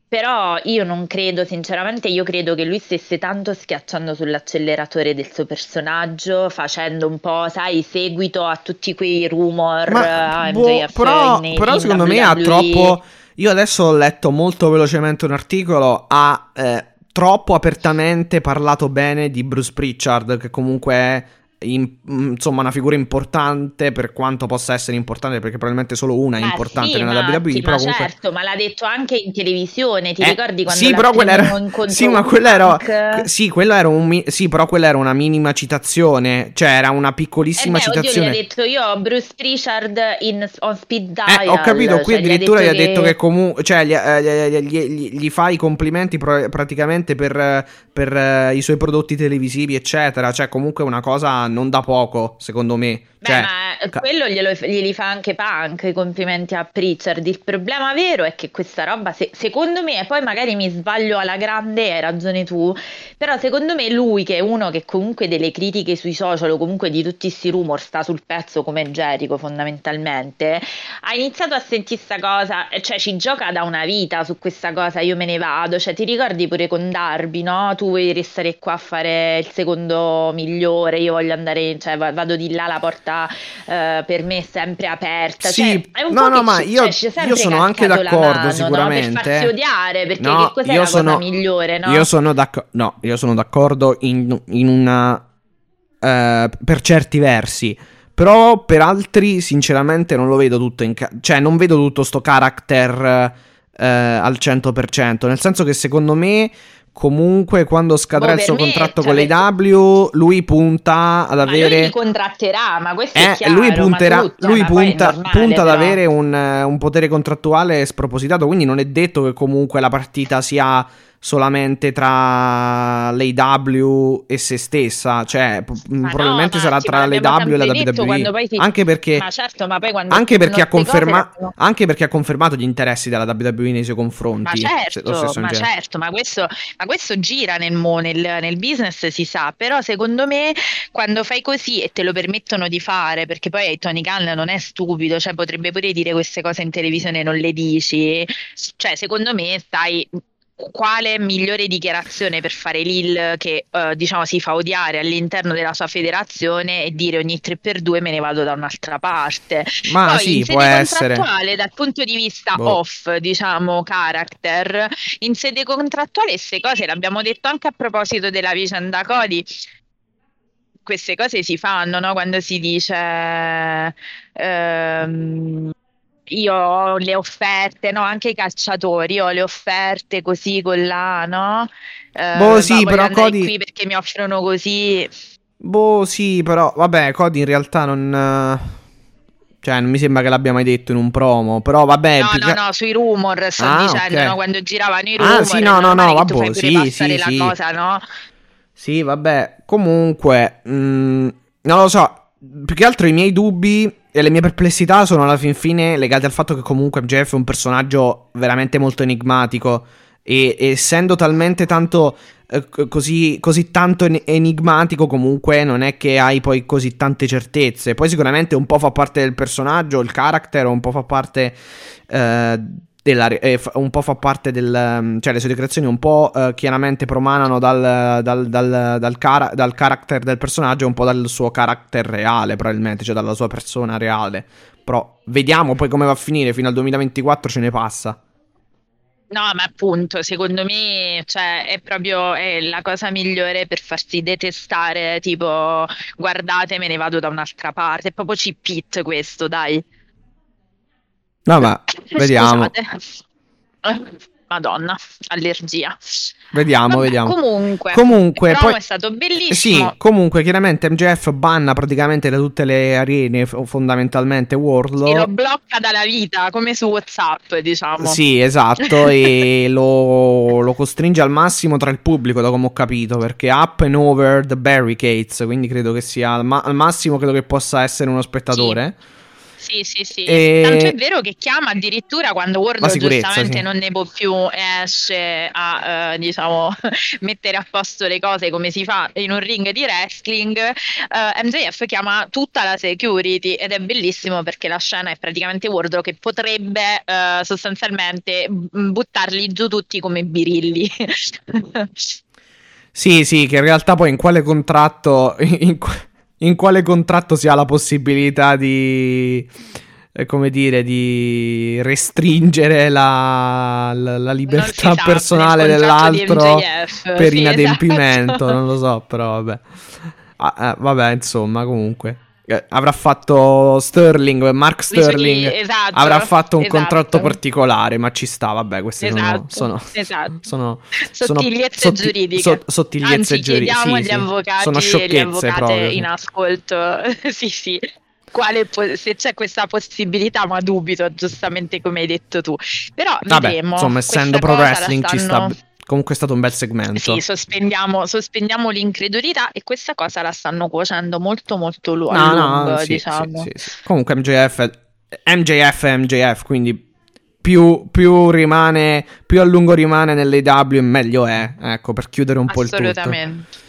Però io non credo, sinceramente, io credo che lui stesse tanto schiacciando sull'acceleratore del suo personaggio, facendo un po', sai, seguito a tutti quei rumor. Ma, ah, boh, però, in- però in secondo me ha WWE. troppo. Io adesso ho letto molto velocemente un articolo. Ha eh, troppo apertamente parlato bene di Bruce Pritchard, che comunque è. In- mm, insomma, una figura importante per quanto possa essere importante, perché probabilmente solo una è Ma importante sì, nella ma, WWE. sì, però comunque. certo, ma l'ha detto anche in televisione, ti Eh, ricordi quando sì, però quella era, sì, ma quella era, sì, quella era un sì, però quella era una minima citazione, cioè era una Eh piccolissima beh, oddio, gli ha citazione. detto io ho Bruce Pritchard in, on speed Eh, dial. ho capito, qui cioè, addirittura gli ha detto detto che comunque, cioè, gli, eh, gli- gli- gli- fa i complimenti pro- praticamente per, eh, per eh, i suoi prodotti televisivi, eccetera. Cioè, comunque è una cosa non da poco, secondo me. Beh, Cioè, ma ca- quello glielo, glieli fa anche Punk, i complimenti a Pritchard. Il problema vero è che questa roba, se- secondo me, e poi magari mi sbaglio alla grande, hai ragione tu, però secondo me lui, che è uno che comunque delle critiche sui social o comunque di tutti questi rumor sta sul pezzo come Jericho fondamentalmente, ha iniziato a sentire sta cosa, eh, cioè ci gioca da una vita su questa cosa, io me ne vado, cioè ti ricordi pure con Darby, no? Tu vuoi restare qua a fare il secondo migliore, io voglio andare, cioè va- vado di là, la porta eh, per me è sempre aperta, Sì, cioè è un no, po' no, ma io- cioè, io sono anche d'accordo, mano, no? sicuramente. Per farsi odiare, perché No, che cos'è io la sono- cosa migliore, no? Io sono, d'acc- no, io sono d'accordo in, in una. eh, per certi versi. Però per altri, sinceramente, non lo vedo tutto in. ca- cioè, non vedo tutto sto character eh, al 100%. Nel senso che secondo me. Comunque, quando scadrà Boh, il suo me, contratto cioè, con l'AW, lui punta ad Ma lui avere. contratterà, ma questo è Eh, chiaro, lui punterà, tutti, lui è punta, normale, punta ad avere un, un potere contrattuale spropositato, quindi non è detto che comunque la partita sia solamente tra l'AW e se stessa, cioè Ma no, probabilmente ma sarà tra ma l'AW e la WWE, si- anche perché Ma certo, ma anche perché, ha cose conferma- fanno- anche perché ha confermato gli interessi della WWE nei suoi Ma confronti. se- lo certo, ma certo, ma questo, ma questo gira nel, mo- nel, nel business, si sa, però secondo me quando fai così e te lo permettono di fare, perché poi Tony Khan non è stupido, cioè potrebbe pure dire queste cose in televisione e non le dici, cioè secondo me stai... Quale migliore dichiarazione per fare Lil che eh, diciamo si fa odiare all'interno della sua federazione e dire ogni 3x2 me ne vado da un'altra parte. Ma Poi sì, in può sede essere. contrattuale, dal punto di vista Boh. off, diciamo, character, in sede contrattuale queste cose, l'abbiamo detto anche a proposito della vicenda Cody, queste cose si fanno, no? Quando si dice ehm, io ho le offerte, no? Anche i calciatori, ho le offerte così con là, no? Eh, Boh, sì, però Cody- qui perché mi offrono così. Boh, sì, però vabbè, Cody in realtà non cioè non mi sembra che l'abbia mai detto in un promo, però vabbè, No, più no, no, sui rumor sto Ah, dicendo, ok. no? Quando giravano i Ah, rumor, sì, è no, no, no, vabbè, sì, sì, la sì. cosa, no? Sì, vabbè, comunque, mh, non lo so, più che altro i miei dubbi e le mie perplessità sono alla fin fine legate al fatto che comunque MJF è un personaggio veramente molto enigmatico e essendo talmente tanto eh, così, così tanto en- enigmatico comunque non è che hai poi così tante certezze. Poi sicuramente un po' fa parte del personaggio, il character, un po' fa parte eh, della, eh, un po' fa parte del um, cioè le sue decreazioni un po' eh, chiaramente promanano dal, dal, dal, dal, cara- dal character del personaggio un po' dal suo character reale probabilmente cioè dalla sua persona reale però vediamo poi come va a finire fino al 2024 ce ne passa No, ma appunto, secondo me, cioè, è proprio è la cosa migliore per farsi detestare, tipo, guardate, me ne vado da un'altra parte. È proprio cheap it questo, dai. No ma [laughs] vediamo Scusate. Madonna, allergia. vediamo Vabbè, vediamo Comunque, Comunque, poi- è stato Sì, bellissimo. comunque chiaramente MJF banna praticamente da tutte le arene fondamentalmente Wardlow E lo blocca dalla vita, come su WhatsApp, diciamo. Sì, esatto, e [laughs] lo, lo costringe al massimo tra il pubblico, da come ho capito, perché up and over the barricades, quindi credo che sia al, ma- al massimo, credo che possa essere uno spettatore. Sì, sì, sì. E- Tanto è vero che chiama addirittura quando Wardlow giustamente sì. non ne può più esce a, eh, diciamo, [laughs] mettere a posto le cose come si fa in un ring di wrestling. eh, MJF chiama tutta la security ed è bellissimo perché la scena è praticamente Wardlow che potrebbe eh, sostanzialmente buttarli giù tutti come birilli. [laughs] Sì, sì, che in realtà poi in quale contratto, [laughs] in, qu- in quale contratto si ha la possibilità di, eh, come dire, di restringere la, la- la libertà sa, personale dell'altro MJF, per sì, inadempimento, esatto. non lo so, però vabbè. Ah, eh, vabbè, insomma, comunque. Eh, avrà fatto Sterling, Mark Sterling esatto, avrà fatto un esatto. contratto particolare, ma ci sta, vabbè, queste sono- Esatto, sono, esatto. sono, [laughs] sono Sottigliezze sotti- giuridiche. so- sottigliezze Anzi, giuridiche. chiediamo sì, agli sì. avvocati Sono sciocchezze avvocate proprio. in ascolto. [laughs] sì, sì. Quale po- se c'è questa possibilità, ma dubito, giustamente come hai detto tu. Però Vabbè, vedremo. insomma, essendo pro wrestling ci sta stanno- Comunque è stato un bel segmento. Sì, sospendiamo, sospendiamo l'incredulità e questa cosa la stanno cuocendo molto molto lu- No, lungo, no, sì, diciamo. sì, sì, sì. Comunque MJF, MJF è MJF, quindi più, più rimane, più a lungo rimane nell'AW meglio è, ecco, per chiudere un po' il tutto. Assolutamente.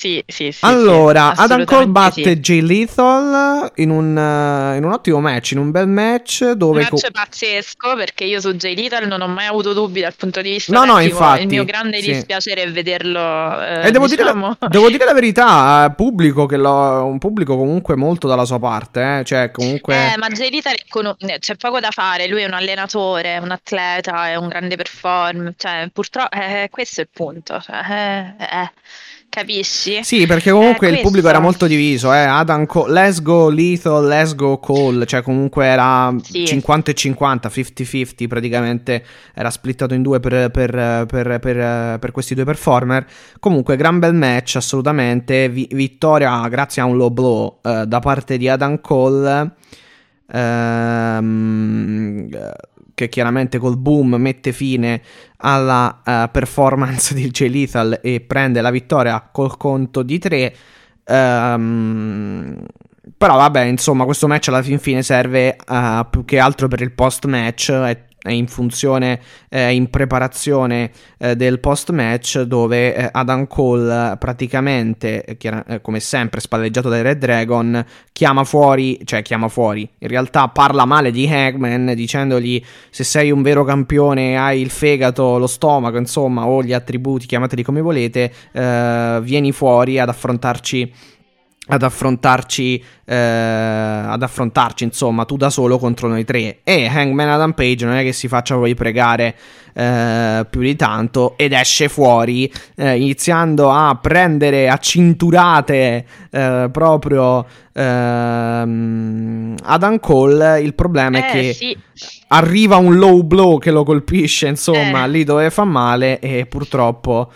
Sì, sì, sì. Allora, sì, Adam Cole batte sì. Jay Lethal in un, eh, in un ottimo match, in un bel match dove... Un co- match pazzesco perché io su Jay Lethal non ho mai avuto dubbi dal punto di vista No, no, infatti, il mio grande sì. dispiacere è vederlo eh, E devo, dire diciamo... la, devo dire la [laughs] verità, eh, pubblico che lo, un pubblico comunque molto dalla sua parte, eh, cioè comunque... Eh, ma Jay Lethal è cono- eh, c'è poco da fare, lui è un allenatore, un atleta, è un grande performer, cioè purtroppo eh, questo è il punto, cioè, eh, eh, capisci? Sì, perché comunque Eh, il pubblico era molto diviso, eh. Adam Cole, let's go Lethal, let's go Cole, cioè comunque era Sì. 50 e 50, 50-50, praticamente era splittato in due per, per- per- per- per questi due performer. Comunque gran bel match, assolutamente, Vi- vittoria grazie a un low blow eh, da parte di Adam Cole. ehm, che chiaramente col boom mette fine alla eh, performance [laughs] di Jay Lethal e prende la vittoria col conto di 3. però vabbè, insomma, questo match alla fin fine serve eh, più che altro per il post match. È in funzione, è in preparazione eh, del post match dove eh, Adam Cole eh, praticamente, eh, chiara- eh, come sempre, spalleggiato dai Red Dragon, chiama fuori, cioè chiama fuori, in realtà parla male di Hagman dicendogli se sei un vero campione hai il fegato, lo stomaco, insomma, o gli attributi, chiamateli come volete, eh, vieni fuori ad affrontarci ad affrontarci eh, ad affrontarci insomma tu da solo contro noi tre e Hangman Adam Page non è che si faccia poi pregare eh, più di tanto ed esce fuori eh, iniziando a prendere a cinturate eh, proprio ehm, Adam Cole il problema è Eh, che sì. arriva un low blow che lo colpisce, insomma, Eh. lì dove fa male e purtroppo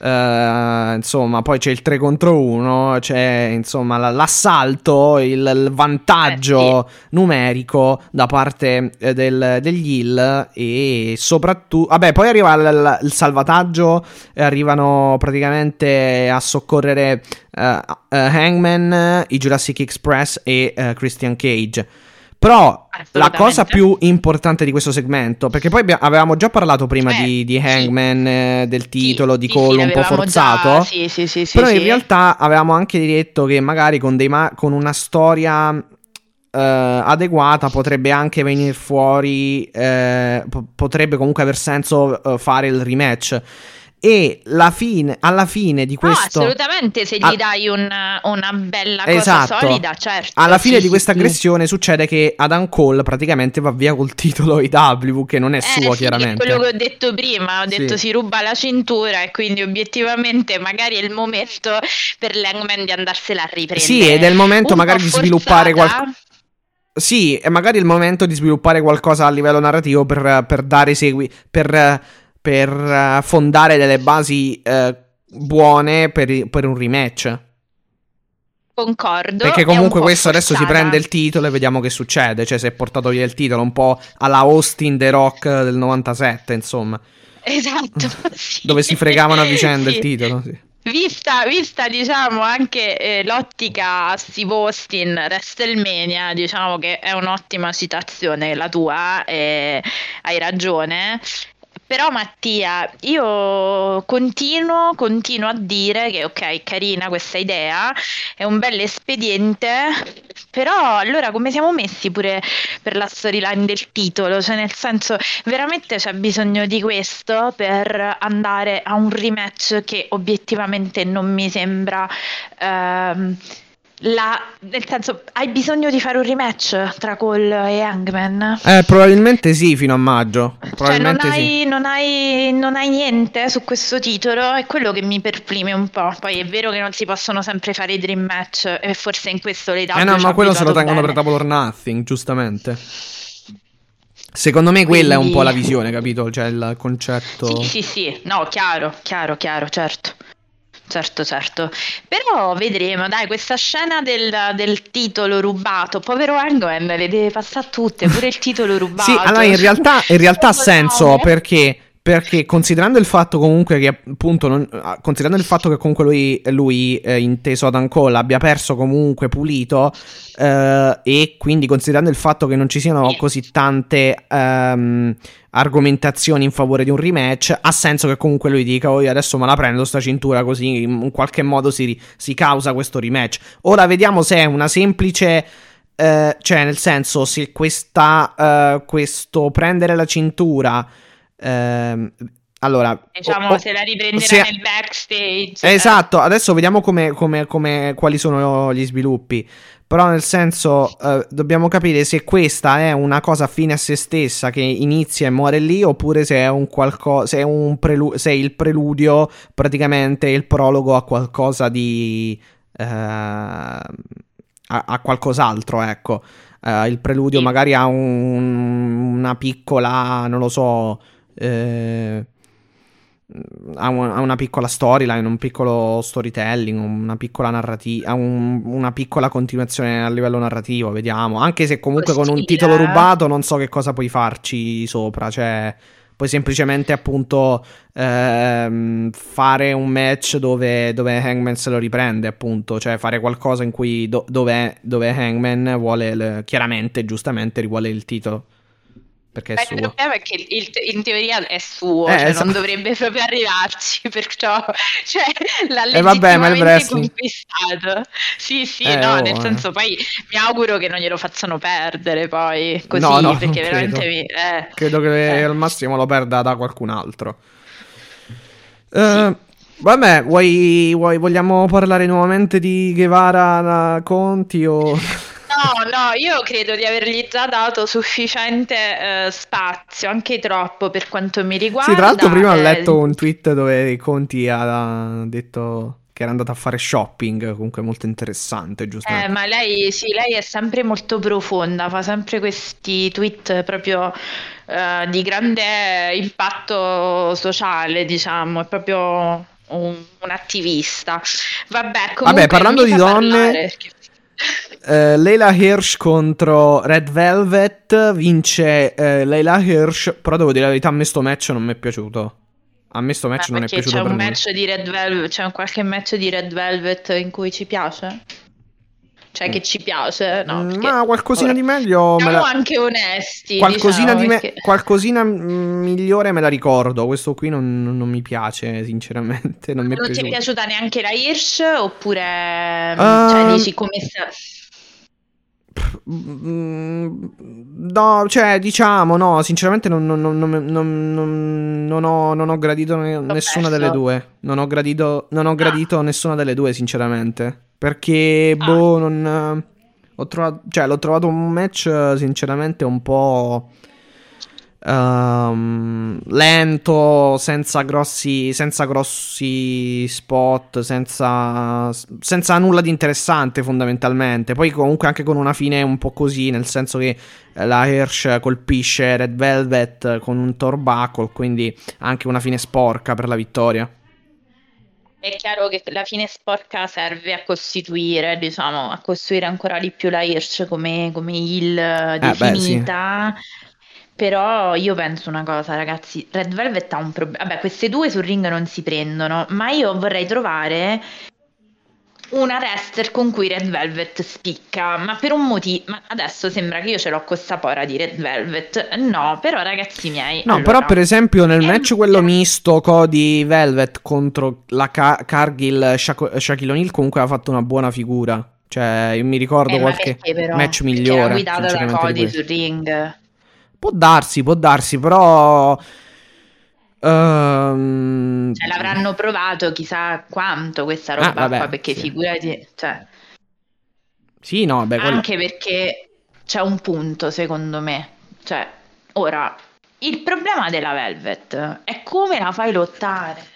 eh, insomma, poi c'è il 3 contro 1, c'è insomma la- l'assalto, il, il vantaggio numerico da parte eh, del- degli Hill e soprattutto, vabbè, poi arriva il, il- salvataggio, e arrivano praticamente a soccorrere eh, eh, Hangman, i Jurassic Express e eh, Christian Cage. Però la cosa più importante di questo segmento, perché poi avevamo già parlato prima Eh, di, di sì. Hangman, eh, del titolo, Sì, di sì, Cole sì, un po' forzato. già- Sì, sì, sì, sì, però in sì. realtà avevamo anche detto che magari con, dei ma- con una storia eh, adeguata potrebbe anche venire fuori, eh, po- potrebbe comunque aver senso eh, fare il rematch. E la fine, alla fine di No, questo... assolutamente, se gli Ah. dai un- una bella Esatto. cosa solida, certo. Alla fine sì, di sì, questa sì. aggressione succede che Adam Cole praticamente va via col titolo IW, che non è Eh, suo sì, chiaramente. È quello che ho detto prima, ho Sì. detto si ruba la cintura e quindi obiettivamente magari è il momento per l'Hangman di andarsela a riprendere. Sì, ed è il momento Un magari di sviluppare qualcosa. Sì, è magari il momento di sviluppare qualcosa a livello narrativo per, per dare segui. per, per eh, fondare delle basi eh, buone per, per un rematch. Concordo. Perché comunque questo adesso si forzata. prende il titolo e vediamo che succede. Cioè, si è portato via il titolo un po' alla Austin The Rock del 97, insomma. Esatto. sì. [laughs] Dove si fregavano a vicenda Sì. il titolo. Sì. Vista, vista diciamo anche eh, l'ottica Steve Austin WrestleMania, diciamo che è un'ottima citazione la tua, e hai ragione. Però Mattia, io continuo, continuo a dire che ok, carina questa idea, è un bel espediente, però allora come siamo messi pure per la storyline del titolo? Cioè nel senso, veramente c'è bisogno di questo per andare a un rematch che obiettivamente non mi sembra... ehm, la, nel senso, hai bisogno di fare un rematch tra Cole e Hangman? Eh, probabilmente sì, fino a maggio. Cioè, non Probabilmente sì. hai, non, hai, non hai niente su questo titolo, è quello che mi perplime un po'. Poi è vero che non si possono sempre fare i dream match, e forse in questo le Eh no, ma quello se lo tengono per Double or Nothing, giustamente. Secondo me quella è un Quindi- po' la visione, capito? Cioè il concetto. Sì, sì, sì, no, chiaro, chiaro, chiaro, certo. Certo, certo. Però vedremo, dai, questa scena del, del titolo rubato, povero Hangman, le deve passare tutte, pure il titolo rubato. Sì, allora in realtà, in realtà ha senso perché perché considerando il fatto comunque che appunto non- ah, considerando il fatto che comunque lui, lui eh, inteso ad Cole abbia perso comunque pulito eh, e quindi considerando il fatto che non ci siano così tante ehm, argomentazioni in favore di un rematch ha senso che comunque lui dica oh io adesso me la prendo sta cintura così in qualche modo si, si causa questo rematch. Ora vediamo se è una semplice eh, cioè nel senso se questa eh, questo prendere la cintura Ehm, allora, Diciamo, o- o- se la riprenderà se- nel backstage. eh. Esatto, adesso vediamo come, come- come- quali sono gli sviluppi. Però nel senso, eh, dobbiamo capire se questa è una cosa fine a se stessa che inizia e muore lì, oppure se è un qualcosa, se è un prelu- se è il preludio, praticamente il prologo a qualcosa di eh, a, a qualcos'altro, ecco. Eh, il preludio Sì. magari a un- una piccola, non lo so, eh, ha, un- ha una piccola storyline, un piccolo storytelling, una piccola narrativa, una piccola continuazione a livello narrativo, vediamo. Anche se comunque con un titolo rubato non so che cosa puoi farci sopra, cioè puoi semplicemente appunto ehm, fare un match dove, dove Hangman se lo riprende, appunto, cioè fare qualcosa in cui do- dove, dove Hangman vuole, il- chiaramente, giustamente, vuole il titolo. Perché è Ma il problema è che il- in teoria è suo, Eh, cioè esatto. non dovrebbe proprio arrivarci, [laughs] perciò cioè, l'ha Eh, vabbè, ma il conquistato. Sì, sì, Eh, no, oh, nel eh. senso poi mi auguro che non glielo facciano perdere poi, così, No, no, perché [laughs] veramente credo. mi... eh. Credo che Eh. al massimo lo perda da qualcun altro. Eh, vabbè, vuoi, vuoi- vogliamo parlare nuovamente di Guevara Conti o... [laughs] No, no, io credo di avergli già dato sufficiente eh, spazio, anche troppo per quanto mi riguarda. Sì, tra l'altro prima ho eh, letto un tweet dove Conti ha detto che era andato a fare shopping, comunque molto interessante, Eh, giustamente. ma lei, sì, lei è sempre molto profonda, fa sempre questi tweet proprio eh, di grande impatto sociale, diciamo, è proprio un, un attivista. Vabbè, comunque parlando non mi di donne- parlare, perché- Eh, Leila Hirsch contro Red Velvet vince eh, Leila Hirsch, però devo dire la verità, a me sto match non mi è piaciuto. A me sto match Ma non è piaciuto c'è un match di Red Velvet, c'è un qualche match di Red Velvet in cui ci piace? Cioè che ci piace? No, Mm, perché- Ma qualcosina Ora, di meglio me Siamo la- anche onesti, Qualcosina, diciamo, di me- perché- qualcosina mm, migliore me la ricordo. Questo qui non, non- mi piace, sinceramente. Non mi è Non ti è piaciuta neanche la Hirsch oppure Ehm, cioè dici come sta... Mm, No, cioè, diciamo, no, sinceramente non, non- non- non- non- non- non ho, non ho gradito ne- nessuna delle due. Non ho gradito, non ho gradito nessuna delle due, sinceramente. Perché, Ah. boh, non... Ho trovato, cioè, l'ho trovato un match, sinceramente, un po'... ehm, lento, senza grossi, senza grossi spot, senza, senza nulla di interessante fondamentalmente. Poi comunque anche con una fine un po' così, nel senso che eh, la Hirsch colpisce Red Velvet con un torbacle, quindi anche una fine sporca per la vittoria. È chiaro che la fine sporca serve a costituire, diciamo, a costruire ancora di più la Hirsch come, come heel Eh, beh, sì. Però io penso una cosa, ragazzi, Red Velvet ha un problema. Vabbè, queste due sul ring non si prendono, ma io vorrei trovare una wrestler con cui Red Velvet spicca, ma per un motivo. Ma adesso sembra che io ce l'ho con sta pora di Red Velvet. No, però ragazzi miei. No, allora, però per esempio nel Eh, match quello eh. misto Cody Velvet contro la Ca- Cargill Shaquille O'Neal comunque ha fatto una buona figura. Cioè, io mi ricordo eh, qualche perché match migliore. Era guidata da Cody sul ring. Può darsi, può darsi, però. ehm, Cioè, l'avranno provato chissà quanto questa roba Ah, vabbè, qua, perché sì. figurati, cioè, Sì, no, beh, quello- anche perché c'è un punto secondo me. Cioè, ora, il problema della Velvet è come la fai lottare.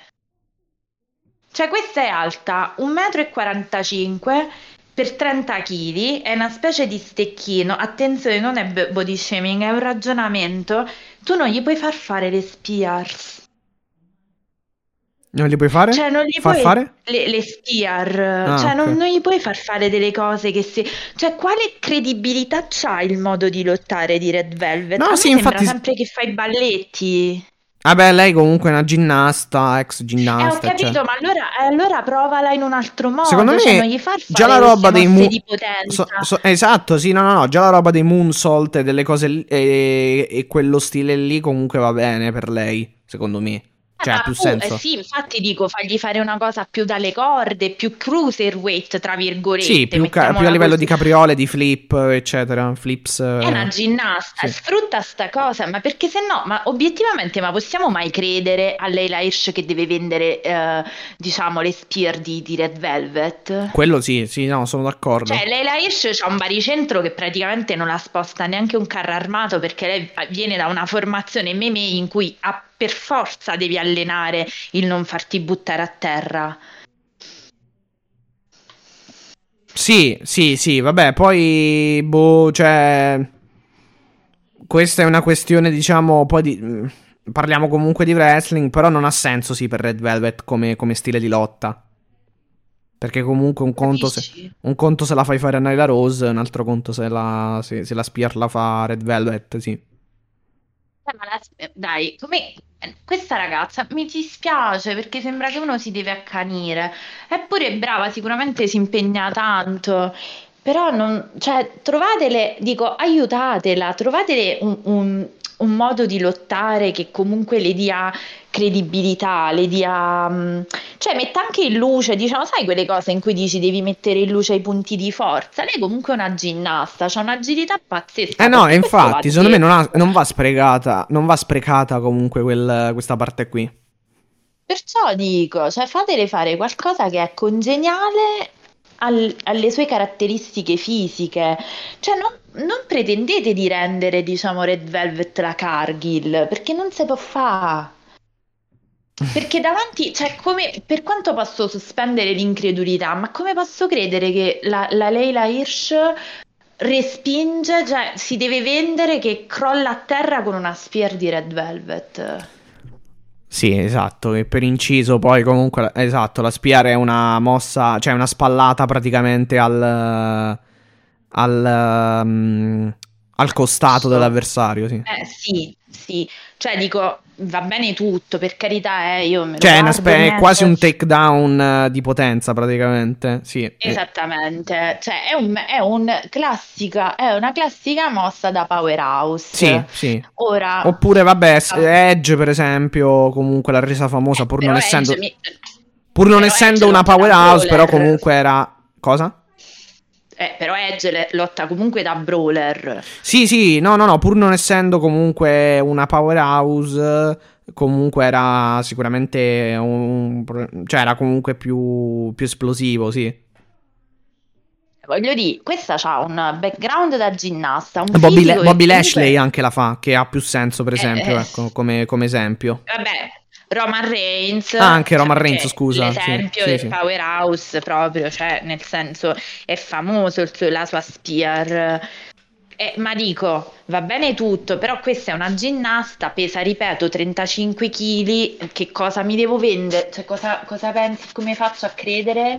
Cioè, questa è alta 1,45 m per 30 kg, è una specie di stecchino. Attenzione, non è body shaming, è un ragionamento. Tu non gli puoi far fare le spears. Non li puoi fare? Cioè, non gli Far puoi fare? le, le spear, Ah, cioè, non, ok. non gli puoi far fare delle cose che si. Cioè, quale credibilità c'ha il modo di lottare di Red Velvet? No, A sì, sembra infatti- sempre che fai balletti. Vabbè, lei comunque è una ginnasta, ex Eh, ho ginnasta. capito, cioè. ma allora, eh, allora provala in un altro modo. Secondo cioè, me non gli far già la roba dei mu- so- so- esatto, sì, no, no, no, già la roba dei moonsault e delle cose lì- e, e quello stile lì comunque va bene per lei, secondo me. Eh, Cioè, ha più senso. eh sì, infatti dico, fagli fare una cosa più dalle corde, più cruiserweight, tra virgolette. Sì, più, ca- più a livello di così. capriole, di flip, eccetera. Flips. È una ginnasta, sì. sfrutta sta cosa, ma perché se no, ma obiettivamente, ma possiamo mai credere a Leila Hirsch che deve vendere, eh, diciamo, le spear di, di Red Velvet? Quello sì, sì, no, sono d'accordo. Cioè, Leila Hirsch ha un baricentro che praticamente non la sposta neanche un carro armato perché lei viene da una formazione meme in cui a- per forza devi allenare il non farti buttare a terra. Sì, sì, sì, vabbè, poi, boh, cioè... Questa è una questione, diciamo, poi di... mm, Parliamo comunque di wrestling, però non ha senso, sì, per Red Velvet come, come stile di lotta. Perché comunque un conto, se, un conto se la fai fare a Nyla Rose, un altro conto se la, se, se la Spear la fa Red Velvet, sì. Ma la- dai, come questa ragazza mi dispiace perché sembra che uno si deve accanire. Eppure è brava, sicuramente si impegna tanto. Però non, cioè, trovatele, dico, aiutatela, trovatele un, un- un modo di lottare che comunque le dia credibilità, le dia, mm, cioè metta anche in luce, diciamo, sai quelle cose in cui dici devi mettere in luce i punti di forza. Lei comunque è una ginnasta, ha un'agilità pazzesca. Eh no, e infatti, secondo me non, ha- non va sprecata, non va sprecata comunque quel- questa parte qui. Perciò dico, cioè fatele fare qualcosa che è congeniale al- alle sue caratteristiche fisiche. Cioè non, non pretendete di rendere, diciamo, Red Velvet la Cargill, perché non si può fare. Perché davanti, cioè come, per quanto posso sospendere l'incredulità, ma come posso credere che la, la Leila Hirsch respinge, cioè si deve vendere che crolla a terra con una spear di Red Velvet? Sì, esatto, e per inciso poi comunque, esatto, la spiare è una mossa, cioè una spallata praticamente al, al, mm, al costato Sì. dell'avversario, sì. Eh sì, sì, cioè dico, va bene tutto, per carità, eh, io me Cioè guardo, spe- è quasi un takedown eh, di potenza praticamente, sì. Eh, Esattamente, cioè è, un, è un classica, è una classica mossa da powerhouse. Sì, sì. Ora, Oppure vabbè, s- Edge per esempio, comunque l'ha resa famosa pur non però essendo, mi- pur non essendo una powerhouse, però comunque era... Cosa? Eh, però Edge lotta comunque da brawler. Sì, sì, no, no, no, pur non essendo comunque una powerhouse, comunque era sicuramente un... cioè era comunque più, più esplosivo, sì. Voglio dire, questa ha un background da ginnasta, un Bobby, Le- Bobby comunque- Lashley anche la fa, che ha più senso, per Eh, esempio, eh, ecco, come, come esempio. Vabbè, Roman Reigns. Ah, anche Roman cioè, Reigns, scusa, L'esempio sì, del sì. powerhouse proprio, cioè nel senso è famoso suo- la sua spear. Eh, ma dico, va bene tutto, però questa è una ginnasta, pesa, ripeto, 35 kg, che cosa mi devo vendere? Cioè, cosa, cosa pensi, come faccio a credere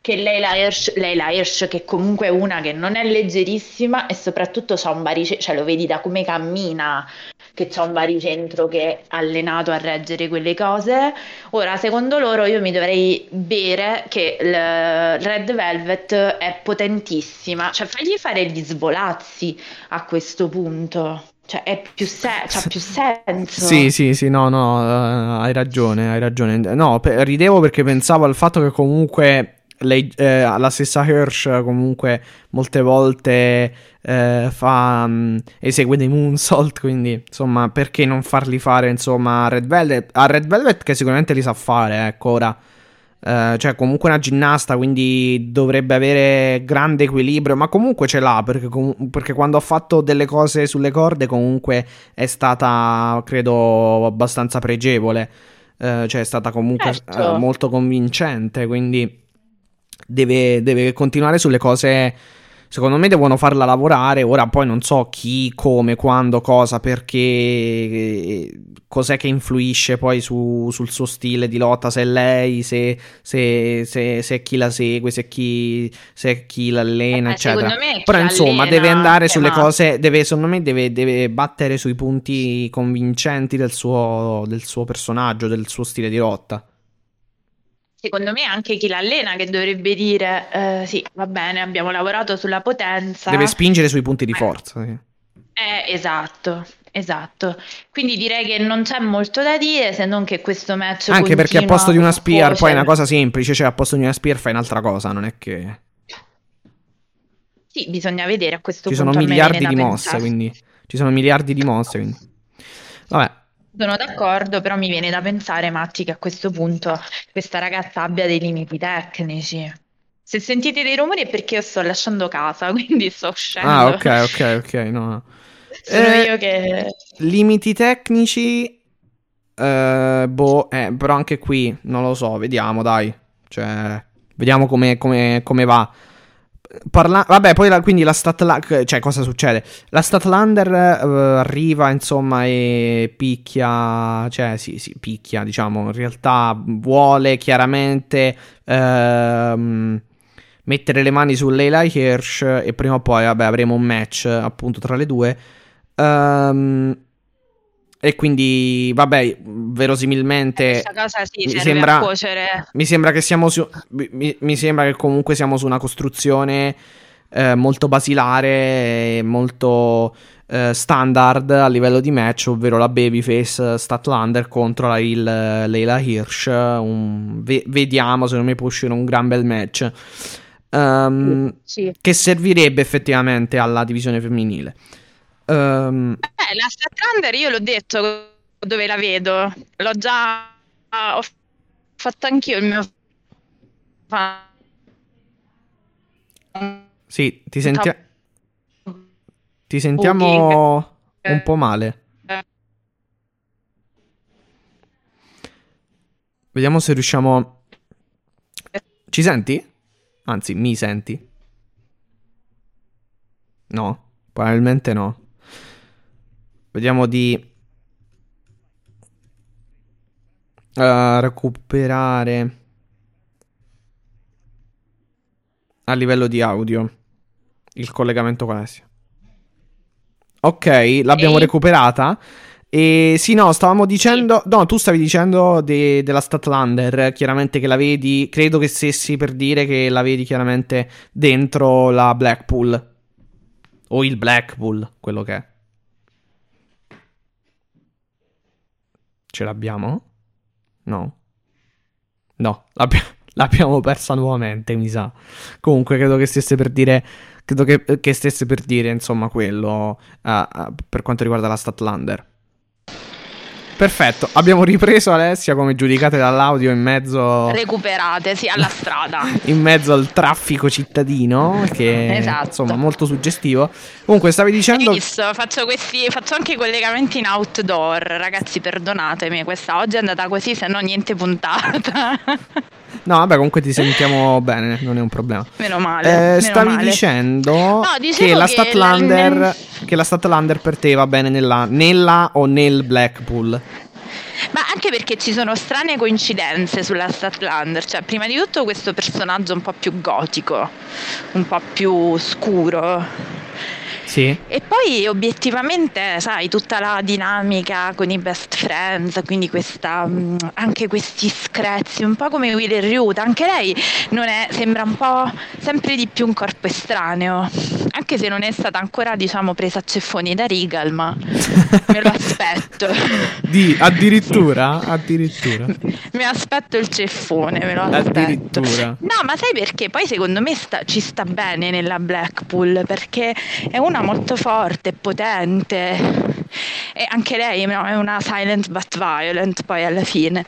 che lei la Hirsch, lei la Hirsch, che comunque è una che non è leggerissima e soprattutto c'ha un baricentro, cioè lo vedi da come cammina, che c'ha un baricentro che è allenato a reggere quelle cose. Ora, secondo loro, io mi dovrei bere che il Red Velvet è potentissima, cioè fagli fare gli svolazzi a questo punto. Cioè, è più se- c'ha più senso. Sì, sì, sì, no, no, eh, hai ragione, hai ragione. No, pe- ridevo perché pensavo al fatto che comunque lei, eh, la stessa Hirsch comunque molte volte eh, fa, mm, esegue dei moonsault, quindi insomma perché non farli fare insomma a Red Velvet? A Red Velvet che sicuramente li sa fare, ecco ora. Eh, cioè comunque una ginnasta quindi dovrebbe avere grande equilibrio ma comunque ce l'ha perché, comu- perché quando ha fatto delle cose sulle corde comunque è stata credo abbastanza pregevole Eh, cioè è stata comunque Certo. eh, molto convincente quindi deve, deve continuare sulle cose Secondo me devono farla lavorare. Ora poi non so chi, come, quando, cosa, perché. Cos'è che influisce poi su- sul suo stile di lotta? Se è lei, se, se, se, se è chi la segue, se è chi, se è chi l'allena, Eh, eccetera. Però insomma, allena deve andare sulle ma- cose. Deve, secondo me, deve, deve battere sui punti convincenti del suo, del suo personaggio, del suo stile di lotta. Secondo me anche chi l'allena che dovrebbe dire eh, sì, va bene, abbiamo lavorato sulla potenza. Deve spingere sui punti di Eh. forza. sì. Eh, esatto, esatto. Quindi direi che non c'è molto da dire se non che questo match Anche perché a posto di una spear, poi è una cosa semplice, cioè a posto di una spear fai un'altra cosa, non è che Sì, bisogna vedere a questo ci sono punto me miliardi di mosse, quindi ci sono miliardi di mosse, quindi vabbè. Sono d'accordo, però mi viene da pensare, Matti, che a questo punto questa ragazza abbia dei limiti tecnici. Se sentite dei rumori è perché io sto lasciando casa, [laughs] quindi sto uscendo. Ah, ok, ok, ok, no. no. Sono Eh, io che... Limiti tecnici eh, boh, eh, però anche qui non lo so, vediamo, dai. Cioè, vediamo come, come- come va. Parla- Vabbè, poi la- quindi la Statlander, cioè cosa succede? La Statlander eh, arriva, insomma, e picchia, cioè sì, sì, picchia, diciamo, in realtà vuole chiaramente ehm, mettere le mani su Leila Hirsch e prima o poi, vabbè, avremo un match appunto tra le due. Ehm, e quindi, vabbè, verosimilmente Questa cosa sì, mi sembra- mi sembra che siamo su. Mi, mi sembra che comunque siamo su una costruzione eh, molto basilare molto eh, standard a livello di match, ovvero la Babyface Statlander contro la il, Leila Hirsch. Un- ve- vediamo, secondo me può uscire un gran bel match. Ehm, Sì. che servirebbe effettivamente alla divisione femminile. Ehm, Eh, la Statlander io l'ho detto dove la vedo. L'ho già ho fatto anch'io il mio fan. sì, ti, senti- ti sentiamo un po' male. Vediamo se riusciamo. Ci senti? Anzi, mi senti? No, probabilmente no. Vediamo di eh, recuperare a livello di audio il collegamento con Alessia. Ok, l'abbiamo Ok. recuperata. E sì, no, stavamo dicendo. No, tu stavi dicendo de- della Statlander. Chiaramente che la vedi. Credo che stessi per dire che la vedi chiaramente dentro la Blackpool. O il Blackpool, quello che è. Ce l'abbiamo? No. No, l'abbia- [laughs] l'abbiamo persa nuovamente, mi sa. Comunque, credo che stesse per dire. Credo che, che stesse per dire, insomma, quello. ah, ah, per quanto riguarda la Statlander. Perfetto, abbiamo ripreso Alessia come giudicate dall'audio in mezzo, Recuperate, sì, alla strada. [laughs] in mezzo al traffico cittadino, che Esatto. insomma molto suggestivo. Comunque stavi dicendo... Hai visto? Faccio, questi, faccio anche i collegamenti in outdoor, ragazzi, perdonatemi, questa oggi è andata così, se no niente puntata. [laughs] No, vabbè, comunque ti sentiamo bene, non è un problema. meno male. Eh, meno stavi male. dicendo No, che la che Statlander la- che la Statlander per te va bene nella, nella o nel Blackpool. Ma anche perché ci sono strane coincidenze sulla Statlander, cioè prima di tutto questo personaggio un po' più gotico, un po' più scuro. Sì. E poi obiettivamente, sai, tutta la dinamica con i best friends, quindi questa, mh, anche questi screzi, un po' come Will e Ruth, anche lei non è- sembra un po' sempre di più un corpo estraneo, anche se non è stata ancora, diciamo, presa a ceffoni da Regal, ma me lo aspetto. [laughs] Di, addirittura, addirittura. Mi aspetto il ceffone, me lo aspetto. No, ma sai perché? Poi secondo me sta- ci sta bene nella Blackpool perché è una molto forte, potente e anche lei no, è una silent but violent poi alla fine.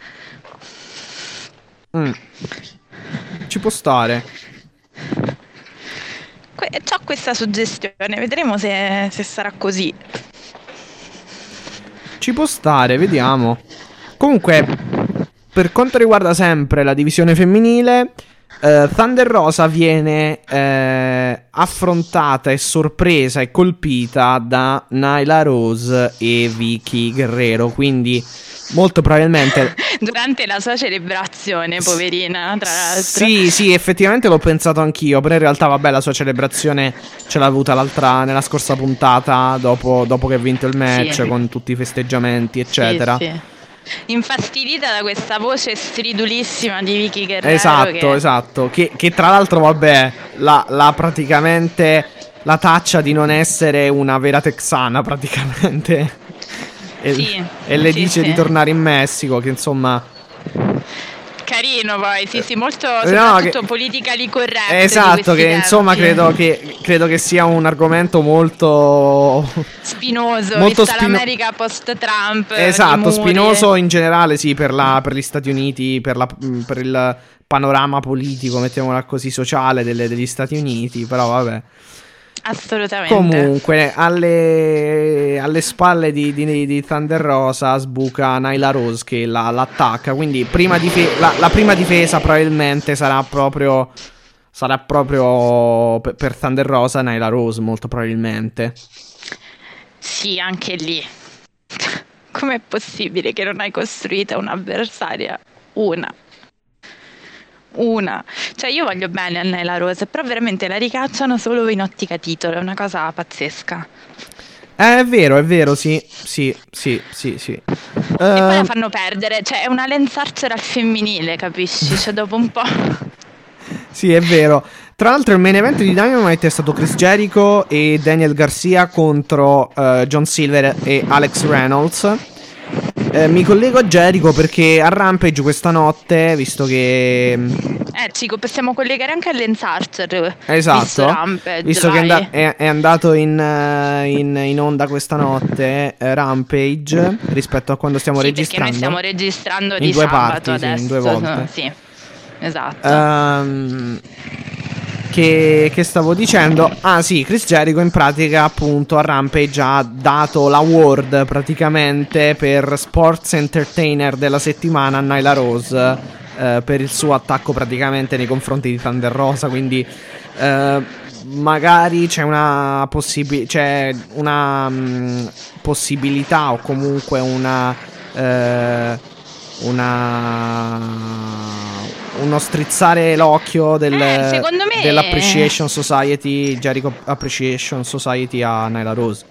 Mm. Ci può stare. Que- C'ho questa suggestione, vedremo se, se sarà così. Ci può stare, vediamo. Comunque, per quanto riguarda sempre la divisione femminile, eh, Thunder Rosa viene eh, affrontata e sorpresa e colpita da Nyla Rose e Vicky Guerrero. Quindi molto probabilmente [laughs] durante la sua celebrazione, poverina, tra l'altro. Sì, sì, effettivamente l'ho pensato anch'io, però in realtà vabbè, la sua celebrazione ce l'ha avuta l'altra nella scorsa puntata dopo, dopo che ha vinto il match sì. con tutti i festeggiamenti, eccetera. Sì, sì. Infastidita da questa voce stridulissima di Vicky Guerrero. Esatto, che... esatto. Che, che, tra l'altro, vabbè, la, la praticamente la taccia di non essere una vera texana, praticamente e, sì, e le sì, dice sì. di tornare in Messico, che insomma... Carino poi, sì sì, molto soprattutto no, politically corretto. Esatto, che tempi. insomma credo che, credo che, sia un argomento molto... Spinoso, molto vista spino... l'America post-Trump. Esatto, spinoso in generale sì, per, la, per, gli Stati Uniti, per, la, per il panorama politico, mettiamola così, sociale delle, degli Stati Uniti, però vabbè. Assolutamente. Comunque, alle, alle spalle di, di, di, Thunder Rosa sbuca Nyla Rose che la, l'attacca. Quindi prima dife- la, la, prima difesa probabilmente sarà proprio. Sarà proprio per, per Thunder Rosa Nyla Rose, molto probabilmente. Sì, anche lì. [laughs] Com'è possibile che non hai costruito un'avversaria? Una una. Cioè io voglio bene a Nella Rose, però veramente la ricacciano solo in ottica titolo, è una cosa pazzesca. Eh, è vero, è vero, sì, sì, sì, sì, sì. E uh... poi la ehm, fanno perdere, cioè è una Archer al femminile, capisci? Cioè dopo un po'... [laughs] sì, è vero. Tra l'altro il main event di Dynamite è stato Chris Jericho e Daniel Garcia contro uh, John Silver e Alex Reynolds. Eh, mi collego a Jericho perché a Rampage questa notte, visto che. Mm, eh, ci possiamo collegare anche a Lance Archer. Esatto. Visto, Rampage, visto che è, and- è, è, andato in, uh, in, in, onda questa notte uh, Rampage rispetto a quando stiamo sì, registrando. Perché noi stiamo registrando in di due parti, adesso. Sì, in due volte. Sì, esatto. Um, che, che, stavo dicendo? Ah sì, Chris Jericho in pratica appunto a Rampage ha dato l'award praticamente per Sports Entertainer della settimana a Nyla Rose eh, per il suo attacco praticamente nei confronti di Thunder Rosa, quindi eh, magari c'è una, possib- c'è una mh, mm, possibilità o comunque una... Eh, una uno strizzare l'occhio del, eh, me... dell'Appreciation Society, Jericho Appreciation Society a Nyla Rose.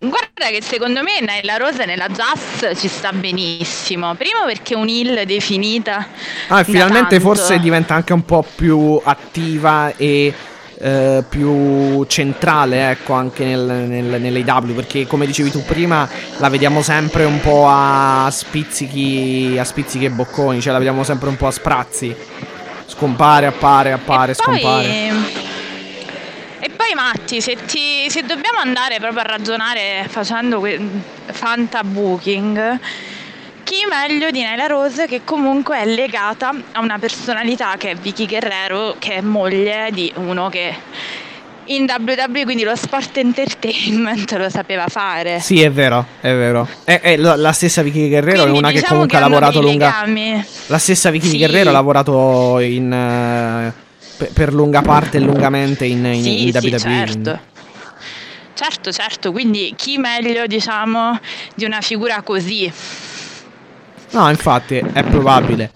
Guarda che secondo me Nyla Rose nella jazz ci sta benissimo. Primo perché è un hill definita. Ah, finalmente tanto. forse diventa anche un po' più attiva e eh, più centrale, ecco, anche nel, nel, nell'AW, perché come dicevi tu prima, la vediamo sempre un po' a spizzichi, a spizzichi e bocconi, cioè la vediamo sempre un po' a sprazzi. Scompare, appare, appare, e scompare. Poi... E poi Matti, se, ti, se dobbiamo andare proprio a ragionare facendo que- fanta booking, chi meglio di Naila Rose che comunque è legata a una personalità che è Vicky Guerrero che è moglie di uno che in WWE quindi lo sport entertainment lo sapeva fare. Sì è vero è vero. È, è la stessa Vicky Guerrero quindi, è una diciamo che comunque che ha lavorato lunga la stessa Vicky sì. Guerrero ha lavorato in uh, per, per, lunga parte e lungamente in, in, sì, in WWE sì, certo. certo certo. Quindi chi meglio diciamo di una figura così No, infatti, è probabile.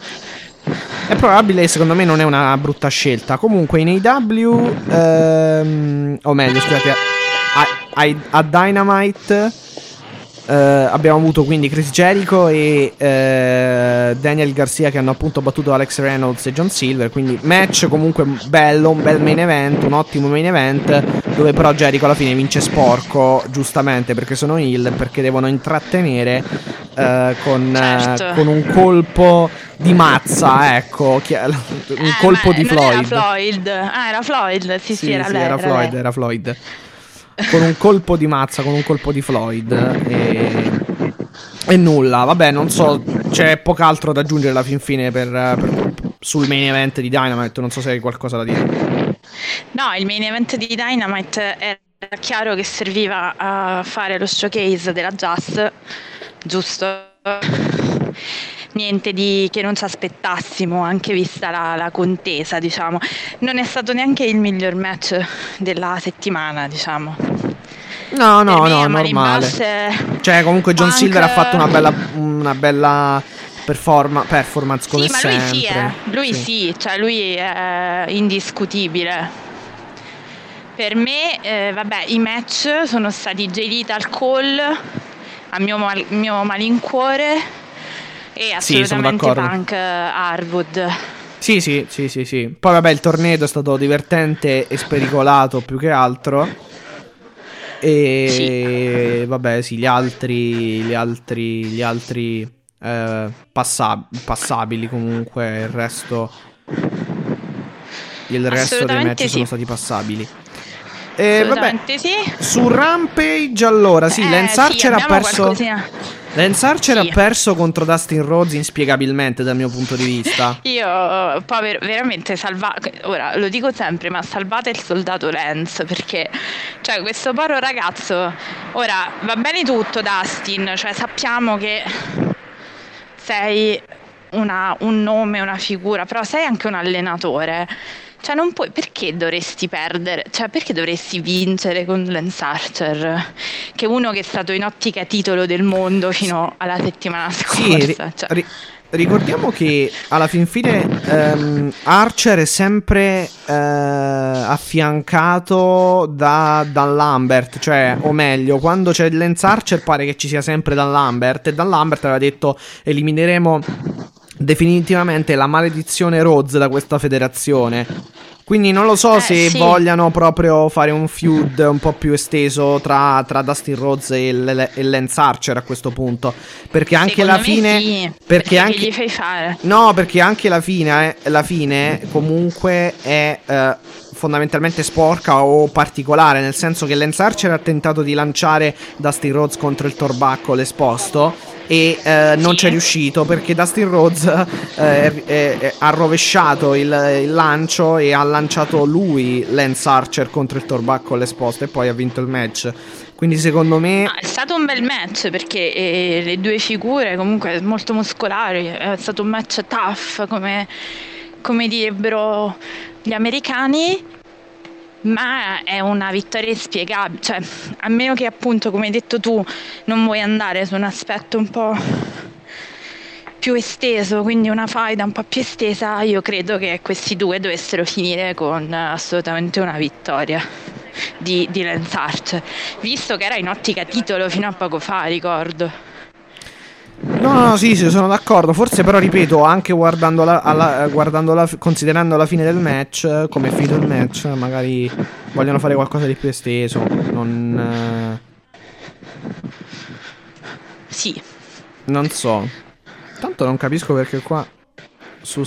È probabile, secondo me non è una brutta scelta. Comunque in AW, ehm, o meglio, scusate, a, a, a Dynamite Uh, abbiamo avuto quindi Chris Jericho e uh, Daniel Garcia che hanno appunto battuto Alex Reynolds e John Silver. Quindi match comunque bello, un bel main event, un ottimo main event. Dove però Jericho alla fine vince sporco, giustamente perché sono heal, perché devono intrattenere uh, con, certo. con, un colpo di mazza. Ecco, un colpo di Floyd. Era Floyd. Ah, era Floyd. Sì, sì, sì era, sì, era, era Floyd. Era Floyd con un colpo di mazza, con un colpo di Floyd. E, e nulla, vabbè, non so, c'è poco altro da aggiungere alla fin fine per, per, sul main event di Dynamite. Non so se hai qualcosa da dire. No, il main event di Dynamite era chiaro che serviva a fare lo showcase della Jazz, giusto? Niente di, che non ci aspettassimo, anche vista la, la, contesa, diciamo. Non è stato neanche il miglior match della settimana, diciamo. No, no, no, normale. Cioè, comunque John Punk... Silver ha fatto una bella, una bella performa- performance come sì, ma sempre. lui sì, eh. lui sì. sì, cioè lui è indiscutibile. Per me, eh, vabbè, i match sono stati J Lethal Call a mio, mal- mio malincuore e assolutamente sì, Punk Harwood. Sì, sì, sì, sì, sì. Poi vabbè, il torneo è stato divertente e spericolato più che altro. E sì. vabbè, sì, gli altri, gli altri, gli altri eh, passab- passabili comunque, il resto il resto dei match sì. sono stati passabili. E vabbè, sì. Su Rampage allora, sì, eh, Lance Archer sì, ha perso qualcosina. Lance Archer sì. ha perso contro Dustin Rhodes inspiegabilmente dal mio punto di vista. [laughs] Io poi veramente salvate, ora lo dico sempre, ma salvate il soldato Lance perché cioè questo povero ragazzo, ora va bene tutto Dustin, cioè sappiamo che sei una, un nome, una figura, però sei anche un allenatore. Cioè, non puoi, perché dovresti perdere? Cioè, perché dovresti vincere con Lance Archer? Che è uno che è stato in ottica titolo del mondo fino alla settimana scorsa. Sì, cioè. ri- ricordiamo che alla fin fine um, Archer è sempre uh, affiancato da Dan Lambert, cioè, o meglio, quando c'è Lance Archer pare che ci sia sempre Dan Lambert e Dan Lambert aveva detto elimineremo definitivamente la maledizione Rhodes da questa federazione. Quindi non lo so eh, se sì. vogliano proprio fare un feud un po' più esteso tra, tra Dustin Rhodes e, L- e, Lance Archer a questo punto. Perché anche Secondo la fine. Sì, perché, perché anche, gli fai fare? No, perché anche la fine, eh, la fine comunque è. Eh, fondamentalmente sporca o particolare, nel senso che Lance Archer ha tentato di lanciare Dustin Rhodes contro il torbacco l'esposto e eh, non c'è riuscito perché Dustin Rhodes eh, eh, ha rovesciato il, il, lancio e ha lanciato lui Lance Archer contro il torbacco all'esposto e poi ha vinto il match. Quindi secondo me... È stato un bel match perché eh, le due figure comunque molto muscolari, è stato un match tough come, come direbbero gli americani ma è una vittoria inspiegabile, cioè a meno che appunto come hai detto tu non vuoi andare su un aspetto un po' più esteso, quindi una faida un po' più estesa, io credo che questi due dovessero finire con assolutamente una vittoria di, di Lance Archer, visto che era in ottica titolo fino a poco fa, ricordo. No, no, sì, sì, sono d'accordo. Forse, però, ripeto, anche guardando la, alla, guardando la, considerando la fine del match, come è finito il match, magari vogliono fare qualcosa di più esteso. Non. Eh... Sì. Non so. Tanto non capisco perché qua. Su.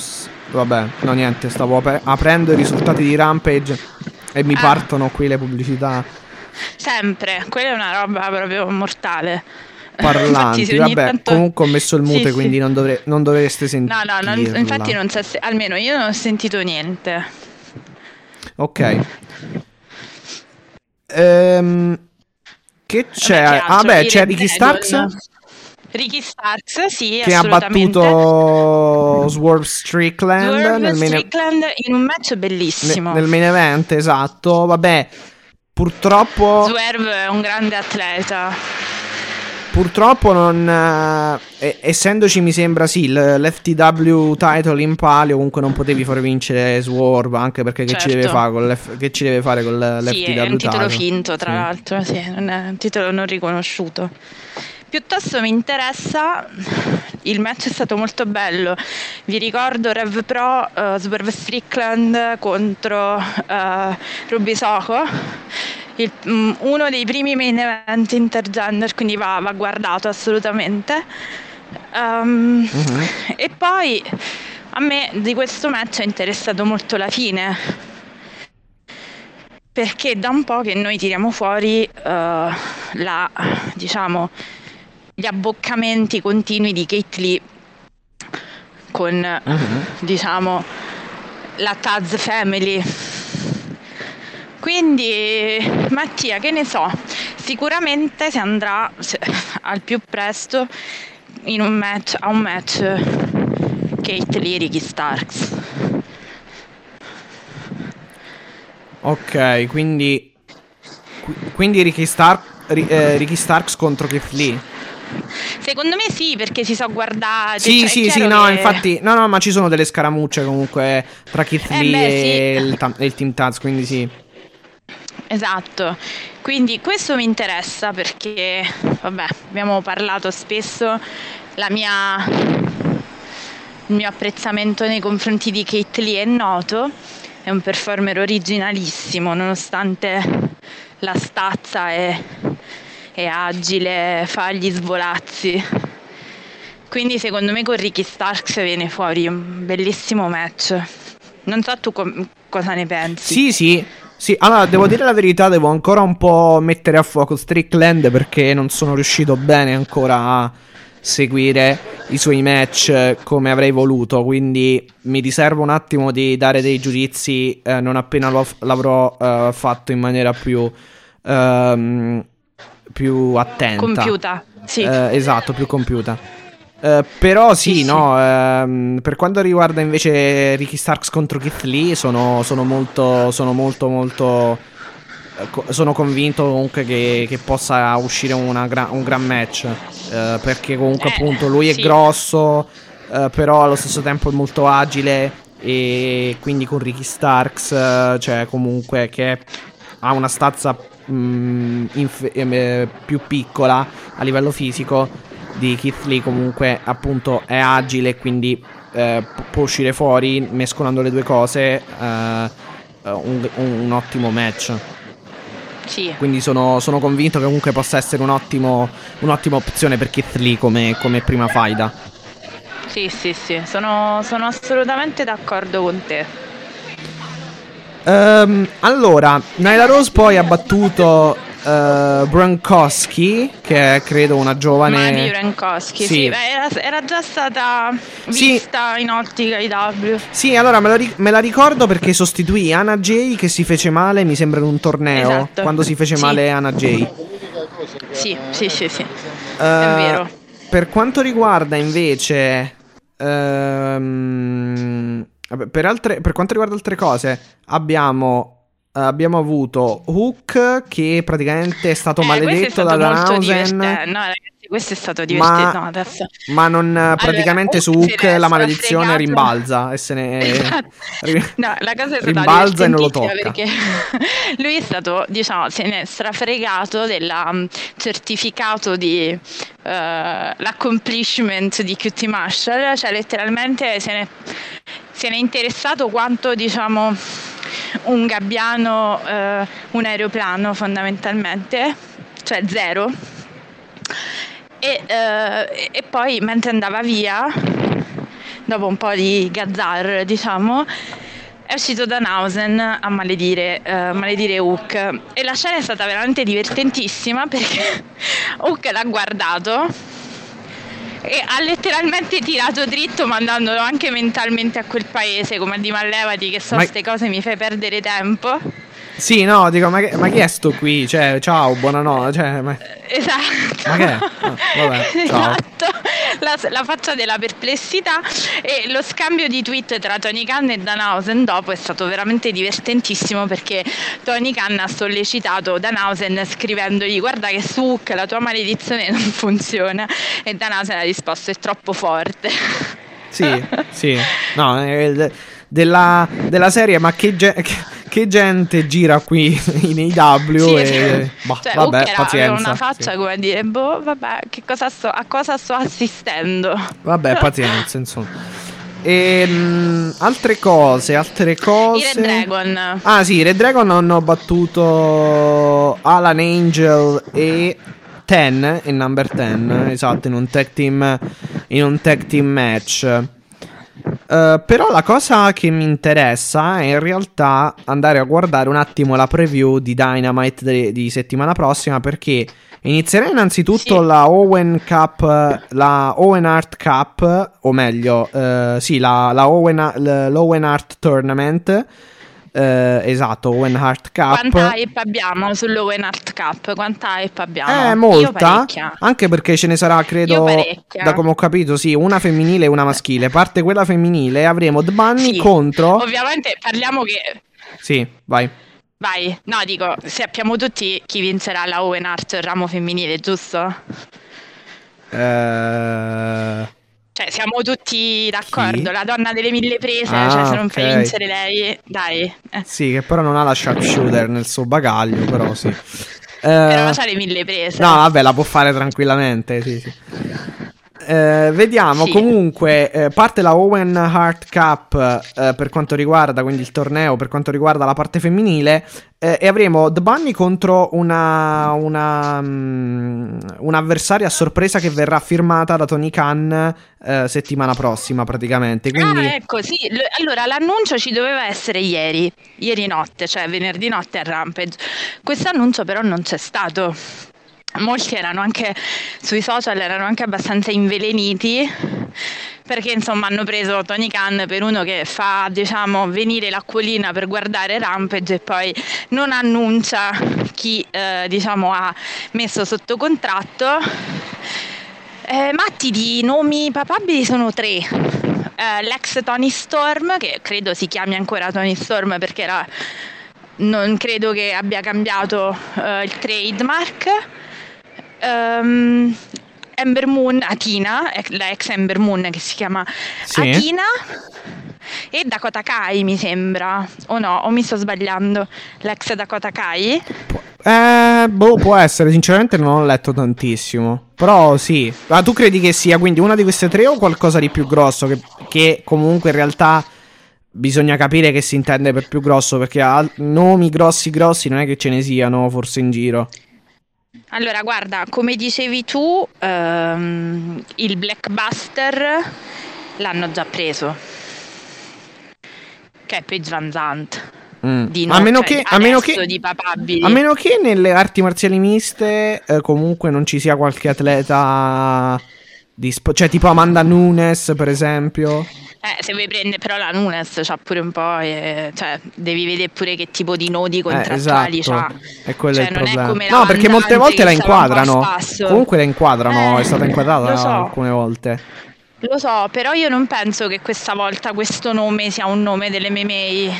Vabbè, no, niente. Stavo ap- aprendo i risultati di Rampage e mi ah. partono qui le pubblicità. Sempre, quella è una roba proprio mortale parlanti. infatti, Vabbè, tanto... comunque ho messo il mute, sì, quindi sì. Non, dovre... non, dovreste sentire. No, no, non, infatti non c'è, almeno io non ho sentito niente. Ok. Ehm, che c'è? Vabbè, ah, beh, c'è Ricky Starks. Ricky Starks, sì, che ha battuto Swerve Strickland, Swerve nel Strickland main... in un match bellissimo. Ne- nel main event, esatto. Vabbè, purtroppo Swerve è un grande atleta purtroppo non eh, essendoci mi sembra sì l'FTW title in palio comunque non potevi far vincere Swerve anche perché certo. che, ci deve fare con che ci deve fare con l'FTW sì, è un titolo finto tra sì. l'altro sì, è un titolo non riconosciuto piuttosto mi interessa il match è stato molto bello vi ricordo Rev Pro uh, Swerve Strickland contro uh, Ruby Soko il, um, uno dei primi main event intergender, quindi va, va guardato assolutamente. Um, uh-huh. E poi a me di questo match è interessato molto la fine. Perché da un po' che noi tiriamo fuori uh, la, diciamo, gli abboccamenti continui di Kate Lee con, uh-huh. diciamo, la Taz Family quindi Mattia, che ne so, sicuramente si andrà se, al più presto in un match, a un match Kate Lee Ricky Starks. Ok, quindi. Quindi Ricky, Stark, eh, Ricky Starks contro Keith Lee. Secondo me sì, perché si sono guardati. Sì, cioè, sì, sì, no, che... infatti, no, no, ma ci sono delle scaramucce comunque tra Keith eh Lee beh, e, sì. il, e, il, Team Taz, quindi sì. Esatto, quindi questo mi interessa perché, vabbè, abbiamo parlato spesso, la mia, il mio apprezzamento nei confronti di Kate Lee è noto, è un performer originalissimo, nonostante la stazza e è agile, fa gli svolazzi. Quindi secondo me con Ricky Starks viene fuori un bellissimo match. Non so tu com- cosa ne pensi. Sì, sì. Sì, allora devo dire la verità, devo ancora un po' mettere a fuoco Strickland perché non sono riuscito bene ancora a seguire i suoi match come avrei voluto, quindi mi riservo un attimo di dare dei giudizi eh, non appena l'avrò eh, fatto in maniera più ehm, più attenta. Compiuta, sì. Eh, esatto, più compiuta. Uh, però sì, sì no, ehm, per quanto riguarda invece Ricky Starks contro Keith Lee, sono, sono molto, sono molto, molto... Eh, sono convinto comunque che, che possa uscire gra- un gran match. Uh, perché comunque eh, appunto lui sì. è grosso, uh, però allo stesso tempo è molto agile. E quindi con Ricky Starks, cioè comunque che ha una stazza mh, mm, inf- eh, più piccola a livello fisico di Keith Lee comunque appunto è agile quindi eh, può uscire fuori mescolando le due cose eh, un, un, ottimo match. Sì. quindi sono, sono, convinto che comunque possa essere un ottimo, un'ottima opzione per Keith Lee come, come prima faida. Sì sì sì. Sono, sono assolutamente d'accordo con te Um, allora, Nyla Rose poi ha battuto uh, Brankowski, che è credo una giovane. Mari Brankowski, sì, sì beh, era, era, già stata vista sì. in ottica IW. Sì, allora me, ri- me, la ricordo perché sostituì Anna Jay che si fece male, mi sembra, in un torneo. Esatto. Quando si fece sì. male Anna Jay. Sì, sì, sì, sì. Uh, è vero. Per quanto riguarda invece. Um, per, altre, per quanto riguarda altre cose, abbiamo abbiamo avuto Hook che praticamente è stato eh, maledetto da Danhausen. No, ragazzi, questo è stato divertente. Ma, no, ma non praticamente allora, su Hook la maledizione fregato. rimbalza e se ne [laughs] esatto. no, la cosa è stata rimbalza e non lo tocca. Perché [laughs] lui è stato, diciamo, se ne è strafregato del um, certificato di uh, l'accomplishment di QT Marshall, cioè letteralmente se ne se ne è interessato quanto diciamo un gabbiano, eh, un aeroplano fondamentalmente, cioè zero. E, eh, e, poi mentre andava via, dopo un po' di gazzar, diciamo, è uscito da Nausen a maledire, uh, maledire Hook e la scena è stata veramente divertentissima perché [laughs] Hook l'ha guardato e ha letteralmente tirato dritto mandandolo anche mentalmente a quel paese come a di mallevati che so queste Ma... cose mi fai perdere tempo sì, no, dico, ma, che, ma chi è sto qui? Cioè, ciao, buonanotte. Cioè, ma... Esatto. Ma che è? Ah, vabbè, [laughs] esatto. La, la, faccia della perplessità e lo scambio di tweet tra Tony Khan e Danhausen dopo è stato veramente divertentissimo perché Tony Khan ha sollecitato Danhausen scrivendogli guarda che su Hook la tua maledizione non [laughs] funziona e Danhausen ha risposto è troppo forte. Sì, [laughs] sì. No, della, della serie ma che... Ge- che che gente gira qui [laughs] in AW sì, e bah, cioè, vabbè, Hooker pazienza. una faccia sì. come dire, boh, vabbè, cosa sto, a cosa sto assistendo? Vabbè, [laughs] pazienza, insomma. E, mh, altre cose, altre cose. I Red Dragon. Ah, sì, i Red Dragon hanno battuto Alan Angel e Ten in number 10, esatto, in un tag team in un tag team match. Uh, però la cosa che mi interessa è in realtà andare a guardare un attimo la preview di Dynamite de- di settimana prossima perché inizierà innanzitutto sì. la Owen Cup, la Owen Art Cup, o meglio, uh, sì, la, la Owen, l'Owen Art Tournament. Eh, esatto, Owen Hart Cup. Quanta hype abbiamo sull'Owen Art Cup? Quanta hype abbiamo? Eh, molta. Anche perché ce ne sarà, credo, da come ho capito, sì, una femminile e una maschile. Parte quella femminile, avremo The Bunny Sì. contro. Ovviamente parliamo che... Sì, vai. Vai, no, dico, sappiamo tutti chi vincerà la Owen Art ramo femminile, giusto? Eh, Cioè, siamo tutti d'accordo, Chi? la donna delle mille prese, Ah, cioè se non fai ok. vincere lei, dai. Eh, sì, che però non ha la sharpshooter nel suo bagaglio, però sì. però Eh, c'ha le mille prese. No, vabbè, la può fare tranquillamente. Sì, sì. Eh, vediamo Sì. comunque eh, parte la Owen Hart Cup eh, per quanto riguarda quindi il torneo per quanto riguarda la parte femminile eh, e avremo The Bunny contro una, una mm, un'avversaria a sorpresa che verrà firmata da Tony Khan eh, settimana prossima praticamente quindi Ah, ecco, sì. Allora, l'annuncio ci doveva essere ieri, ieri notte, cioè venerdì notte a Rampage. Questo annuncio però non c'è stato. Molti erano anche sui social, erano anche abbastanza inveleniti perché insomma hanno preso Tony Khan per uno che fa diciamo venire l'acquolina per guardare Rampage e poi non annuncia chi eh, diciamo ha messo sotto contratto eh, Matti di nomi papabili sono tre. Eh, l'ex Tony Storm, che credo si chiami ancora Tony Storm perché era- non credo che abbia cambiato eh, il trademark. Ehm, Ember Moon, Atina, la ex Ember Moon che si chiama Sì. Atina. E Dakota Kai mi sembra, o no, o mi sto sbagliando, l'ex Dakota Kai. eh, boh può essere sinceramente non ho letto tantissimo però sì ma tu credi che sia quindi una di queste tre o qualcosa di più grosso che, che comunque in realtà bisogna capire che si intende per più grosso perché nomi grossi grossi non è che ce ne siano forse in giro Allora, guarda, come dicevi tu, ehm, il Blackbuster l'hanno già preso. Che è Paige Van Zandt. Mm. A, no- meno cioè, che, a, meno che, a meno che nelle arti marziali miste eh, comunque non ci sia qualche atleta di spo- cioè tipo Amanda Nunes per esempio Eh, se vuoi prendere però la Nunes c'ha pure un po', eh, cioè devi vedere pure che tipo di nodi Eh, contrattuali esatto, c'ha. è quello Cioè, il non è problema. come la no, perché molte volte la inquadrano. Comunque la inquadrano, Eh, è stata inquadrata so. alcune volte. Lo so, però io non penso che questa volta questo nome sia un nome dell'MMA.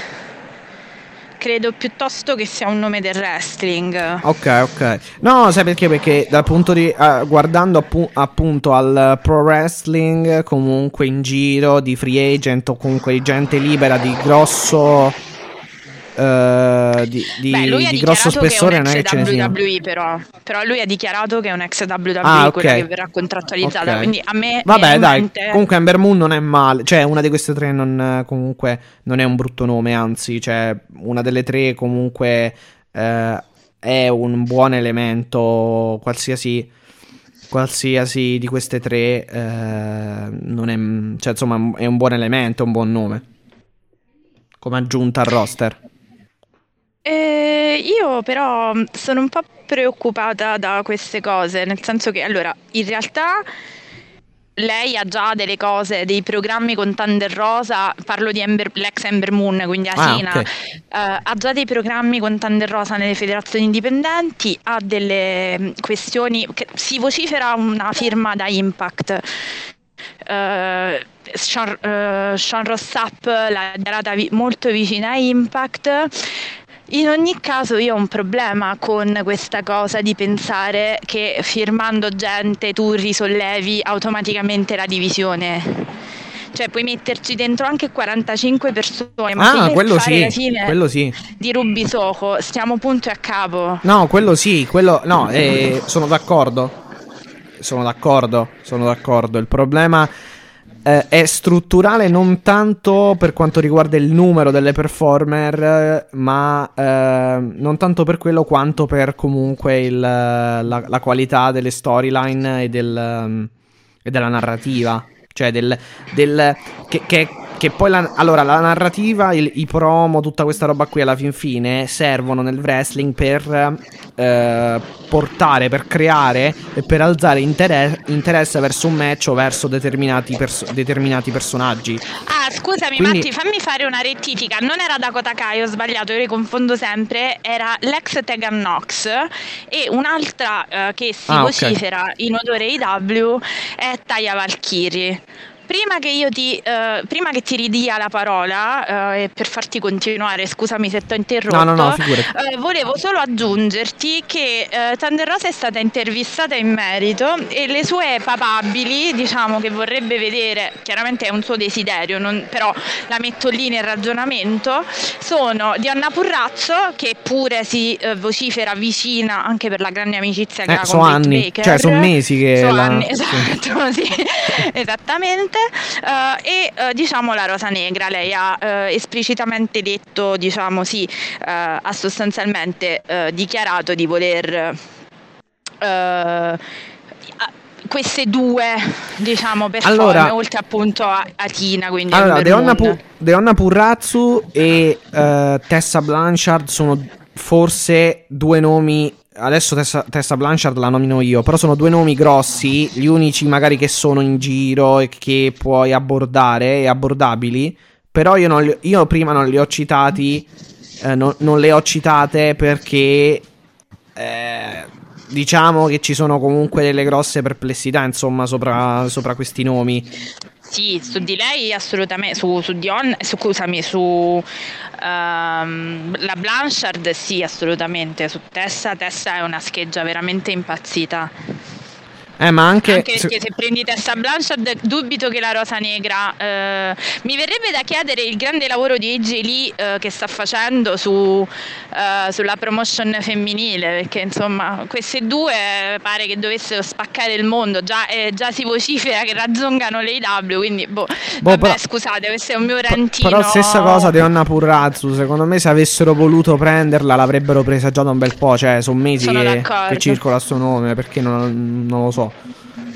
Credo piuttosto che sia un nome del wrestling. Ok, ok. No, sai perché? Perché dal punto di eh, guardando appu- appunto al pro wrestling, comunque in giro di free agent o comunque di gente libera di grosso eh, di, di- Beh, di grosso spessore non è che ce ne sia. WWE però. Però lui ha dichiarato che è un ex WWE, Ah, ok. quella che verrà contrattualizzata. Ok. Quindi a me Vabbè, dai. mente- Comunque Amber Moon non è male. Cioè, una di queste tre non, comunque non è un brutto nome. Anzi, cioè, una delle tre comunque eh, è un buon elemento. Qualsiasi, qualsiasi di queste tre eh, non è. Cioè, insomma, è un buon elemento, un buon nome. Come aggiunta al roster. Eh, io però mh, sono un po' preoccupata da queste cose, nel senso che allora, in realtà lei ha già delle cose, dei programmi con Thunder Rosa, parlo di Ember- l'ex Ember Moon, quindi Ah, Athena, ok. eh, ha già dei programmi con Thunder Rosa nelle federazioni indipendenti, ha delle mh, questioni, che si vocifera una firma da Impact. Eh, Sean, eh, Sean Rossap l'ha dichiarata vi- molto vicina a Impact. In ogni caso io ho un problema con questa cosa di pensare che firmando gente tu risollevi automaticamente la divisione. Cioè puoi metterci dentro anche 45 persone, ma Ah, quello sì. alla fine Quello sì. di Ruby Soho, stiamo punto e a capo. No, quello sì, quello no, eh, sono d'accordo. Sono d'accordo, sono d'accordo. Il problema eh, è strutturale non tanto per quanto riguarda il numero delle performer, eh, ma eh, non tanto per quello quanto per comunque il, la, la qualità delle storyline e, del, um, e della narrativa. Cioè, del, del che, che- che poi la, allora la narrativa, il- i promo, tutta questa roba qui alla fin fine servono nel wrestling per eh, portare, per creare e per alzare inter- interesse verso un match o verso determinati, perso- determinati personaggi. Ah scusami Quindi- Matti, fammi fare una rettifica. Non era Dakota Kai, ho sbagliato, io le confondo sempre. Era l'ex Tegan Knox e un'altra eh, che si Ah, vocifera in odore IW è Taya Valkyrie. Prima che io ti, eh, prima che ti ridia la parola, eh, e per farti continuare, scusami se ti ho interrotto. No, no, no. Eh, volevo solo aggiungerti che eh, Thunder Rosa è stata intervistata in merito e le sue papabili, diciamo che vorrebbe vedere, chiaramente è un suo desiderio, non- però la metto lì nel ragionamento, sono Diana Purrazzo che pure si eh, vocifera vicina anche per la grande amicizia che Eh, ha con anni, Baker. cioè, son mesi che So la- anni, [laughs] esatto, sì, [laughs] esattamente. Eh, e eh, diciamo la Rosa Negra, lei ha eh, esplicitamente detto, diciamo sì, ha sostanzialmente dichiarato di voler queste due, diciamo, per Allora- oltre appunto a, a Tina, quindi Allora, Deonna. Pu- Deonna Purrazzu e eh, Tessa Blanchard sono forse due nomi. Adesso Tessa, Tessa Blanchard la nomino io, però sono due nomi grossi, gli unici magari che sono in giro e che puoi abbordare e abbordabili. Però io, li- io prima non li ho citati, eh, non, non le ho citate perché eh, diciamo che ci sono comunque delle grosse perplessità, insomma, sopra, sopra questi nomi. Sì, su di lei assolutamente, su, su Dion, scusami, su ehm, la Blanchard sì, assolutamente, su Tessa, Tessa è una scheggia veramente impazzita. Eh, ma anche, Anche se- perché se prendi Tessa Blanchard dubito che la Rosa Negra eh, mi verrebbe da chiedere il grande lavoro di AJ Lee eh, che sta facendo su, eh, sulla promotion femminile perché insomma queste due pare che dovessero spaccare il mondo. Già, eh, già si vocifera che raggiungano le IW quindi boh, Boh, vabbè però- scusate questo è un mio rantino. Però stessa cosa di Onna Purrazzu, secondo me se avessero voluto prenderla l'avrebbero presa già da un bel po', cioè sono mesi Sono che, che circola il suo nome, perché non, non lo so.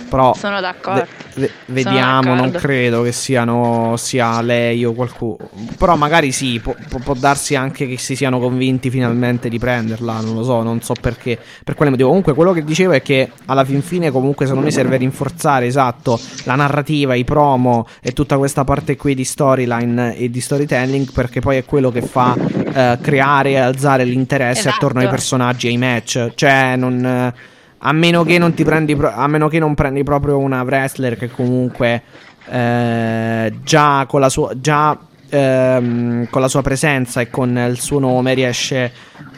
Però sono d'accordo ve- ve- vediamo, non d'accordo. credo che siano sia lei o qualcuno. Però magari sì, può, può- darsi anche che si siano convinti finalmente di prenderla, non lo so, non so perché, per quale motivo. Comunque quello che dicevo è che alla fin fine comunque secondo me serve rinforzare, esatto, la narrativa, i promo e tutta questa parte qui di storyline e di storytelling perché poi è quello che fa eh, creare e alzare l'interesse Esatto. attorno ai personaggi e ai match. Cioè, non... eh, a meno che non prendi pro- a meno che non prendi proprio una wrestler che comunque eh, già con la sua già ehm, con la sua presenza e con il suo nome riesce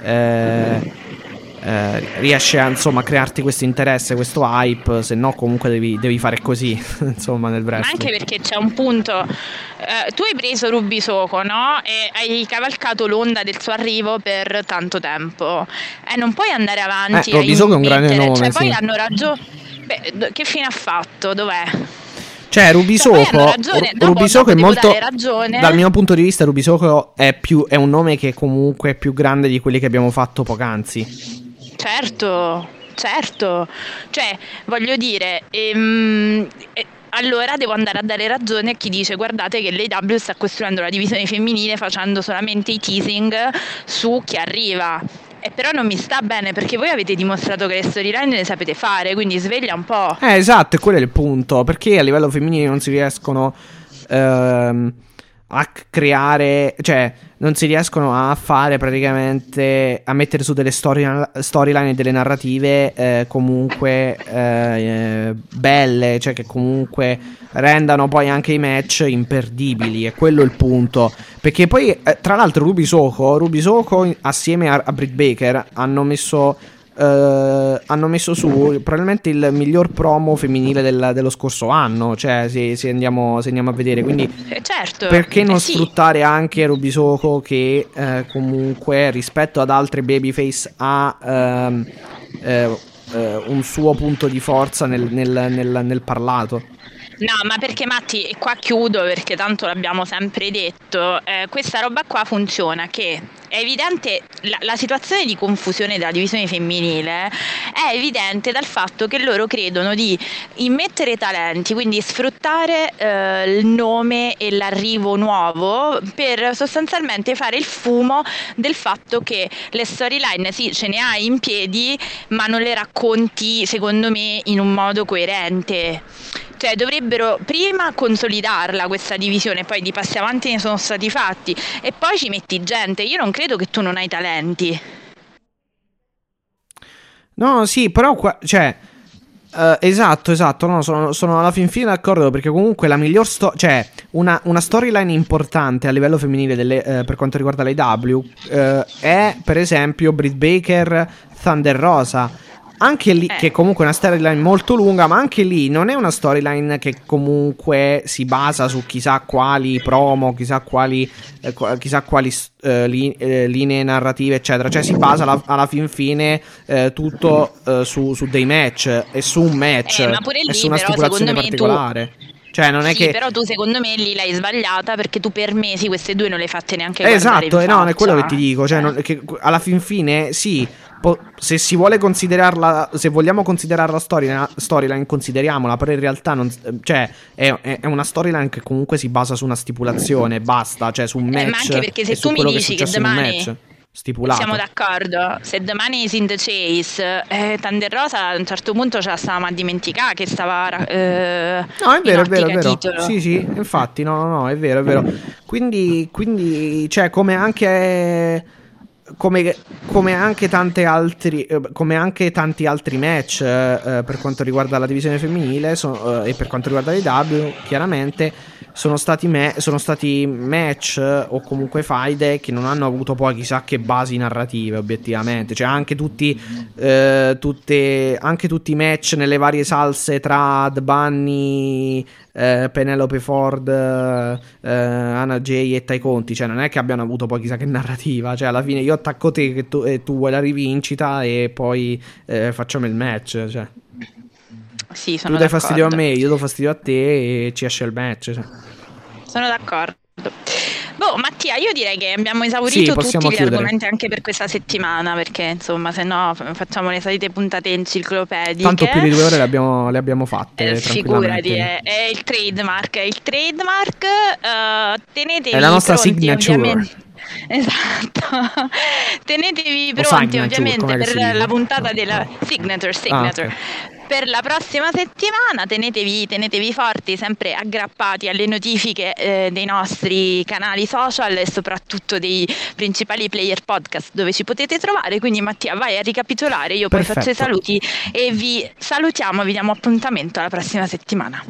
eh, eh, riesce a insomma a crearti questo interesse, questo hype, se no comunque devi, devi fare così, [laughs] insomma nel Ma wrestling. anche perché c'è un punto, eh, tu hai preso Ruby Soco, no? E hai cavalcato l'onda del suo arrivo per tanto tempo. E non puoi andare avanti. Eh, Ruby Soco è un grande nome, Cioè, poi sì. hanno ragione. Beh, che fine ha fatto? Dov'è? Cioè, Rubisoco, Cioè, ragione, Rubisoco è molto. Dal mio punto di vista, Rubisoco è, più, è un nome che comunque è più grande di quelli che abbiamo fatto poc'anzi. Certo, certo. Cioè, voglio dire, ehm, eh, allora devo andare a dare ragione a chi dice guardate che l'AW sta costruendo la divisione femminile facendo solamente i teasing su chi arriva. E però non mi sta bene perché voi avete dimostrato che le storyline le sapete fare, quindi sveglia un po'. Eh, esatto, quello è il punto. Perché a livello femminile non si riescono ehm, a creare, cioè, non si riescono a fare praticamente a mettere su delle story- storyline e delle narrative eh, comunque eh, belle, cioè che comunque rendano poi anche i match imperdibili. È quello il punto. Perché poi, eh, tra l'altro, Ruby Soho, Ruby Soho assieme a, a Britt Baker hanno messo. Eh, hanno messo su probabilmente il miglior promo femminile del- dello scorso anno. Cioè, se, se andiamo, se andiamo a vedere. Quindi, Eh, certo. perché non eh sì. sfruttare anche Ruby Soho che eh, comunque rispetto ad altre babyface ha ehm, eh, eh, un suo punto di forza nel, nel- nel- nel parlato? No, ma perché Matti, e qua chiudo perché tanto l'abbiamo sempre detto, eh, questa roba qua funziona che è evidente la, la, situazione di confusione della divisione femminile è evidente dal fatto che loro credono di immettere talenti, quindi sfruttare eh, il nome e l'arrivo nuovo per sostanzialmente fare il fumo del fatto che le storyline sì ce ne hai in piedi ma non le racconti secondo me in un modo coerente. Cioè dovrebbero prima consolidarla questa divisione, poi di passi avanti ne sono stati fatti e poi ci metti gente. Io non credo che tu non hai talenti. No, sì, però qua, cioè Uh, esatto, esatto, no, sono, sono, alla fin fine d'accordo perché comunque la miglior storia, cioè una, una, storyline importante a livello femminile delle, uh, per quanto riguarda l'AW uh, eh, è per esempio Britt Baker Thunder Rosa anche lì, eh. che comunque è una storyline molto lunga, ma anche lì non è una storyline che comunque si basa su chissà quali promo, chissà quali, eh, chissà quali eh, li, eh, linee narrative, eccetera. Cioè si basa alla, alla fin fine eh, tutto eh, su, su, dei match e su un match ma pure lì, e su una però, stipulazione particolare. Tu... Cioè, non è sì, che. Però tu, secondo me, lì l'hai sbagliata perché tu per mesi queste due non le hai fatte neanche Esatto, eh, no, è quello che ti dico. Cioè, non, che alla fin fine, sì, po- se si vuole considerarla, se vogliamo considerare la storyline, storyline consideriamola, però in realtà non, cioè, è, è, una storyline che comunque si basa su una stipulazione, basta, cioè su un match. Eh, ma anche perché se tu mi dici che, che domani stipulato. Siamo d'accordo. Se domani is in the chase, eh, Thunder Rosa a un certo punto ce la stavamo a dimenticare che stava. Eh, no, è vero, è vero, è vero. Titolo. Sì, sì, infatti, no, no, no, è vero, è vero. Quindi, quindi cioè, come anche come, come, anche altri, eh, come, anche tanti altri match eh, per quanto riguarda la divisione femminile so, eh, e per quanto riguarda l'IW, chiaramente sono stati, me- sono stati match o comunque faide che non hanno avuto poi chissà che basi narrative, obiettivamente. Cioè, anche tutti, eh, tutte, anche tutti i match nelle varie salse tra The Bunny eh, Penelope Ford, eh, Anna Jay e Tai Conti. Cioè, non è che abbiano avuto poi chissà che narrativa. Cioè, alla fine io attacco te che tu, e tu vuoi la rivincita e poi eh, facciamo il match. Cioè. Sì, tu dai fastidio a me, io do fastidio a te e ci esce il match. Sono d'accordo. Boh, Mattia, io direi che abbiamo esaurito sì, tutti gli chiudere. argomenti anche per questa settimana, perché insomma, se no facciamo le solite puntate enciclopediche. Tanto più di due ore le abbiamo, le abbiamo fatte. Eh, figurati, è, è, il trademark. È il trademark, uh, tenetevi È la nostra pronti, signature. Ovviamente. [laughs] Esatto, tenetevi pronti ovviamente per la puntata della signature, signature. Ah, okay per la prossima settimana. Tenetevi, tenetevi forti, sempre aggrappati alle notifiche eh, dei nostri canali social e soprattutto dei principali player podcast dove ci potete trovare. Quindi Mattia vai a ricapitolare, io poi Perfetto. faccio i saluti e vi salutiamo, vi diamo appuntamento alla prossima settimana.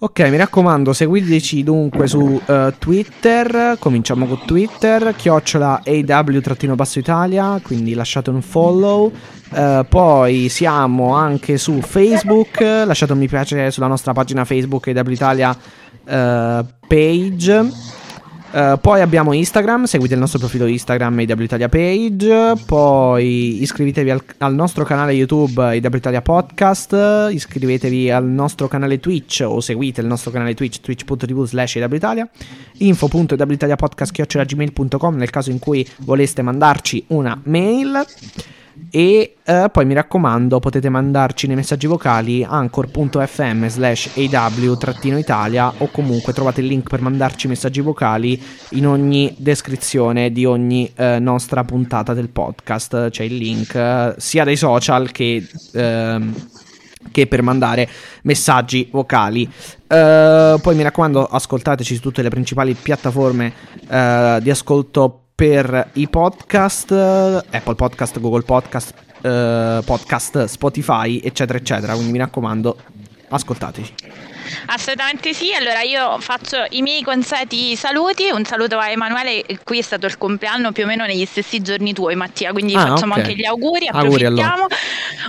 Ok, mi raccomando, seguiteci dunque su uh, Twitter, cominciamo con Twitter, chiocciola AW-Italia, quindi lasciate un follow. Uh, poi siamo anche su Facebook, lasciate un mi piace sulla nostra pagina Facebook AW Italia uh, page. Uh, poi abbiamo Instagram, seguite il nostro profilo Instagram IW Italia Page, poi iscrivetevi al, al nostro canale YouTube IW Italia Podcast, iscrivetevi al nostro canale Twitch o seguite il nostro canale Twitch twitch.tv slash Italia, info.iwitaliapodcast.gmail.com nel caso in cui voleste mandarci una mail. E uh, poi mi raccomando, potete mandarci nei messaggi vocali anchor.fm slash aw-italia o comunque trovate il link per mandarci messaggi vocali in ogni descrizione di ogni uh, nostra puntata del podcast. C'è il link uh, sia dai social che, ehm, che per mandare messaggi vocali. poi mi raccomando, ascoltateci su tutte le principali piattaforme di ascolto per i podcast, Apple Podcast, Google Podcast, eh, Podcast, Spotify, eccetera, eccetera. Quindi mi raccomando, ascoltateci. Assolutamente sì, allora io faccio i miei consueti saluti, un saluto a Emanuele, qui è stato il compleanno più o meno negli stessi giorni tuoi Mattia, quindi ah, facciamo okay. anche gli auguri, auguri allora.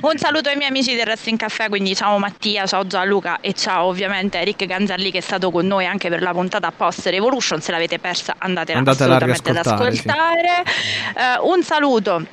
Un saluto ai miei amici del Wrestling Caffè, quindi ciao Mattia, ciao Gianluca e ciao ovviamente Eric Ganzalli che è stato con noi anche per la puntata post Revolution, se l'avete persa andate assolutamente ad ascoltare. Sì. Uh, un saluto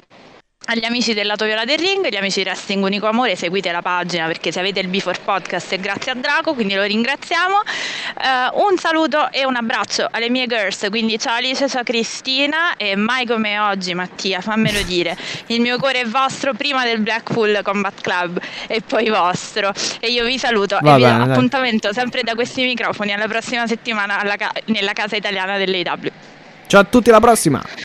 agli amici del lato viola del ring, gli amici di Wrestling Unico Amore, seguite la pagina perché se avete il Before Podcast è grazie a Draco, quindi lo ringraziamo. Uh, un saluto e un abbraccio alle mie girls, quindi ciao Alice, ciao Cristina e mai come oggi Mattia, fammelo dire, il mio cuore è vostro prima del Blackpool Combat Club e poi vostro e io vi saluto Va e vi do bene, dai. appuntamento sempre da questi microfoni alla prossima settimana ca- nella casa italiana dell'AW. Ciao a tutti, alla prossima!